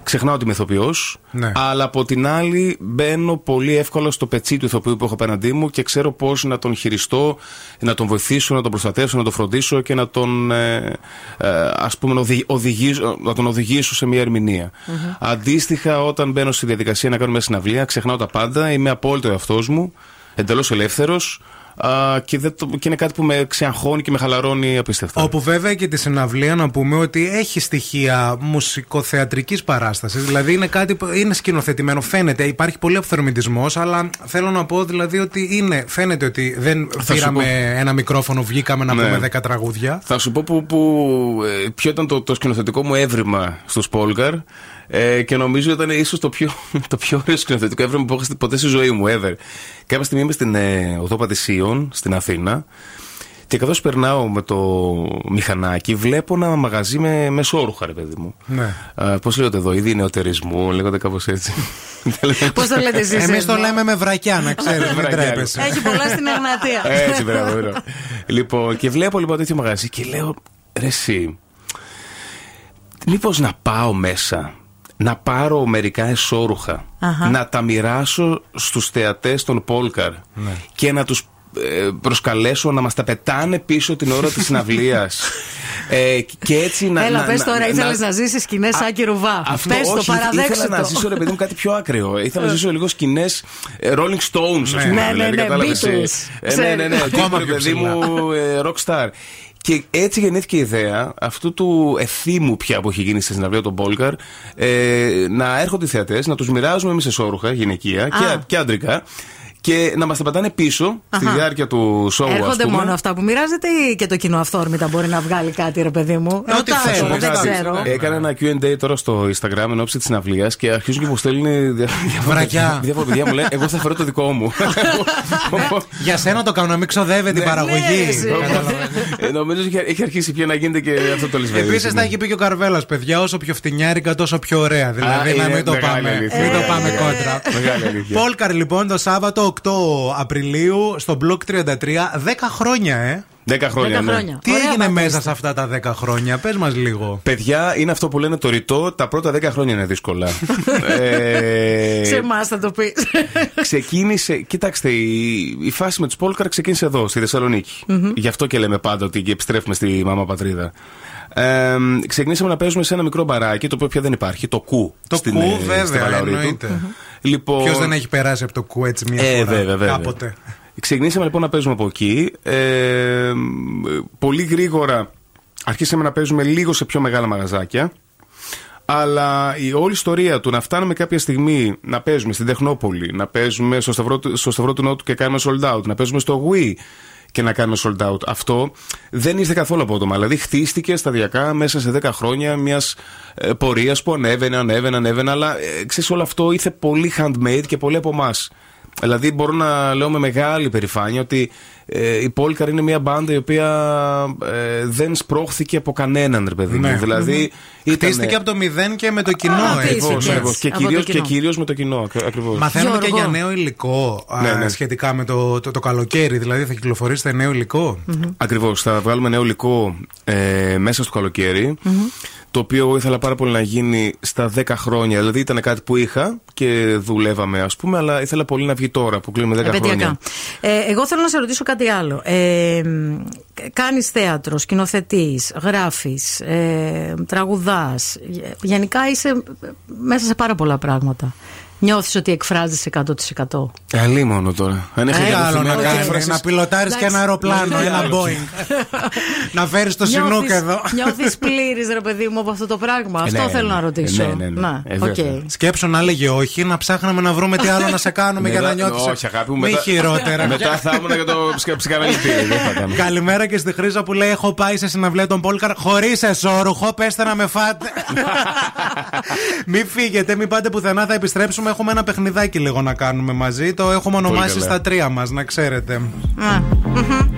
ξεχνάω ότι είμαι ηθοποιός, Ναι. αλλά από την άλλη μπαίνω πολύ εύκολα στο πετσί του ηθοποιού που έχω απέναντί μου και ξέρω πώς να τον χειριστώ, να τον βοηθήσω, να τον προστατεύσω, να τον φροντίσω και να τον, ε, ε, ας πούμε, να, οδη- οδηγήσω, να τον οδηγήσω σε μια ερμηνεία. Αντίστοιχα, όταν μπαίνω στη διαδικασία να κάνω μια συναυλία, ξεχνάω τα πάντα, είμαι απόλυτο εαυτός μου, εντελώς ελεύθερος και, δεν το- και είναι κάτι που με ξεαγχώνει και με χαλαρώνει απίστευτα. Όπου βέβαια και τη συναυλία να πούμε ότι έχει στοιχεία μουσικοθεατρικής παράστασης. Δηλαδή είναι κάτι που είναι σκηνοθετημένο. Φαίνεται, υπάρχει πολύ αυθορμητισμό, αλλά θέλω να πω δηλαδή ότι είναι, φαίνεται ότι δεν σου πήραμε πω. ένα μικρόφωνο, βγήκαμε να Ναι. πούμε 10 τραγούδια. Θα σου πω που, που, ε, ποιο ήταν το, το σκηνοθετικό μου έβριμα στο Σπόλγαρ ε, και νομίζω ήταν ίσως το πιο, το πιο ωραίο σκηνοθετικό έβριμα που έχω στη- ποτέ στη ζωή μου, ever. Κάποια στιγμή είμαι στην ε, οδό Πατησίων, στην Αθήνα και καθώς περνάω με το μηχανάκι, βλέπω ένα μαγαζί με μεσόρουχα, ρε παιδί μου. Ναι. Πώς λέγονται εδώ, είδη νεοτερισμού, λέγονται κάπως έτσι. Πώς το λέτε εσείς. Εμείς το λέμε με βρακιά, να ξέρει, μην Βρακιά. τρέπεσαι. Έχει πολλά στην Εγνατία. Έτσι, μπράβο, μπράβο. λοιπόν, και βλέπω λοιπόν τέτοιο μαγαζί και λέω, ρε εσύ, μήπως να πάω μέσα να πάρω μερικά εσώρουχα, Αχα. να τα μοιράσω στους θεατές των Πόλκαρ Ναι. και να τους ε, προσκαλέσω να μας τα πετάνε πίσω την ώρα της συναυλίας. Ε, και έτσι να. Έλα, να, πες τώρα, να- ήθελες να- να ζήσεις σκηνές Άκη Ρουβά. αυτό Πες το, όχι, παραδέξτε ήθελα να το. ζήσω ρε παιδί μου κάτι πιο άκραίο. Ήθελα να ζήσω λίγο σκηνές Rolling Stones, ας Ναι. πούμε. Ναι, ναι, δηλαδή, ναι, κατάλαβες, ε, Beatles. ε, Ναι, ναι, ναι. Ξέρω. Ακόμα Τύπου, πιο παιδί μου, ε, rockstar. Και έτσι γεννήθηκε η ιδέα αυτού του εθήμου πια που έχει γίνει στη συναυλία των Πόλκαρ ε, να έρχονται οι θεατές, να τους μοιράζουμε εμείς εσόρουχα γυναικεία και, Α. και αντρικά και να μας τα πατάνε πίσω στη Αχα. διάρκεια του show, ας Έρχονται πούμε. μόνο αυτά που μοιράζεται ή και το κοινό αυθόρμητα μπορεί να βγάλει κάτι, ρε παιδί μου; Ρωτάω Θα σου εγώ, πω δεν κάτι. ξέρω. Έκανα ένα QA τώρα στο Instagram εν ώψη της συναυλία και αρχίζουν και μου στέλνουν δια- διάφορα Βρακιά. διάφορα παιδιά μου λένε Εγώ θα φέρω το δικό μου. Για σένα το κάνω να μην ξοδεύει την παραγωγή. Ε, Νομίζω έχει- έχει αρχίσει πια να γίνεται και αυτό το λησβέλι. Επίσης, τα έχει πει και ο Καρβέλας, παιδιά, όσο πιο φτηνιάρικα, τόσο πιο ωραία. Δηλαδή, Α, να είναι μην το μεγάλη πάμε, αλήθεια. μην το Ε, πάμε ε, κόντρα. Μεγάλη αλήθεια. Πόλκαρ, λοιπόν, το Σάββατο 8 Απριλίου στο Block 33. 10 χρόνια, ε. 10 χρόνια. ναι. Τι Ωραία έγινε πατήστε. μέσα σε αυτά τα 10 χρόνια, πες μας λίγο. Παιδιά, είναι αυτό που λένε το ρητό. Τα πρώτα 10 χρόνια είναι δύσκολα. ε, Σε εμάς θα το πεις. ξεκίνησε. Κοιτάξτε, η, η φάση με τους Πόλκαρ ξεκίνησε εδώ, στη θεσσαλονικη Γι' αυτό και λέμε πάντα ότι και επιστρέφουμε στη μάμα πατρίδα. Ε, ξεκινήσαμε να παίζουμε σε ένα μικρό μπαράκι, το οποίο πια δεν υπάρχει, το Κου. Το στην, κου, ε, στη βέβαια, Βαλαωρίτου. εννοείται. Λοιπόν, Ποιος δεν έχει περάσει από το κου έτσι μία ε, φορά. βέβαια, βέβαια. Κάποτε; Ξεκινήσαμε λοιπόν να παίζουμε από εκεί. Ε, πολύ γρήγορα αρχίσαμε να παίζουμε λίγο σε πιο μεγάλα μαγαζάκια. Αλλά η όλη ιστορία του να φτάνουμε κάποια στιγμή να παίζουμε στην Τεχνόπολη, να παίζουμε στο Σταυρό, του- στο Σταυρό του Νότου και κάνουμε sold out, να παίζουμε στο Wii και να κάνουμε sold out. Αυτό δεν ήρθε καθόλου απότομα. Δηλαδή χτίστηκε σταδιακά μέσα σε 10 χρόνια μιας πορείας που ανέβαινε, ανέβαινε, ανέβαινε. Αλλά ε, ξέρεις, όλο αυτό ήρθε πολύ handmade και πολύ από εμάς. Δηλαδή μπορώ να λέω με μεγάλη περηφάνεια ότι ε, η Πόλκαρ είναι μια μπάντα η οποία ε, δεν σπρώχθηκε από κανέναν ρε παιδί μου. Ναι. Δηλαδή ήταν- Χτίστηκε από το μηδέν και με το κοινό, ε. Ακριβώς, έτσι. ακριβώς. Και από το κυρίως, και κοινό. κυρίως με το κοινό. ακ- Ακριβώς. Μαθαίνουμε και Γιώργο. για νέο υλικό α, Ναι, ναι. σχετικά με το, το, το καλοκαίρι. Δηλαδή θα κυκλοφορήσετε νέο υλικό. Ακριβώς. Θα βγάλουμε νέο υλικό ε, μέσα στο καλοκαιρι Το οποίο εγώ ήθελα πάρα πολύ να γίνει στα 10 χρόνια. Δηλαδή ήταν κάτι που είχα και δουλεύαμε, ας πούμε, αλλά ήθελα πολύ να βγει τώρα που κλείνουμε 10 Επαιτειακά. χρόνια. Ε, εγώ θέλω να σε ρωτήσω κάτι άλλο. Ε, κάνεις θέατρος, σκηνοθετείς, γράφεις, ε, τραγουδάς. Γε- Γενικά είσαι μέσα σε πάρα πολλά πράγματα. Νιώθεις ότι εκφράζεσαι 100%. Καλή μόνο τώρα. Αν είχα Τι και άλλο αυτό να μια κάνει, έκφραση- να πιλοτάρεις και ένα Εντάξει. αεροπλάνο, Τι ένα άλλο. Boeing. να φέρεις το Chinook εδώ. Νιώθεις πλήρης ρε παιδί μου από αυτό το πράγμα. Ε, αυτό ναι, θέλω ναι. να ρωτήσω. Ε, ναι, ναι, ναι. Ε, οκ. βέβαια. Σκέψω να έλεγε όχι, να ψάχναμε να βρούμε τι άλλο να σε κάνουμε για να Μετά- νιώθει. Όχι, αγάπη μου. Μη μετά- χειρότερα. Μετά θα ήμουν για το ψυχα- ψυχαναλυτήριο. Δεν θα ήταν. Καλημέρα και στη Χρύσα που λέει: Έχω πάει σε συναυλία των Πόλκαρ χωρίς εσόρουχο. Πέστε να με φάτε. μην φύγετε, μην πάτε πουθενά. Θα επιστρέψουμε. Έχουμε ένα παιχνιδάκι λίγο να κάνουμε μαζί. Το έχουμε ονομάσει καλά. στα τρία μας, να ξέρετε. Α, μμμ.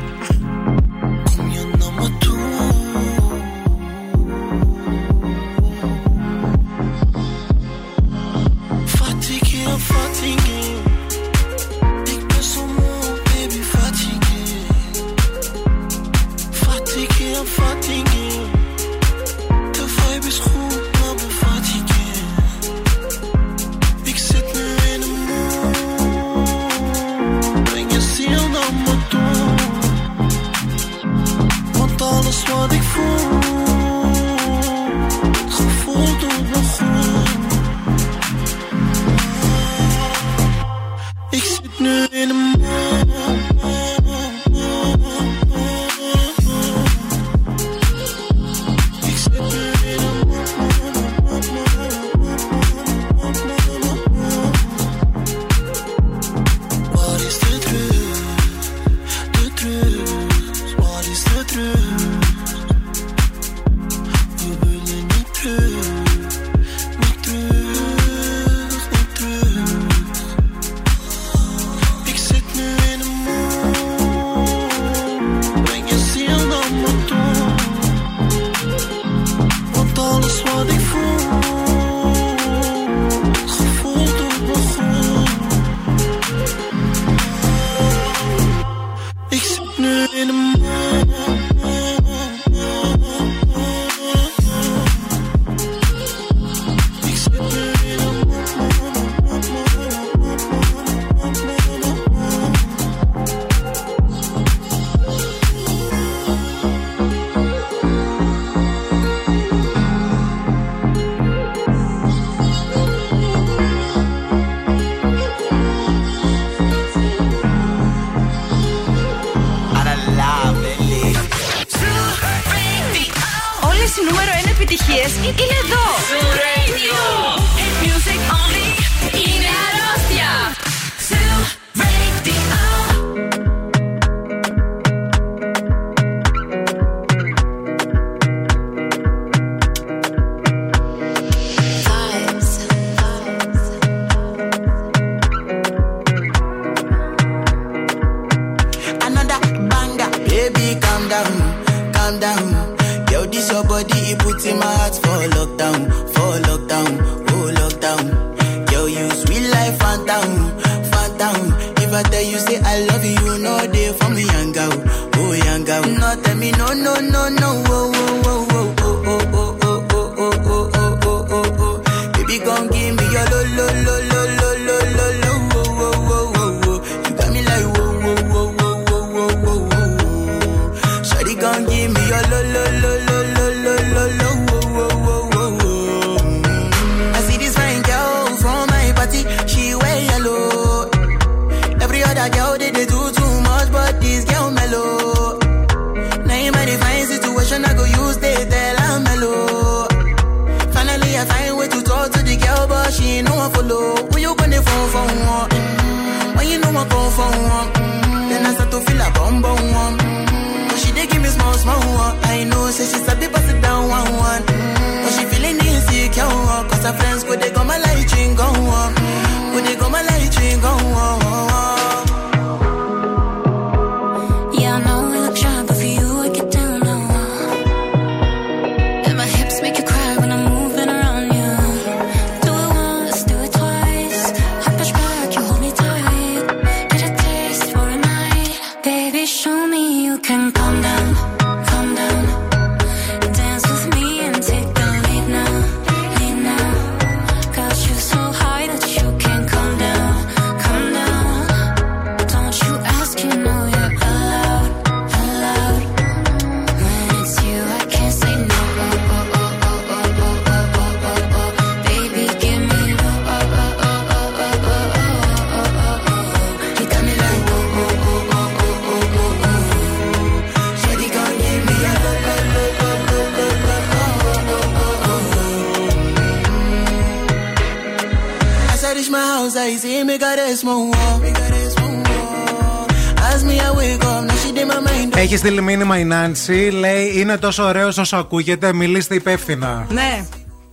Η Νάνση, λέει είναι τόσο ωραίος όσο ακούγεται, μιλήστε υπεύθυνα. Ναι.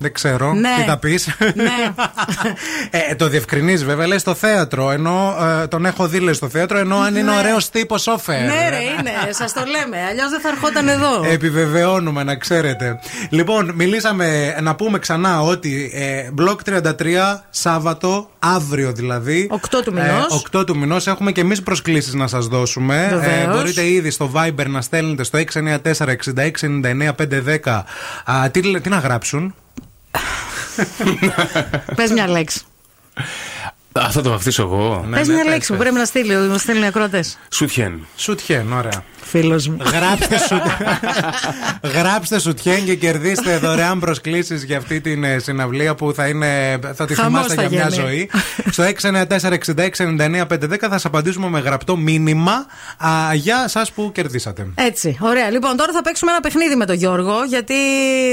Δεν ξέρω. Ναι. Τι θα πεις. Ναι. ε, το διευκρινίζεις βέβαια, λέει στο θέατρο. Ενώ ε, τον έχω δει λέει, στο θέατρο, ενώ αν είναι Ναι. ωραίος τύπος όφερ. Ναι, ρε, είναι. Σας το λέμε. Αλλιώς δεν θα ερχόταν εδώ. Επιβεβαιώνουμε, να ξέρετε. Λοιπόν, μιλήσαμε να πούμε ξανά ότι ε, μπλοκ 33 Σάββατο, αύριο δηλαδή. 8 του μηνός. 8 του μηνός έχουμε και εμείς προσκλήσεις να σας δώσουμε. Ε, Βεβαίως. μπορείτε ήδη στο Viber να στέλνετε στο 694-6699-510. Α, τι, τι να γράψουν; Πες μια λέξη. Α, θα το βαφτίσω εγώ. Πες μια λέξη που πρέπει να στείλει, να στείλουν οι ακροατές. Σουτιέν. Σουτιέν, ωραία. Φίλος μου. Γράψτε, σου... Γράψτε σουτιέν και κερδίστε δωρεάν προσκλήσεις για αυτή την ε, συναυλία που θα, είναι, θα τη Χαμός θυμάστε θα για μια γίνει. ζωή. Στο 694-6699-510 θα σας απαντήσουμε με γραπτό μήνυμα α, για εσά που κερδίσατε. Έτσι, ωραία. Λοιπόν, τώρα θα παίξουμε ένα παιχνίδι με τον Γιώργο, γιατί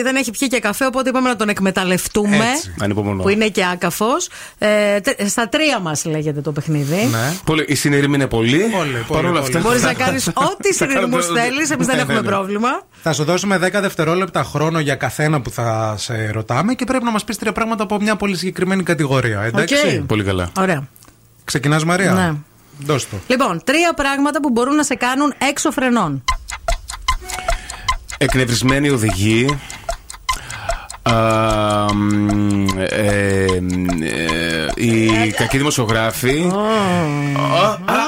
δεν έχει πιει και καφέ, οπότε είπαμε να τον εκμεταλλευτούμε. Έτσι. Ανυπομονώ. Που είναι και άκαφος. Ε, τε- στα τρία μας λέγεται το παιχνίδι. Ναι. Πολύ, η συνειρμοί είναι πολύ. Παρ' όλα αυτά. Μπορείς να κάνεις ό,τι συνειρμούς κάνω- θέλεις. Εμείς δεν Ναι, έχουμε ναι, ναι. πρόβλημα. Θα σου δώσουμε 10 δευτερόλεπτα χρόνο για καθένα που θα σε ρωτάμε και πρέπει να μας πεις τρία πράγματα από μια πολύ συγκεκριμένη κατηγορία. Εντάξει; Οκ. Πολύ καλά. Ωραία. Ξεκινάς, Μαρία; Ναι. Δώσ' το. Λοιπόν, τρία πράγματα που μπορούν να σε κάνουν έξω φρενών. Εκνευρισμένη οδηγή. Α, μ, ε, ε, η κακή δημοσιογράφη.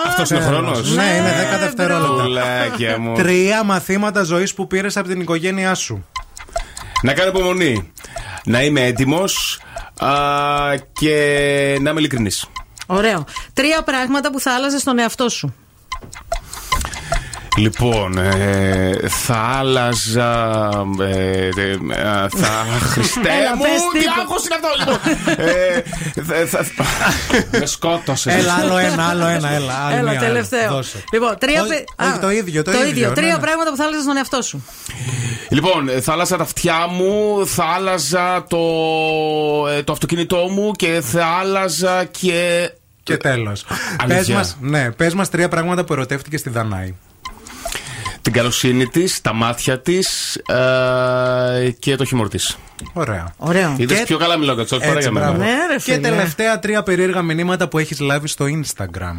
Αυτό είναι ο χρόνο. Ναι, είναι 10 δευτερόλεπτα. Πουλάκια μου. Τρία μαθήματα ζωή που πήρε από την οικογένειά σου. Να κάνω υπομονή. Να είμαι έτοιμο και να είμαι ειλικρινή. Ωραίο. Τρία πράγματα που θα άλλαζε στον εαυτό σου. Λοιπόν, ε, θα άλλαζα. Ε, ε, α, θα. Χριστέ Έλα, μου! πες Τι τίποτα. άγχος είναι αυτό, λοιπόν! Ε, θα- θα- Με σκότωσες. Έλα, άλλο ένα, άλλο ένα, έλα. άλλη Έλα, μία, τελευταίο. δώσε. Λοιπόν, τρία Όχι, παι- όχι, Α, το ίδιο, το ίδιο, ίδιο. ναι, Τρία ναι. πράγματα που θα άλλαζε στον εαυτό σου. Λοιπόν, ε, θα άλλαζα τα αυτιά μου, θα άλλαζα το, ε, το αυτοκίνητό μου και θα άλλαζα και. Και τέλος. Πες Αλήθεια. μας ναι, πες μας τρία πράγματα που ερωτεύτηκε στη Δανάη. Την καλοσύνη της, τα μάτια της και το χιούμορ της. Ωραία. Ωραίο. Είδες Και- πιο καλά μιλάω για τώρα Έτσι, για μένα. μπράβο. Ναι, ρε, και φίλε. τελευταία τρία περίεργα μηνύματα που έχεις λάβει στο Instagram.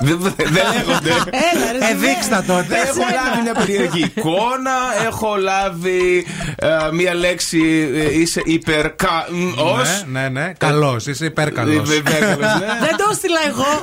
Δεν δεν λέγονται. Έλα, ρε, Ε, δείξτα τότε. Έχω λάβει μια περίεργη εικόνα, έχω λάβει ε, μια λέξη, ε, είσαι υπερκα... μ, ως. Ναι, ναι, ναι. Καλός, είσαι υπέρκαλο. Ε, βέβαια, καλώς, ναι. Δεν το έστειλα εγώ.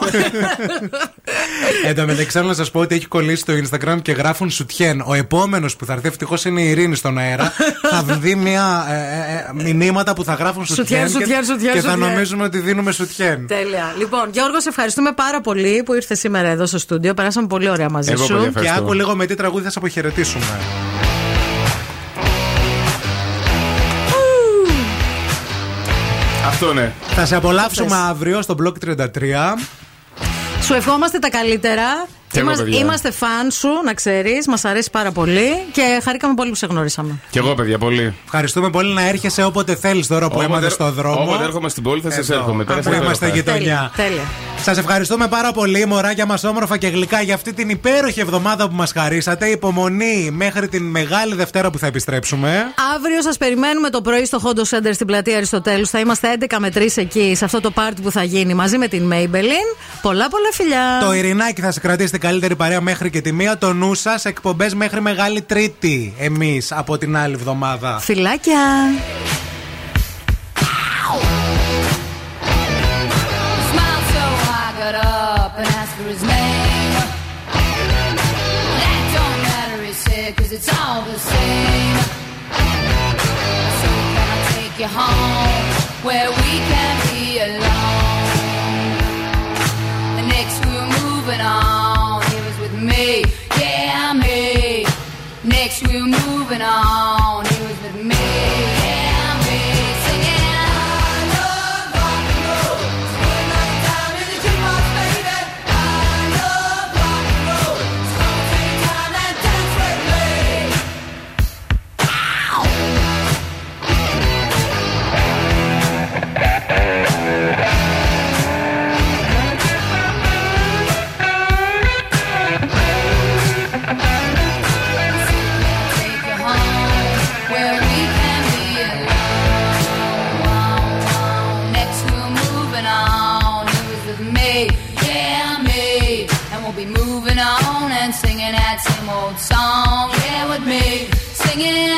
Εν τω μεταξύ, θέλω να σας πω ότι έχει κολλήσει στο Instagram και γράφουν σουτιέν. Ο επόμενος που θα έρθει, ευτυχώς είναι η Ειρήνη στον αέρα, θα δει μια ε, ε, ε, μηνύματα που θα γράφουν Σουτιέν, σουτιέν. και- σουτιέν, σουτιέν, Και θα σουτιέν. νομίζουμε ότι δίνουμε σουτιέν. Τέλεια. Λοιπόν, Γιώργος, σε ευχαριστούμε πάρα πολύ που ήρθες σήμερα εδώ στο στούντιο. Περάσαμε πολύ ωραία μαζί Εγώ, σου. παιδιά, Και Ευχαριστώ. άκου λίγο με τι τραγούδι θα σε αποχαιρετήσουμε. Αυτό ναι. Θα σε απολαύσουμε αύριο στο Block 33. Σου ευχόμαστε τα καλύτερα. Και εγώ, Είμαστε, παιδιά. είμαστε φαν σου, να ξέρεις. Μας αρέσει πάρα πολύ και χαρήκαμε πολύ που σε γνωρίσαμε. Κι εγώ, παιδιά, πολύ. Ευχαριστούμε πολύ να έρχεσαι όποτε θέλεις τώρα που Όποτε- είμαστε στο δρόμο. Όποτε έρχομαι στην πόλη θα σας Εδώ, έρχομαι. που Πέρασε είμαστε υπέροχα. γειτονιά. Τέλεια. Σας ευχαριστούμε πάρα πολύ, μωράκια μας όμορφα και γλυκά, για αυτή την υπέροχη εβδομάδα που μας χαρίσατε. Υπομονή μέχρι την μεγάλη Δευτέρα που θα επιστρέψουμε. Αύριο σας περιμένουμε το πρωί στο Hondo Center στην πλατεία Αριστοτέλους. Θα είμαστε 11 με 3 εκεί, σε αυτό το πάρτι που θα γίνει μαζί με την Maybelline. Πολλά πολλά φιλιά. Το Ειρηνάκι θα σε κρατήσει Καλύτερη παρέα μέχρι και τη μία, το νου σας εκπομπές. Μέχρι μεγάλη Τρίτη, εμείς από την άλλη εβδομάδα. Φυλάκια! Yeah.